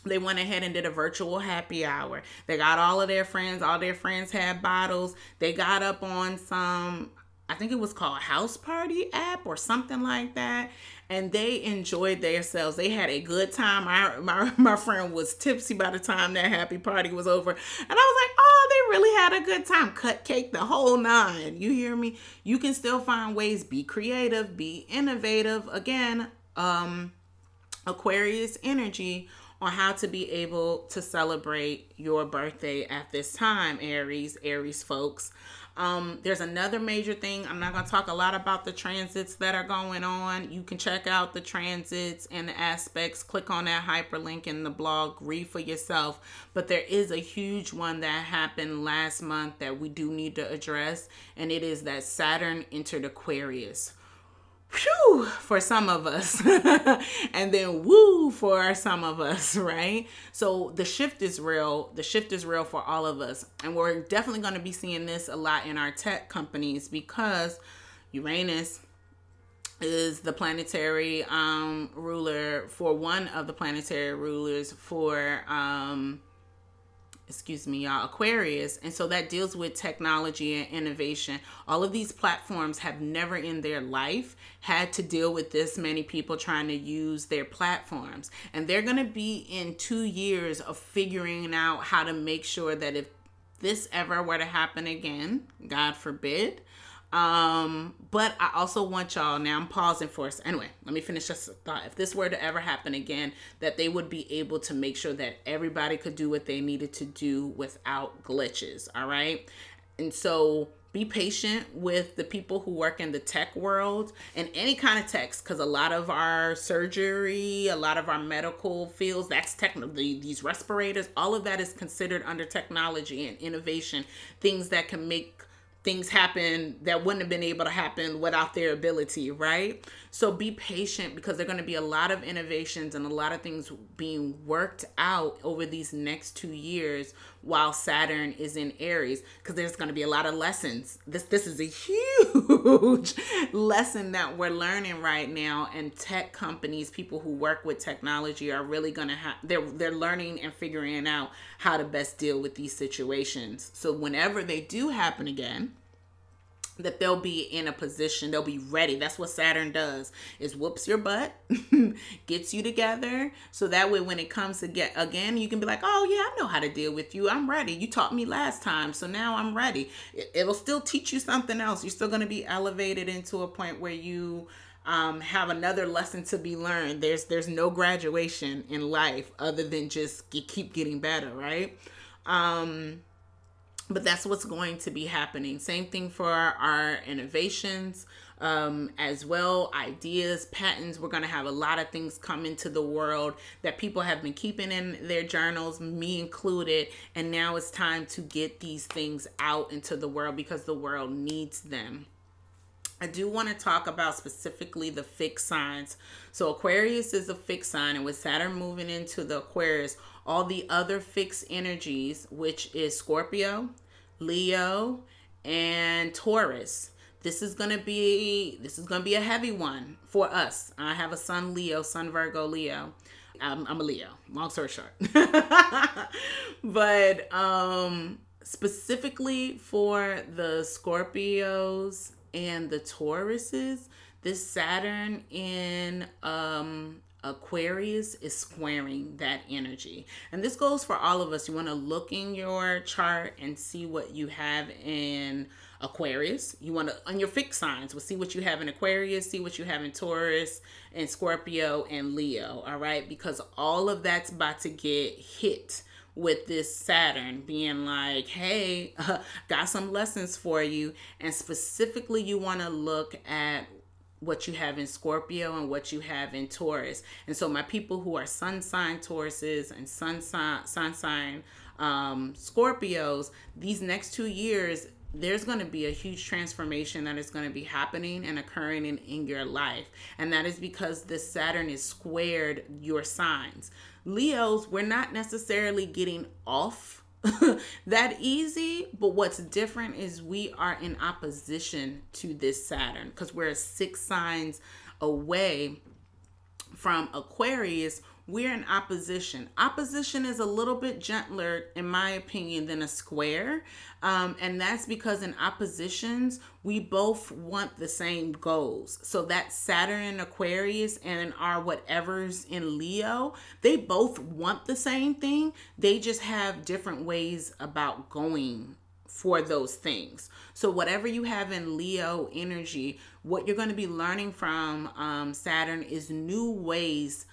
they went ahead and did a virtual happy hour. They got all of their friends, all their friends had bottles. They got up on some I think it was called House Party app or something like that. And they enjoyed themselves. They had a good time. My, my, my friend was tipsy by the time that happy party was over. And I was like, oh, they really had a good time. Cut cake, the whole nine. You hear me? You can still find ways. Be creative, be innovative. Again, um, Aquarius energy on how to be able to celebrate your birthday at this time, Aries, Aries folks. Um, there's another major thing. I'm not going to talk a lot about the transits that are going on. You can check out the transits and the aspects. Click on that hyperlink in the blog, read for yourself. But there is a huge one that happened last month that we do need to address, and it is that Saturn entered Aquarius for some of us. And then woo for some of us right? So the shift is real. The shift is real for all of us. And we're definitely going to be seeing this a lot in our tech companies because uranus is the planetary um, ruler for one of the planetary rulers for um, excuse me, y'all, Aquarius. And so that deals with technology and innovation. All of these platforms have never in their life had to deal with this many people trying to use their platforms. And they're going to be in two years of figuring out how to make sure that if this ever were to happen again, God forbid, um, but I also want y'all now I'm pausing for us. Anyway, let me finish this thought. If this were to ever happen again, that they would be able to make sure that everybody could do what they needed to do without glitches. All right. And so be patient with the people who work in the tech world and any kind of techs because a lot of our surgery a lot of our medical fields that's technically these respirators all of that is considered under technology and innovation things that can make things happen that wouldn't have been able to happen without their ability, right? So be patient because there're going to be a lot of innovations and a lot of things being worked out over these next two years while Saturn is in Aries because there's going to be a lot of lessons. This this is a huge lesson that we're learning right now and tech companies, people who work with technology are really going to have they're they're learning and figuring out how to best deal with these situations. So whenever they do happen again, that they'll be in a position they'll be ready. That's what saturn does is whoops your butt gets you together. So that way when it comes to get again you can be like oh yeah i know how to deal with you. I'm ready. You taught me last time so now i'm ready. It, will still teach you something else. You're still going to be elevated into a point where you um, have another lesson to be learned. There's there's no graduation in life other than just keep getting better right? Um but that's what's going to be happening. Same thing for our, our innovations um, as well, ideas, patents. We're going to have a lot of things come into the world that people have been keeping in their journals, me included. And now it's time to get these things out into the world because the world needs them. I do want to talk about specifically the fixed signs. So Aquarius is a fixed sign, and with Saturn moving into the Aquarius, all the other fixed energies, which is Scorpio, Leo, and Taurus. This is gonna be this is gonna be a heavy one for us. I have a son Leo, son Virgo Leo. I'm, I'm a Leo. Long story short, but um, specifically for the Scorpios and the Tauruses, this Saturn in um Aquarius is squaring that energy. And this goes for all of us. You want to look in your chart and see what you have in Aquarius. You want to on your fixed signs. We'll see what you have in Aquarius, see what you have in Taurus and Scorpio and Leo. All right, because all of that's about to get hit with this Saturn being like, hey, uh, got some lessons for you. And specifically, you want to look at what you have in Scorpio and what you have in Taurus. And so, my people who are sun sign Tauruses and sun sign, sun sign um, Scorpios, these next two years, there's going to be a huge transformation that is going to be happening and occurring in, in your life. And that is because the Saturn is squared your signs. Leos, we're not necessarily getting off that easy, but what's different is we are in opposition to this Saturn because we're six signs away from Aquarius, we're in opposition. Opposition is a little bit gentler, in my opinion, than a square. Um, and that's because in oppositions, we both want the same goals. So that Saturn in Aquarius and our whatever's in Leo, they both want the same thing. They just have different ways about going for those things. So, whatever you have in Leo energy, what you're going to be learning from um, Saturn is new ways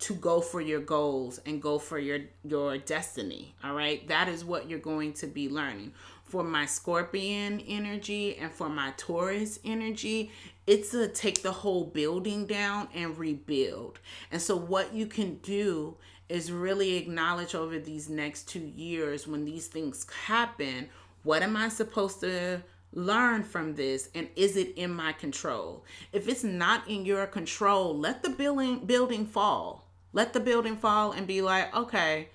to go for your goals and go for your your destiny all right? That is what you're going to be learning. For my scorpion energy and for my taurus energy it's to take the whole building down and rebuild. And so what you can do is really acknowledge over these next two years when these things happen what am i supposed to learn from this and is it in my control? If it's not in your control let the building building fall let the building fall and be like, okay,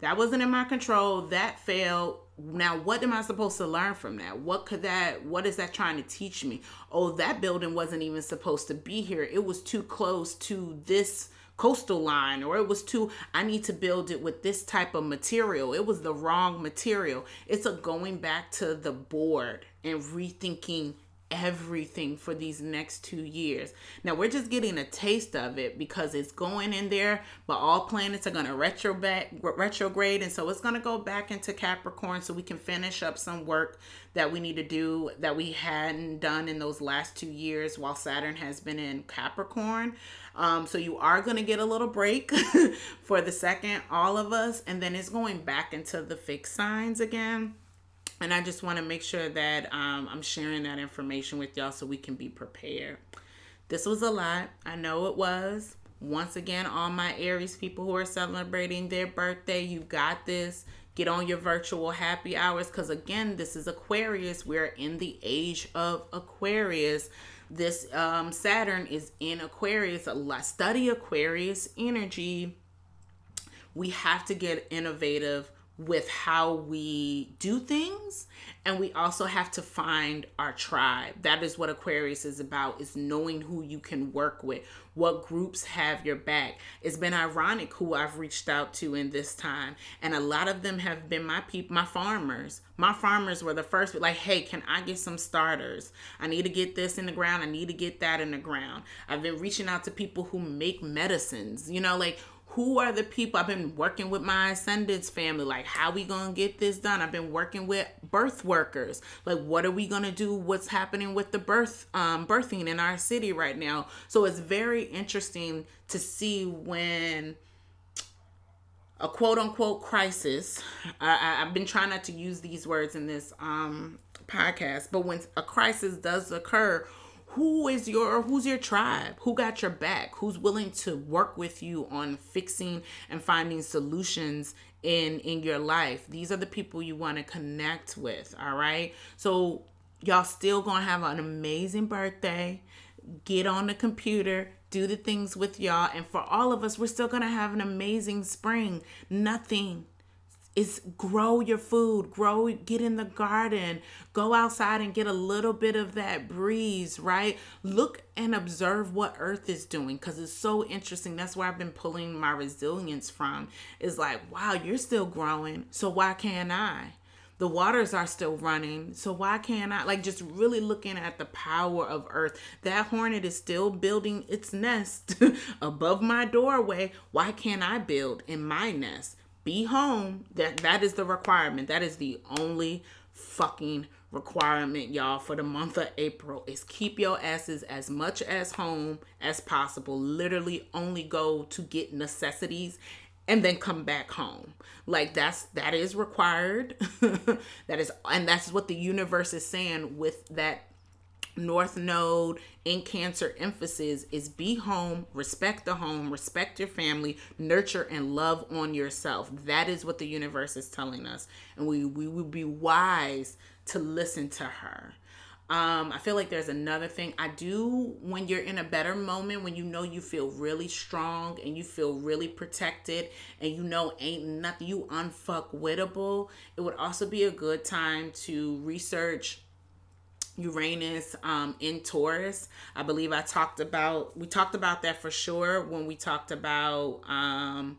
that wasn't in my control. That failed. Now, what am I supposed to learn from that? What could that, what is that trying to teach me? Oh, that building wasn't even supposed to be here. It was too close to this coastal line, or it was too, I need to build it with this type of material. It was the wrong material. It's a going back to the board and rethinking everything for these next two years. Now we're just getting a taste of it because it's going in there, but all planets are going to retro back, retrograde, and so it's going to go back into Capricorn so we can finish up some work that we need to do that we hadn't done in those last two years while Saturn has been in Capricorn. Um, so you are going to get a little break for the second, all of us, and then it's going back into the fixed signs again and I just want to make sure that um, I'm sharing that information with y'all so we can be prepared. This was a lot. I know it was. Once again, all my Aries people who are celebrating their birthday, you got this. Get on your virtual happy hours because, again, this is Aquarius. We're in the age of Aquarius. This um, Saturn is in Aquarius. Study Aquarius energy. We have to get innovative with how we do things and we also have to find our tribe. That is what aquarius is about is knowing who you can work with what groups have your back. It's been ironic who i've reached out to in this time and a lot of them have been my people my farmers. My farmers were the first like hey can i get some starters? I need to get this in the ground. I need to get that in the ground. I've been reaching out to people who make medicines you know like who are the people? I've been working with my Ascendance family. Like how we gonna get this done? I've been working with birth workers. Like what are we gonna do? What's happening with the birth um, birthing in our city right now? So it's very interesting to see when a quote unquote crisis I, I've been trying not to use these words in this um, podcast but when a crisis does occur who is your who's your tribe? Who got your back? Who's willing to work with you on fixing and finding solutions in in your life? These are the people you want to connect with all right? So y'all still gonna have an amazing birthday. Get on the computer do the things with y'all and for all of us we're still gonna have an amazing spring. Nothing is grow your food, grow, get in the garden, go outside and get a little bit of that breeze, right? Look and observe what Earth is doing because it's so interesting. That's where I've been pulling my resilience from. Is like, wow, you're still growing, so why can't I? The waters are still running, so why can't I? Like, just really looking at the power of Earth. That hornet is still building its nest above my doorway. Why can't I build in my nest? Be home. That that is the requirement. That is the only fucking requirement, y'all, for the month of April is keep your asses as much as home as possible. Literally only go to get necessities and then come back home. Like that's that is required. that is and that's what the universe is saying with that North Node in Cancer emphasis is be home, respect the home, respect your family, nurture and love on yourself. That is what the universe is telling us. And we, we would be wise to listen to her. Um, I feel like there's another thing I do when you're in a better moment, when you know you feel really strong and you feel really protected and you know ain't nothing you unfuckwittable. It would also be a good time to research Uranus um, in Taurus. I believe I talked about we talked about that for sure when we talked about um,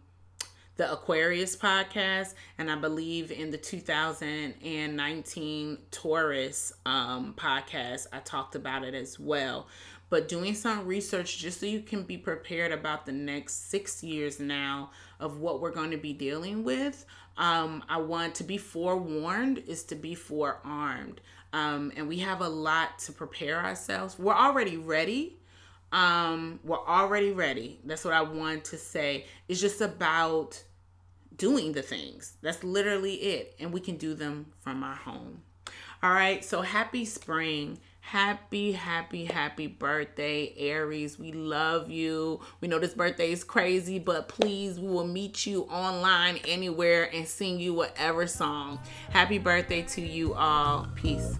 the Aquarius podcast, and I believe in the 2019 Taurus um, podcast I talked about it as well. But doing some research just so you can be prepared about the next six years now of what we're going to be dealing with. Um, I want to be forewarned is to be forearmed. Um, and we have a lot to prepare ourselves. We're already ready. Um, we're already ready. That's what I want to say. It's just about doing the things. That's literally it. And we can do them from our home. All right. So happy spring. Happy, happy, happy birthday, Aries. We love you. We know this birthday is crazy, but please, we will meet you online anywhere and sing you whatever song. Happy birthday to you all. Peace.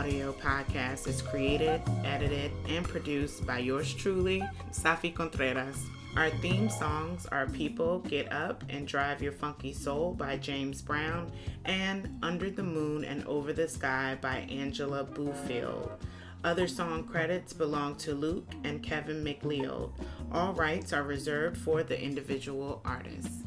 Audio podcast is created, edited, and produced by yours truly, Safi Contreras. Our theme songs are People Get Up and Drive Your Funky Soul by James Brown and Under the Moon and Over the Sky by Angela Bofill. Other song credits belong to Luke and Kevin MacLeod. All rights are reserved for the individual artists.